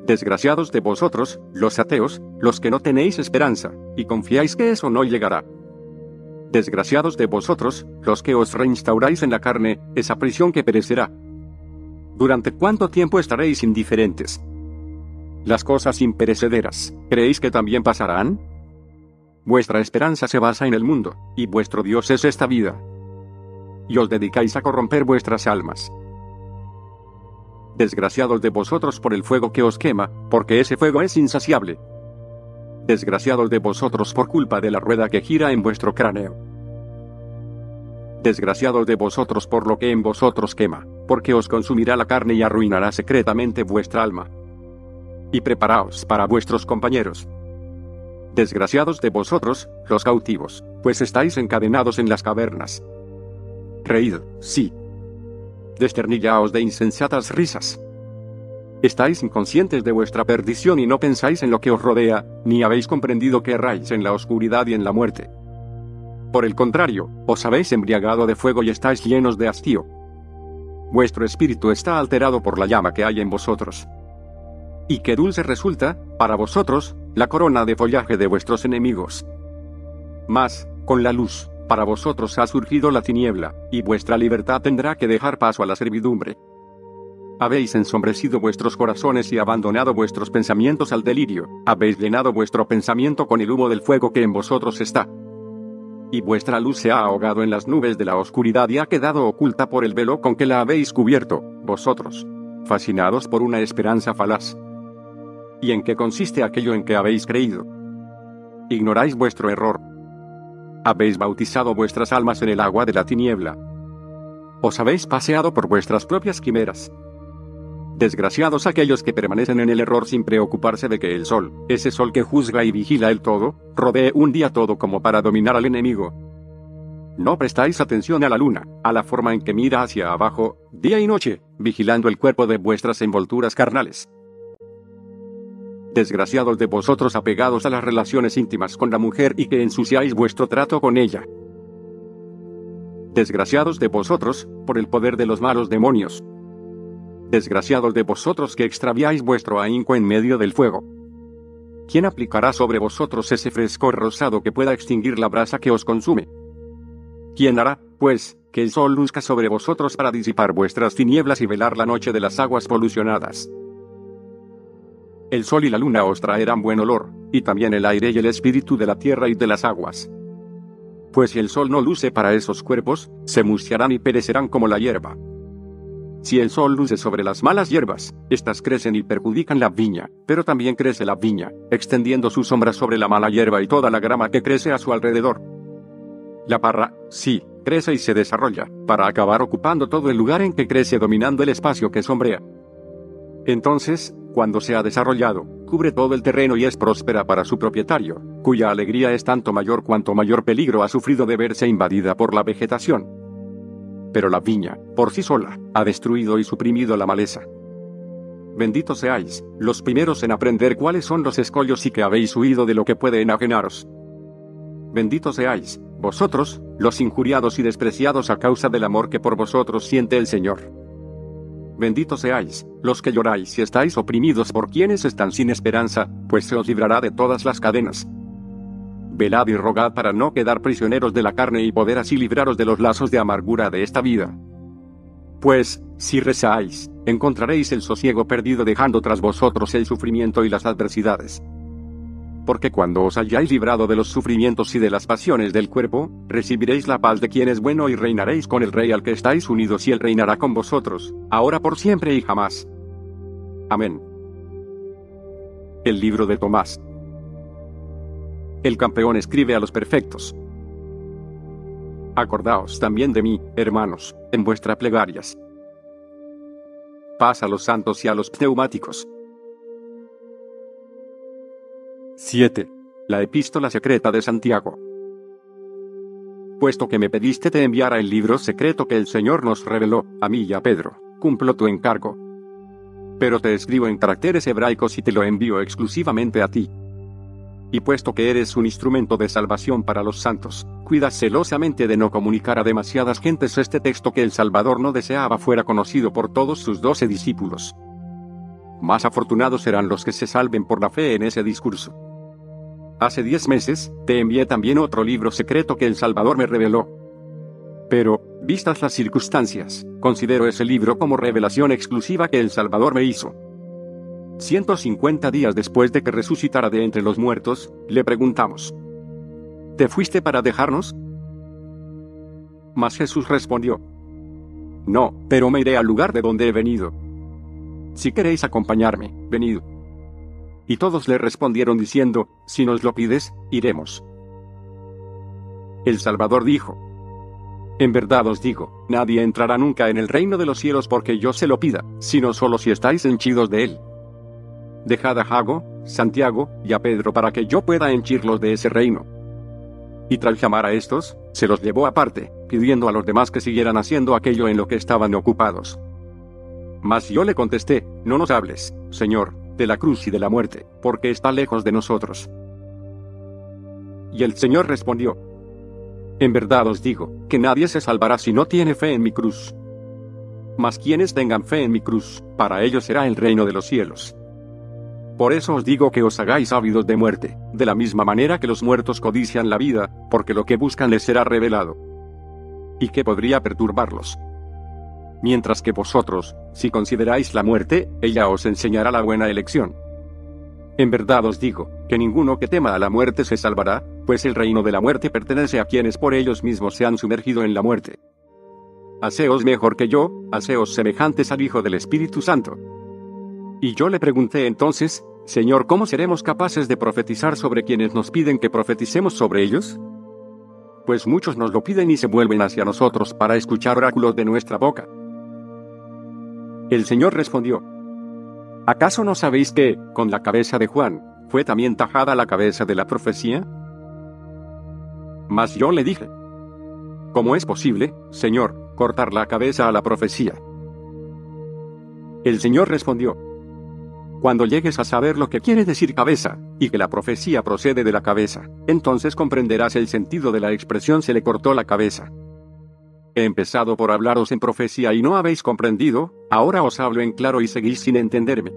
Desgraciados de vosotros, los ateos, los que no tenéis esperanza, y confiáis que eso no llegará. Desgraciados de vosotros, los que os reinstauráis en la carne, esa prisión que perecerá. ¿Durante cuánto tiempo estaréis indiferentes? Las cosas imperecederas, ¿creéis que también pasarán? Vuestra esperanza se basa en el mundo, y vuestro Dios es esta vida. Y os dedicáis a corromper vuestras almas. Desgraciados de vosotros por el fuego que os quema, porque ese fuego es insaciable. Desgraciados de vosotros por culpa de la rueda que gira en vuestro cráneo. Desgraciados de vosotros por lo que en vosotros quema, porque os consumirá la carne y arruinará secretamente vuestra alma. Y preparaos para vuestros compañeros. Desgraciados de vosotros, los cautivos, pues estáis encadenados en las cavernas. Reíd, sí, desternillaos de insensatas risas. Estáis inconscientes de vuestra perdición y no pensáis en lo que os rodea, ni habéis comprendido que erráis en la oscuridad y en la muerte. Por el contrario, os habéis embriagado de fuego y estáis llenos de hastío. Vuestro espíritu está alterado por la llama que hay en vosotros. Y qué dulce resulta, para vosotros, la corona de follaje de vuestros enemigos. Mas, con la luz, para vosotros ha surgido la tiniebla, y vuestra libertad tendrá que dejar paso a la servidumbre. Habéis ensombrecido vuestros corazones y abandonado vuestros pensamientos al delirio, habéis llenado vuestro pensamiento con el humo del fuego que en vosotros está. Y vuestra luz se ha ahogado en las nubes de la oscuridad y ha quedado oculta por el velo con que la habéis cubierto, vosotros, fascinados por una esperanza falaz. ¿Y en qué consiste aquello en que habéis creído? Ignoráis vuestro error. Habéis bautizado vuestras almas en el agua de la tiniebla. Os habéis paseado por vuestras propias quimeras. Desgraciados aquellos que permanecen en el error sin preocuparse de que el sol, ese sol que juzga y vigila el todo, rodee un día todo como para dominar al enemigo. No prestáis atención a la luna, a la forma en que mira hacia abajo, día y noche, vigilando el cuerpo de vuestras envolturas carnales. Desgraciados de vosotros apegados a las relaciones íntimas con la mujer y que ensuciáis vuestro trato con ella. Desgraciados de vosotros, por el poder de los malos demonios, Desgraciados de vosotros que extraviáis vuestro ahínco en medio del fuego. ¿Quién aplicará sobre vosotros ese frescor rosado que pueda extinguir la brasa que os consume? ¿Quién hará, pues, que el sol luzca sobre vosotros para disipar vuestras tinieblas y velar la noche de las aguas polucionadas? El sol y la luna os traerán buen olor, y también el aire y el espíritu de la tierra y de las aguas. Pues si el sol no luce para esos cuerpos, se mustiarán y perecerán como la hierba. Si el sol luce sobre las malas hierbas, éstas crecen y perjudican la viña, pero también crece la viña, extendiendo su sombra sobre la mala hierba y toda la grama que crece a su alrededor. La parra, sí, crece y se desarrolla, para acabar ocupando todo el lugar en que crece dominando el espacio que sombrea. Entonces, cuando se ha desarrollado, cubre todo el terreno y es próspera para su propietario, cuya alegría es tanto mayor cuanto mayor peligro ha sufrido de verse invadida por la vegetación pero la viña, por sí sola, ha destruido y suprimido la maleza. Benditos seáis, los primeros en aprender cuáles son los escollos y que habéis huido de lo que puede enajenaros. Benditos seáis, vosotros, los injuriados y despreciados a causa del amor que por vosotros siente el Señor. Benditos seáis, los que lloráis y estáis oprimidos por quienes están sin esperanza, pues se os librará de todas las cadenas velad y rogad para no quedar prisioneros de la carne y poder así libraros de los lazos de amargura de esta vida. Pues, si rezáis, encontraréis el sosiego perdido dejando tras vosotros el sufrimiento y las adversidades. Porque cuando os hayáis librado de los sufrimientos y de las pasiones del cuerpo, recibiréis la paz de quien es bueno y reinaréis con el Rey al que estáis unidos y él reinará con vosotros, ahora por siempre y jamás. Amén. El libro de Tomás. El campeón escribe a los perfectos. Acordaos también de mí, hermanos, en vuestras plegarias. Paz a los santos y a los pneumáticos. 7. La epístola secreta de Santiago. Puesto que me pediste te enviara el libro secreto que el Señor nos reveló, a mí y a Pedro, cumplo tu encargo. Pero te escribo en caracteres hebraicos y te lo envío exclusivamente a ti, y puesto que eres un instrumento de salvación para los santos, cuida celosamente de no comunicar a demasiadas gentes este texto que el Salvador no deseaba fuera conocido por todos sus doce discípulos. Más afortunados serán los que se salven por la fe en ese discurso. Hace diez meses, te envié también otro libro secreto que el Salvador me reveló. Pero, vistas las circunstancias, considero ese libro como revelación exclusiva que el Salvador me hizo. 150 días después de que resucitara de entre los muertos, le preguntamos, ¿Te fuiste para dejarnos? Mas Jesús respondió, No, pero me iré al lugar de donde he venido. Si queréis acompañarme, venid. Y todos le respondieron diciendo, Si nos lo pides, iremos. El Salvador dijo, En verdad os digo, nadie entrará nunca en el reino de los cielos porque yo se lo pida, sino solo si estáis henchidos de él. Dejad a Jago, Santiago y a Pedro para que yo pueda henchirlos de ese reino. Y tras llamar a estos, se los llevó aparte, pidiendo a los demás que siguieran haciendo aquello en lo que estaban ocupados. Mas yo le contesté, no nos hables, Señor, de la cruz y de la muerte, porque está lejos de nosotros. Y el Señor respondió, En verdad os digo, que nadie se salvará si no tiene fe en mi cruz. Mas quienes tengan fe en mi cruz, para ellos será el reino de los cielos. Por eso os digo que os hagáis ávidos de muerte, de la misma manera que los muertos codician la vida, porque lo que buscan les será revelado. ¿Y qué podría perturbarlos? Mientras que vosotros, si consideráis la muerte, ella os enseñará la buena elección. En verdad os digo, que ninguno que tema a la muerte se salvará, pues el reino de la muerte pertenece a quienes por ellos mismos se han sumergido en la muerte. Haceos mejor que yo, haceos semejantes al Hijo del Espíritu Santo. Y yo le pregunté entonces, Señor, ¿cómo seremos capaces de profetizar sobre quienes nos piden que profeticemos sobre ellos? Pues muchos nos lo piden y se vuelven hacia nosotros para escuchar oráculos de nuestra boca. El Señor respondió, ¿acaso no sabéis que, con la cabeza de Juan, fue también tajada la cabeza de la profecía? Mas yo le dije, ¿cómo es posible, Señor, cortar la cabeza a la profecía? El Señor respondió, cuando llegues a saber lo que quiere decir cabeza, y que la profecía procede de la cabeza, entonces comprenderás el sentido de la expresión se le cortó la cabeza. He empezado por hablaros en profecía y no habéis comprendido, ahora os hablo en claro y seguís sin entenderme.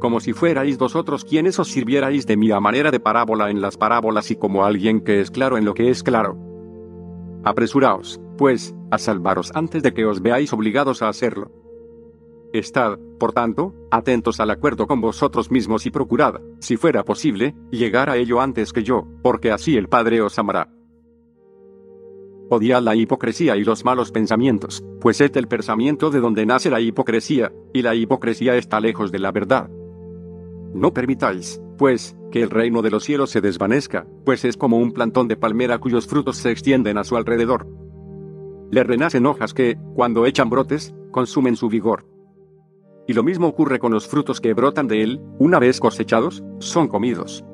Como si fuerais vosotros quienes os sirvierais de mí a manera de parábola en las parábolas y como alguien que es claro en lo que es claro. Apresuraos, pues, a salvaros antes de que os veáis obligados a hacerlo. Estad, por tanto, atentos al acuerdo con vosotros mismos y procurad, si fuera posible, llegar a ello antes que yo, porque así el Padre os amará. Odiad la hipocresía y los malos pensamientos, pues es el pensamiento de donde nace la hipocresía, y la hipocresía está lejos de la verdad. No permitáis, pues, que el reino de los cielos se desvanezca, pues es como un plantón de palmera cuyos frutos se extienden a su alrededor. Le renacen hojas que, cuando echan brotes, consumen su vigor. Y lo mismo ocurre con los frutos que brotan de él, una vez cosechados, son comidos.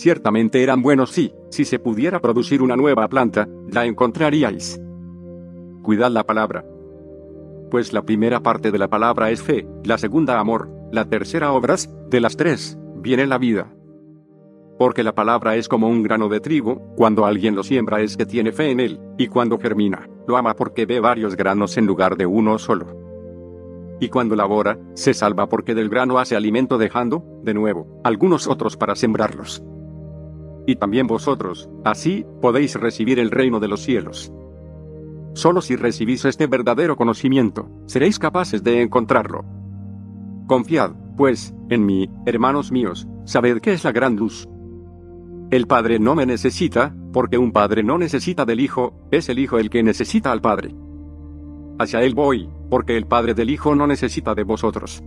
Ciertamente eran buenos sí, si se pudiera producir una nueva planta, la encontraríais. Cuidad la palabra. Pues la primera parte de la palabra es fe, la segunda amor, la tercera obras, de las tres, viene la vida. Porque la palabra es como un grano de trigo, cuando alguien lo siembra es que tiene fe en él, y cuando germina, lo ama porque ve varios granos en lugar de uno solo y cuando labora, se salva porque del grano hace alimento dejando, de nuevo, algunos otros para sembrarlos. Y también vosotros, así, podéis recibir el reino de los cielos. Solo si recibís este verdadero conocimiento, seréis capaces de encontrarlo. Confiad, pues, en mí, hermanos míos, sabed que es la gran luz. El Padre no me necesita, porque un Padre no necesita del Hijo, es el Hijo el que necesita al Padre. Hacia Él voy, porque el Padre del Hijo no necesita de vosotros.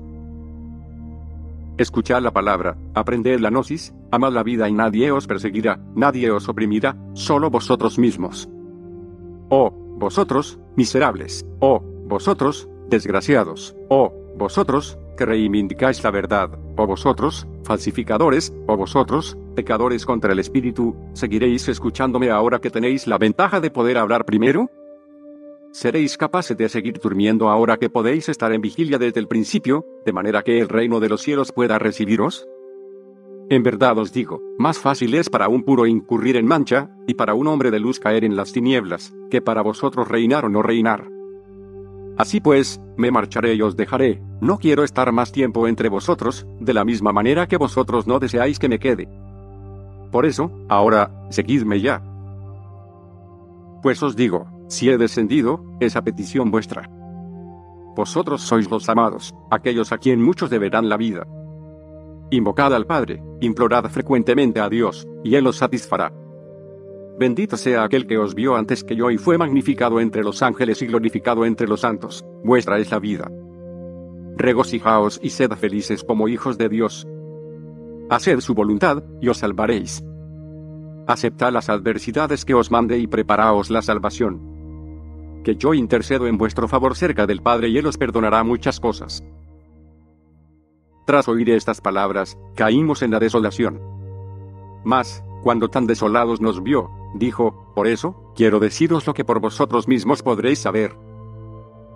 Escuchad la palabra, aprended la gnosis, amad la vida y nadie os perseguirá, nadie os oprimirá, solo vosotros mismos. Oh, vosotros, miserables, oh, vosotros, desgraciados, oh, vosotros, que reivindicáis la verdad, oh vosotros, falsificadores, oh vosotros, pecadores contra el Espíritu, ¿seguiréis escuchándome ahora que tenéis la ventaja de poder hablar primero? ¿Seréis capaces de seguir durmiendo ahora que podéis estar en vigilia desde el principio, de manera que el reino de los cielos pueda recibiros? En verdad os digo, más fácil es para un puro incurrir en mancha, y para un hombre de luz caer en las tinieblas, que para vosotros reinar o no reinar. Así pues, me marcharé y os dejaré, no quiero estar más tiempo entre vosotros, de la misma manera que vosotros no deseáis que me quede. Por eso, ahora, seguidme ya. Pues os digo, si he descendido, es a petición vuestra. Vosotros sois los amados, aquellos a quien muchos deberán la vida. Invocad al Padre, implorad frecuentemente a Dios, y Él os satisfará. Bendito sea aquel que os vio antes que yo y fue magnificado entre los ángeles y glorificado entre los santos, vuestra es la vida. Regocijaos y sed felices como hijos de Dios. Haced su voluntad, y os salvaréis. Aceptad las adversidades que os mande y preparaos la salvación que yo intercedo en vuestro favor cerca del Padre y Él os perdonará muchas cosas. Tras oír estas palabras, caímos en la desolación. Mas, cuando tan desolados nos vio, dijo, por eso, quiero deciros lo que por vosotros mismos podréis saber.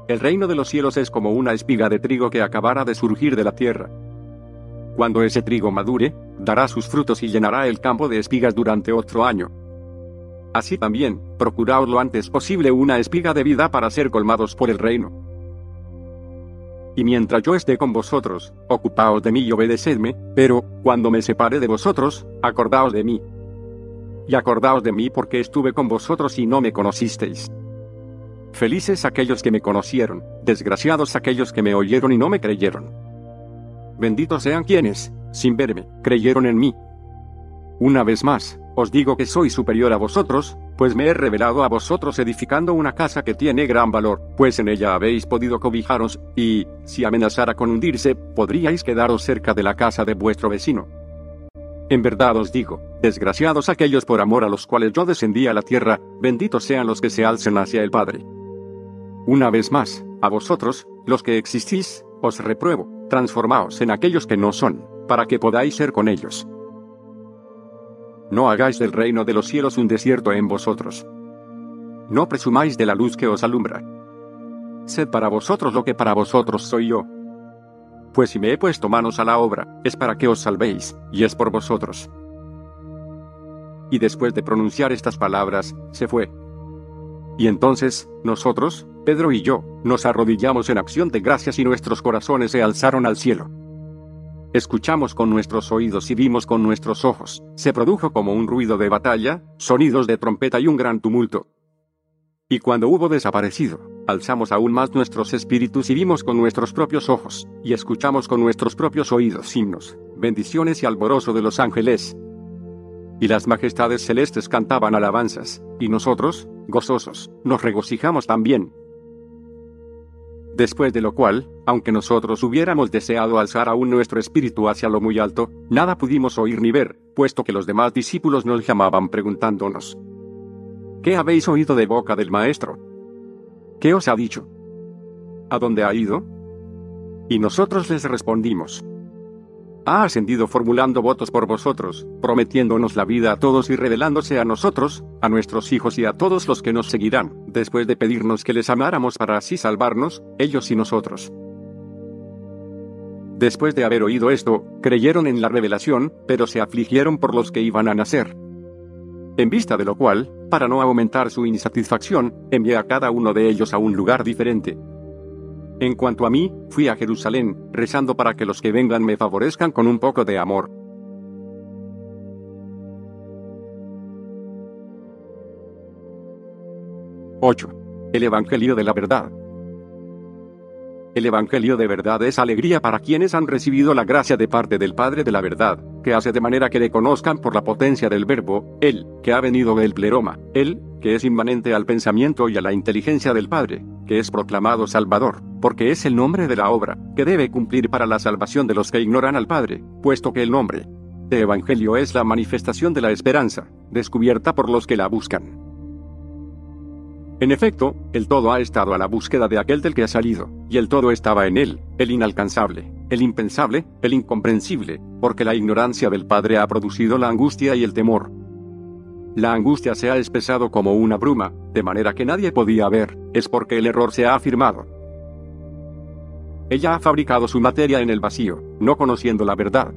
El reino de los cielos es como una espiga de trigo que acabara de surgir de la tierra. Cuando ese trigo madure, dará sus frutos y llenará el campo de espigas durante otro año. Así también, procuraos lo antes posible una espiga de vida para ser colmados por el reino. Y mientras yo esté con vosotros, ocupaos de mí y obedecedme, pero, cuando me separe de vosotros, acordaos de mí. Y acordaos de mí porque estuve con vosotros y no me conocisteis. Felices aquellos que me conocieron, desgraciados aquellos que me oyeron y no me creyeron. Benditos sean quienes, sin verme, creyeron en mí. Una vez más, os digo que soy superior a vosotros, pues me he revelado a vosotros edificando una casa que tiene gran valor, pues en ella habéis podido cobijaros, y, si amenazara con hundirse, podríais quedaros cerca de la casa de vuestro vecino. En verdad os digo, desgraciados aquellos por amor a los cuales yo descendí a la tierra, benditos sean los que se alcen hacia el Padre. Una vez más, a vosotros, los que existís, os repruebo, transformaos en aquellos que no son, para que podáis ser con ellos. No hagáis del reino de los cielos un desierto en vosotros. No presumáis de la luz que os alumbra. Sed para vosotros lo que para vosotros soy yo. Pues si me he puesto manos a la obra, es para que os salvéis, y es por vosotros. Y después de pronunciar estas palabras, se fue. Y entonces, nosotros, Pedro y yo, nos arrodillamos en acción de gracias y nuestros corazones se alzaron al cielo. Escuchamos con nuestros oídos y vimos con nuestros ojos. Se produjo como un ruido de batalla, sonidos de trompeta y un gran tumulto. Y cuando hubo desaparecido, alzamos aún más nuestros espíritus y vimos con nuestros propios ojos, y escuchamos con nuestros propios oídos himnos, bendiciones y alborozo de los ángeles. Y las majestades celestes cantaban alabanzas, y nosotros, gozosos, nos regocijamos también. Después de lo cual, aunque nosotros hubiéramos deseado alzar aún nuestro espíritu hacia lo muy alto, nada pudimos oír ni ver, puesto que los demás discípulos nos llamaban preguntándonos, ¿qué habéis oído de boca del Maestro? ¿Qué os ha dicho? ¿A dónde ha ido? Y nosotros les respondimos, ha ascendido formulando votos por vosotros, prometiéndonos la vida a todos y revelándose a nosotros, a nuestros hijos y a todos los que nos seguirán, después de pedirnos que les amáramos para así salvarnos, ellos y nosotros. Después de haber oído esto, creyeron en la revelación, pero se afligieron por los que iban a nacer. En vista de lo cual, para no aumentar su insatisfacción, envié a cada uno de ellos a un lugar diferente, en cuanto a mí, fui a Jerusalén, rezando para que los que vengan me favorezcan con un poco de amor. ¡8! El Evangelio de la Verdad. El Evangelio de verdad es alegría para quienes han recibido la gracia de parte del Padre de la verdad, que hace de manera que le conozcan por la potencia del verbo, Él, que ha venido del pleroma, Él, que es inmanente al pensamiento y a la inteligencia del Padre, que es proclamado Salvador, porque es el nombre de la obra, que debe cumplir para la salvación de los que ignoran al Padre, puesto que el nombre de Evangelio es la manifestación de la esperanza, descubierta por los que la buscan. En efecto, el todo ha estado a la búsqueda de aquel del que ha salido, y el todo estaba en él, el inalcanzable, el impensable, el incomprensible, porque la ignorancia del Padre ha producido la angustia y el temor. La angustia se ha espesado como una bruma, de manera que nadie podía ver, es porque el error se ha afirmado. Ella ha fabricado su materia en el vacío, no conociendo la verdad.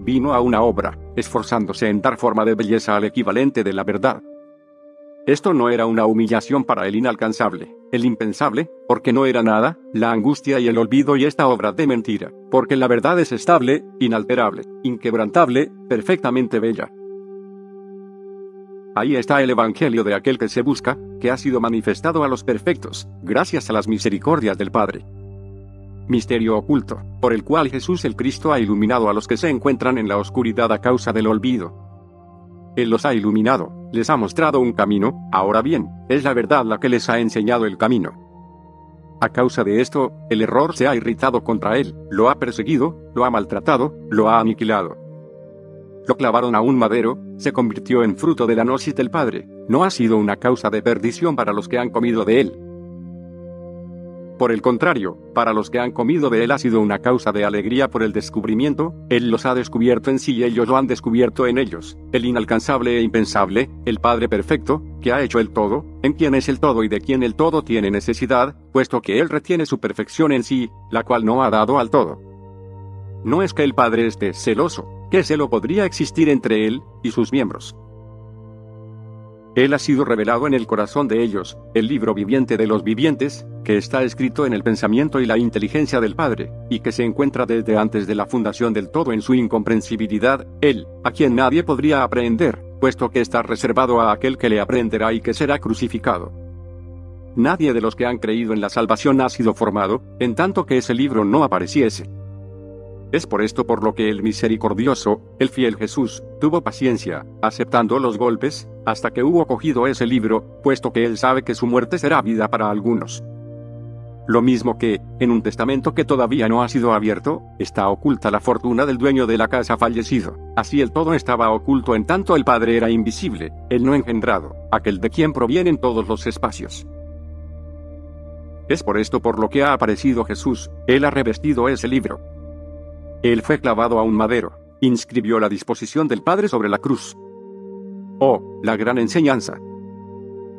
Vino a una obra, esforzándose en dar forma de belleza al equivalente de la verdad esto no era una humillación para el inalcanzable, el impensable, porque no era nada, la angustia y el olvido y esta obra de mentira, porque la verdad es estable, inalterable, inquebrantable, perfectamente bella. Ahí está el Evangelio de aquel que se busca, que ha sido manifestado a los perfectos, gracias a las misericordias del Padre. Misterio oculto, por el cual Jesús el Cristo ha iluminado a los que se encuentran en la oscuridad a causa del olvido. Él los ha iluminado, les ha mostrado un camino, ahora bien, es la verdad la que les ha enseñado el camino. A causa de esto, el error se ha irritado contra él, lo ha perseguido, lo ha maltratado, lo ha aniquilado. Lo clavaron a un madero, se convirtió en fruto de la gnosis del Padre, no ha sido una causa de perdición para los que han comido de él, por el contrario, para los que han comido de él ha sido una causa de alegría por el descubrimiento, él los ha descubierto en sí y ellos lo han descubierto en ellos, el inalcanzable e impensable, el Padre perfecto, que ha hecho el todo, en quien es el todo y de quien el todo tiene necesidad, puesto que él retiene su perfección en sí, la cual no ha dado al todo. No es que el Padre esté celoso, que celo podría existir entre él y sus miembros. Él ha sido revelado en el corazón de ellos, el libro viviente de los vivientes, que está escrito en el pensamiento y la inteligencia del Padre, y que se encuentra desde antes de la fundación del todo en su incomprensibilidad, Él, a quien nadie podría aprender, puesto que está reservado a aquel que le aprenderá y que será crucificado. nadie de los que han creído en la salvación ha sido formado, en tanto que ese libro no apareciese. Es por esto por lo que el misericordioso, el fiel Jesús, tuvo paciencia, aceptando los golpes, hasta que hubo cogido ese libro, puesto que él sabe que su muerte será vida para algunos. Lo mismo que, en un testamento que todavía no ha sido abierto, está oculta la fortuna del dueño de la casa fallecido. Así el todo estaba oculto en tanto el Padre era invisible, el no engendrado, aquel de quien provienen todos los espacios. Es por esto por lo que ha aparecido Jesús, él ha revestido ese libro. Él fue clavado a un madero, inscribió la disposición del Padre sobre la cruz. Oh, la gran enseñanza.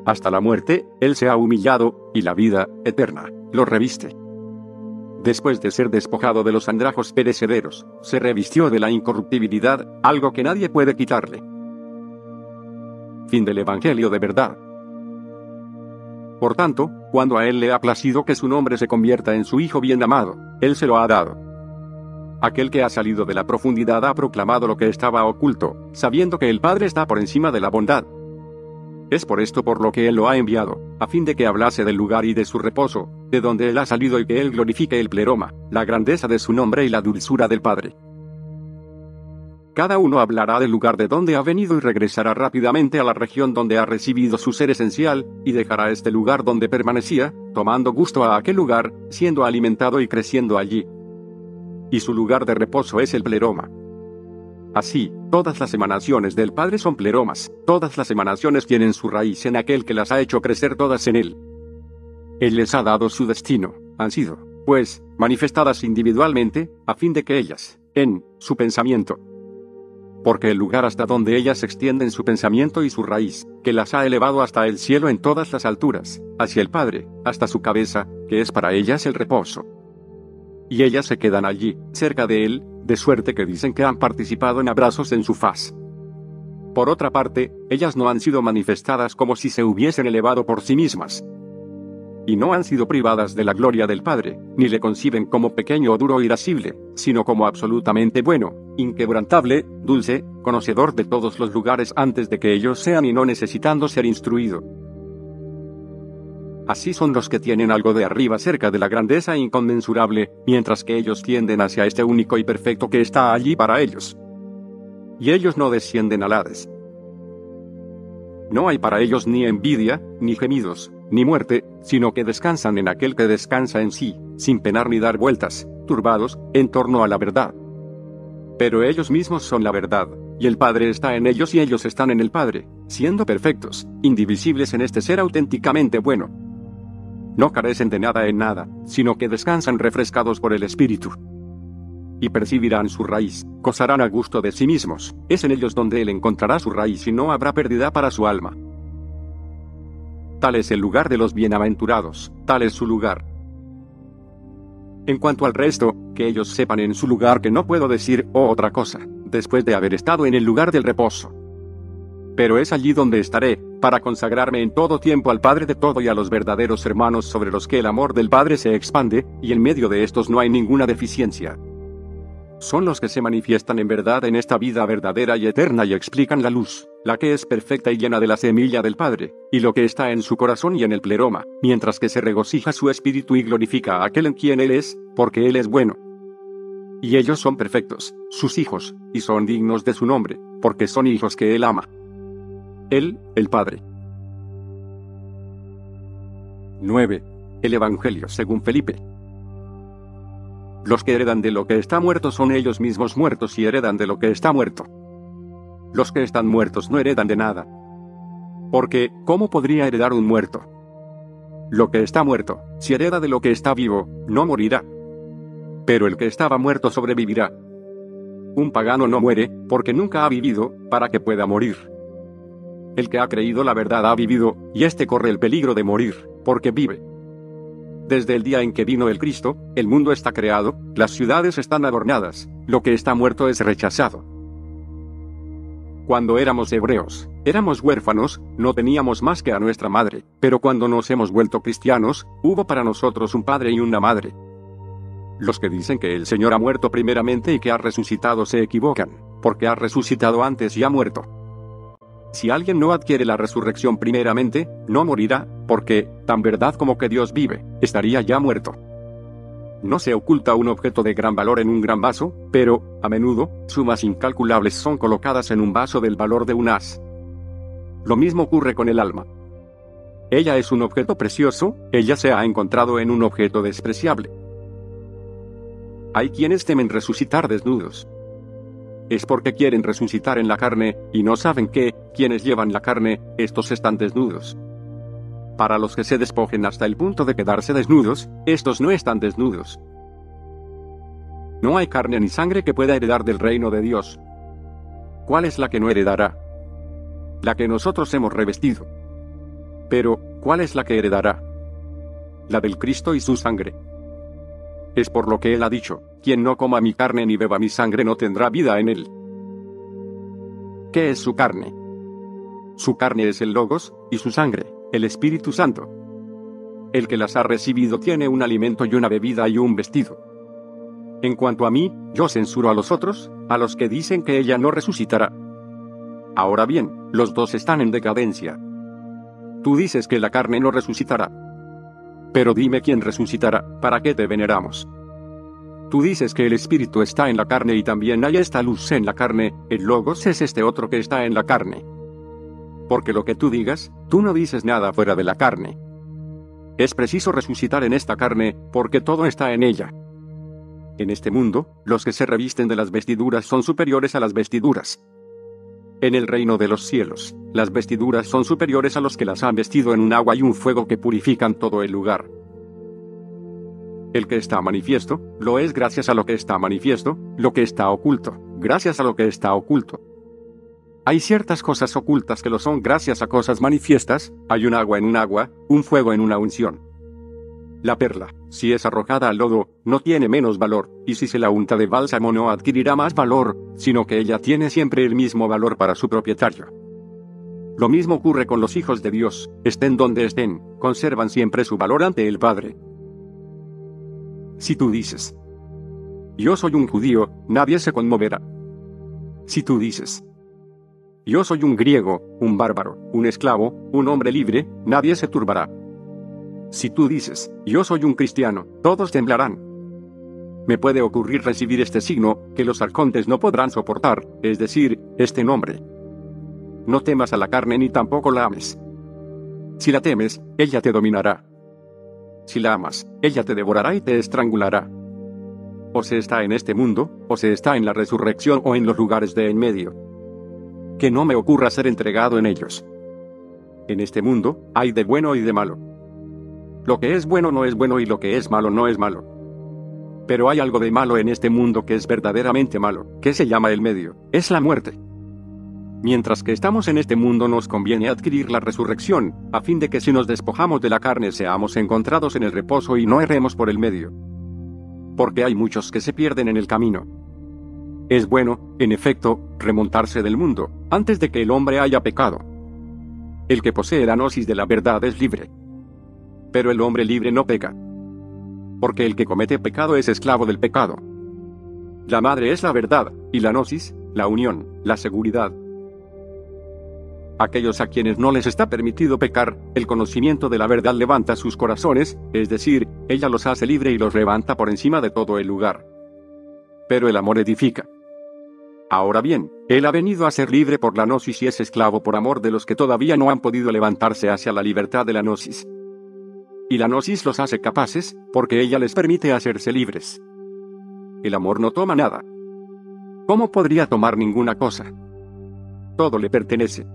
Hasta la muerte, Él se ha humillado, y la vida, eterna, lo reviste. Después de ser despojado de los andrajos perecederos, se revistió de la incorruptibilidad, algo que nadie puede quitarle. Fin del Evangelio de verdad. Por tanto, cuando a Él le ha placido que su nombre se convierta en su Hijo bien amado, Él se lo ha dado. Aquel que ha salido de la profundidad ha proclamado lo que estaba oculto, sabiendo que el Padre está por encima de la bondad, es por esto por lo que Él lo ha enviado, a fin de que hablase del lugar y de su reposo, de donde Él ha salido y que Él glorifique el pleroma, la grandeza de su nombre y la dulzura del Padre. Cada uno hablará del lugar de donde ha venido y regresará rápidamente a la región donde ha recibido su ser esencial, y dejará este lugar donde permanecía, tomando gusto a aquel lugar, siendo alimentado y creciendo allí. Y su lugar de reposo es el pleroma. Así, todas las emanaciones del Padre son pleromas, todas las emanaciones tienen su raíz en aquel que las ha hecho crecer todas en Él. Él les ha dado su destino, han sido, pues, manifestadas individualmente, a fin de que ellas, en, su pensamiento, porque el lugar hasta donde ellas extienden su pensamiento y su raíz, que las ha elevado hasta el cielo en todas las alturas, hacia el Padre, hasta su cabeza, que es para ellas el reposo. Y ellas se quedan allí, cerca de Él, de suerte que dicen que han participado en abrazos en su faz. Por otra parte, ellas no han sido manifestadas como si se hubiesen elevado por sí mismas. Y no han sido privadas de la gloria del Padre, ni le conciben como pequeño o duro irascible, sino como absolutamente bueno, inquebrantable, dulce, conocedor de todos los lugares antes de que ellos sean y no necesitando ser instruido. Así son los que tienen algo de arriba cerca de la grandeza inconmensurable, mientras que ellos tienden hacia este único y perfecto que está allí para ellos. Y ellos no descienden al Hades. No hay para ellos ni envidia, ni gemidos, ni muerte, sino que descansan en aquel que descansa en sí, sin penar ni dar vueltas, turbados, en torno a la verdad. Pero ellos mismos son la verdad, y el Padre está en ellos y ellos están en el Padre, siendo perfectos, indivisibles en este ser auténticamente bueno. No carecen de nada en nada, sino que descansan refrescados por el Espíritu. Y percibirán su raíz, gozarán a gusto de sí mismos, es en ellos donde Él encontrará su raíz y no habrá pérdida para su alma. Tal es el lugar de los bienaventurados, tal es su lugar. En cuanto al resto, que ellos sepan en su lugar que no puedo decir oh, otra cosa, después de haber estado en el lugar del reposo. Pero es allí donde estaré, para consagrarme en todo tiempo al Padre de todo y a los verdaderos hermanos sobre los que el amor del Padre se expande, y en medio de estos no hay ninguna deficiencia. Son los que se manifiestan en verdad en esta vida verdadera y eterna y explican la luz, la que es perfecta y llena de la semilla del Padre, y lo que está en su corazón y en el pleroma, mientras que se regocija su espíritu y glorifica a aquel en quien Él es, porque Él es bueno. Y ellos son perfectos, sus hijos, y son dignos de su nombre, porque son hijos que Él ama. Él, el Padre. 9. El Evangelio según Felipe. Los que heredan de lo que está muerto son ellos mismos muertos y heredan de lo que está muerto. Los que están muertos no heredan de nada. Porque, ¿cómo podría heredar un muerto? Lo que está muerto, si hereda de lo que está vivo, no morirá. Pero el que estaba muerto sobrevivirá. Un pagano no muere, porque nunca ha vivido, para que pueda morir. El que ha creído la verdad ha vivido, y éste corre el peligro de morir, porque vive. Desde el día en que vino el Cristo, el mundo está creado, las ciudades están adornadas, lo que está muerto es rechazado. Cuando éramos hebreos, éramos huérfanos, no teníamos más que a nuestra madre, pero cuando nos hemos vuelto cristianos, hubo para nosotros un padre y una madre. Los que dicen que el Señor ha muerto primeramente y que ha resucitado se equivocan, porque ha resucitado antes y ha muerto. Si alguien no adquiere la resurrección primeramente, no morirá, porque, tan verdad como que Dios vive, estaría ya muerto. No se oculta un objeto de gran valor en un gran vaso, pero, a menudo, sumas incalculables son colocadas en un vaso del valor de un as. Lo mismo ocurre con el alma. Ella es un objeto precioso, ella se ha encontrado en un objeto despreciable. Hay quienes temen resucitar desnudos. Es porque quieren resucitar en la carne, y no saben que, quienes llevan la carne, estos están desnudos. Para los que se despojen hasta el punto de quedarse desnudos, estos no están desnudos. No hay carne ni sangre que pueda heredar del reino de Dios. ¿Cuál es la que no heredará? La que nosotros hemos revestido. Pero, ¿cuál es la que heredará? La del Cristo y su sangre. Es por lo que él ha dicho, quien no coma mi carne ni beba mi sangre no tendrá vida en él. ¿Qué es su carne? Su carne es el Logos, y su sangre, el Espíritu Santo. El que las ha recibido tiene un alimento y una bebida y un vestido. En cuanto a mí, yo censuro a los otros, a los que dicen que ella no resucitará. Ahora bien, los dos están en decadencia. Tú dices que la carne no resucitará. Pero dime quién resucitará, ¿para qué te veneramos? Tú dices que el espíritu está en la carne y también hay esta luz en la carne, el logos es este otro que está en la carne. Porque lo que tú digas, tú no dices nada fuera de la carne. Es preciso resucitar en esta carne, porque todo está en ella. En este mundo, los que se revisten de las vestiduras son superiores a las vestiduras. En el reino de los cielos, las vestiduras son superiores a los que las han vestido en un agua y un fuego que purifican todo el lugar. El que está manifiesto, lo es gracias a lo que está manifiesto, lo que está oculto, gracias a lo que está oculto. Hay ciertas cosas ocultas que lo son gracias a cosas manifiestas, hay un agua en un agua, un fuego en una unción. La perla, si es arrojada al lodo, no tiene menos valor, y si se la unta de bálsamo no adquirirá más valor, sino que ella tiene siempre el mismo valor para su propietario. Lo mismo ocurre con los hijos de Dios, estén donde estén, conservan siempre su valor ante el Padre. Si tú dices, yo soy un judío, nadie se conmoverá. Si tú dices, yo soy un griego, un bárbaro, un esclavo, un hombre libre, nadie se turbará. Si tú dices, yo soy un cristiano, todos temblarán. Me puede ocurrir recibir este signo, que los arcontes no podrán soportar, es decir, este nombre. No temas a la carne ni tampoco la ames. Si la temes, ella te dominará. Si la amas, ella te devorará y te estrangulará. O se está en este mundo, o se está en la resurrección o en los lugares de en medio. Que no me ocurra ser entregado en ellos. En este mundo, hay de bueno y de malo. Lo que es bueno no es bueno y lo que es malo no es malo. Pero hay algo de malo en este mundo que es verdaderamente malo, que se llama el medio, es la muerte. Mientras que estamos en este mundo nos conviene adquirir la resurrección, a fin de que si nos despojamos de la carne seamos encontrados en el reposo y no erremos por el medio. Porque hay muchos que se pierden en el camino. Es bueno, en efecto, remontarse del mundo, antes de que el hombre haya pecado. El que posee la gnosis de la verdad es libre pero el hombre libre no peca. Porque el que comete pecado es esclavo del pecado. La madre es la verdad, y la gnosis, la unión, la seguridad. Aquellos a quienes no les está permitido pecar, el conocimiento de la verdad levanta sus corazones, es decir, ella los hace libre y los levanta por encima de todo el lugar. Pero el amor edifica. Ahora bien, él ha venido a ser libre por la gnosis y es esclavo por amor de los que todavía no han podido levantarse hacia la libertad de la gnosis. Y la gnosis los hace capaces, porque ella les permite hacerse libres. El amor no toma nada. ¿Cómo podría tomar ninguna cosa? Todo le pertenece.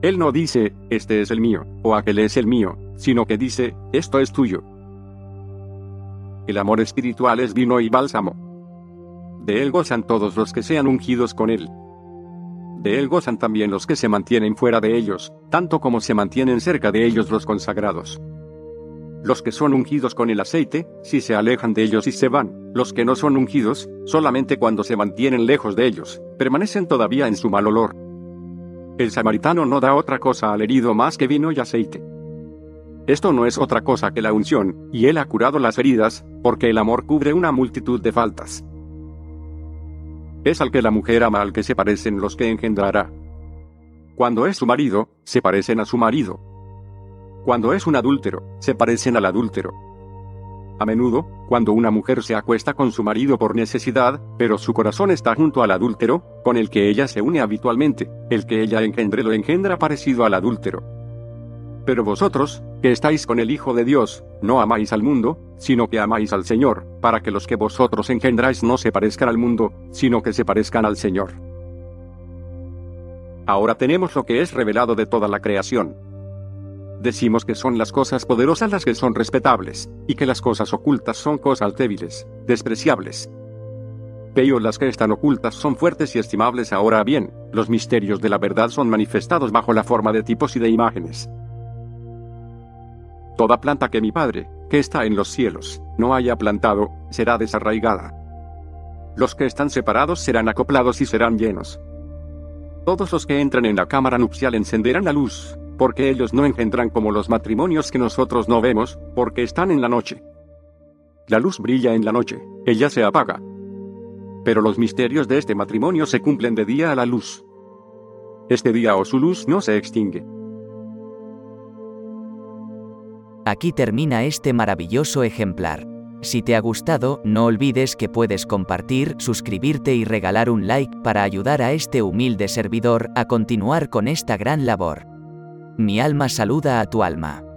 Él no dice, este es el mío, o aquel es el mío, sino que dice, esto es tuyo. El amor espiritual es vino y bálsamo. De él gozan todos los que sean ungidos con él. De él gozan también los que se mantienen fuera de ellos, tanto como se mantienen cerca de ellos los consagrados. Los que son ungidos con el aceite, si se alejan de ellos y se van, los que no son ungidos, solamente cuando se mantienen lejos de ellos, permanecen todavía en su mal olor. El samaritano no da otra cosa al herido más que vino y aceite. Esto no es otra cosa que la unción, y él ha curado las heridas, porque el amor cubre una multitud de faltas. Es al que la mujer ama al que se parecen los que engendrará. Cuando es su marido, se parecen a su marido. Cuando es un adúltero, se parecen al adúltero. A menudo, cuando una mujer se acuesta con su marido por necesidad, pero su corazón está junto al adúltero, con el que ella se une habitualmente, el que ella engendre lo engendra parecido al adúltero. Pero vosotros, que estáis con el Hijo de Dios, no amáis al mundo, sino que amáis al Señor, para que los que vosotros engendráis no se parezcan al mundo, sino que se parezcan al Señor. Ahora tenemos lo que es revelado de toda la creación. Decimos que son las cosas poderosas las que son respetables, y que las cosas ocultas son cosas débiles, despreciables. Pero las que están ocultas son fuertes y estimables ahora bien, los misterios de la verdad son manifestados bajo la forma de tipos y de imágenes. Toda planta que mi Padre, que está en los cielos, no haya plantado, será desarraigada. Los que están separados serán acoplados y serán llenos. Todos los que entran en la cámara nupcial encenderán la luz, porque ellos no engendran como los matrimonios que nosotros no vemos, porque están en la noche. La luz brilla en la noche, ella se apaga. Pero los misterios de este matrimonio se cumplen de día a la luz. Este día o su luz no se extingue. Aquí termina este maravilloso ejemplar. Si te ha gustado, no olvides que puedes compartir, suscribirte y regalar un like para ayudar a este humilde servidor a continuar con esta gran labor. Mi alma saluda a tu alma.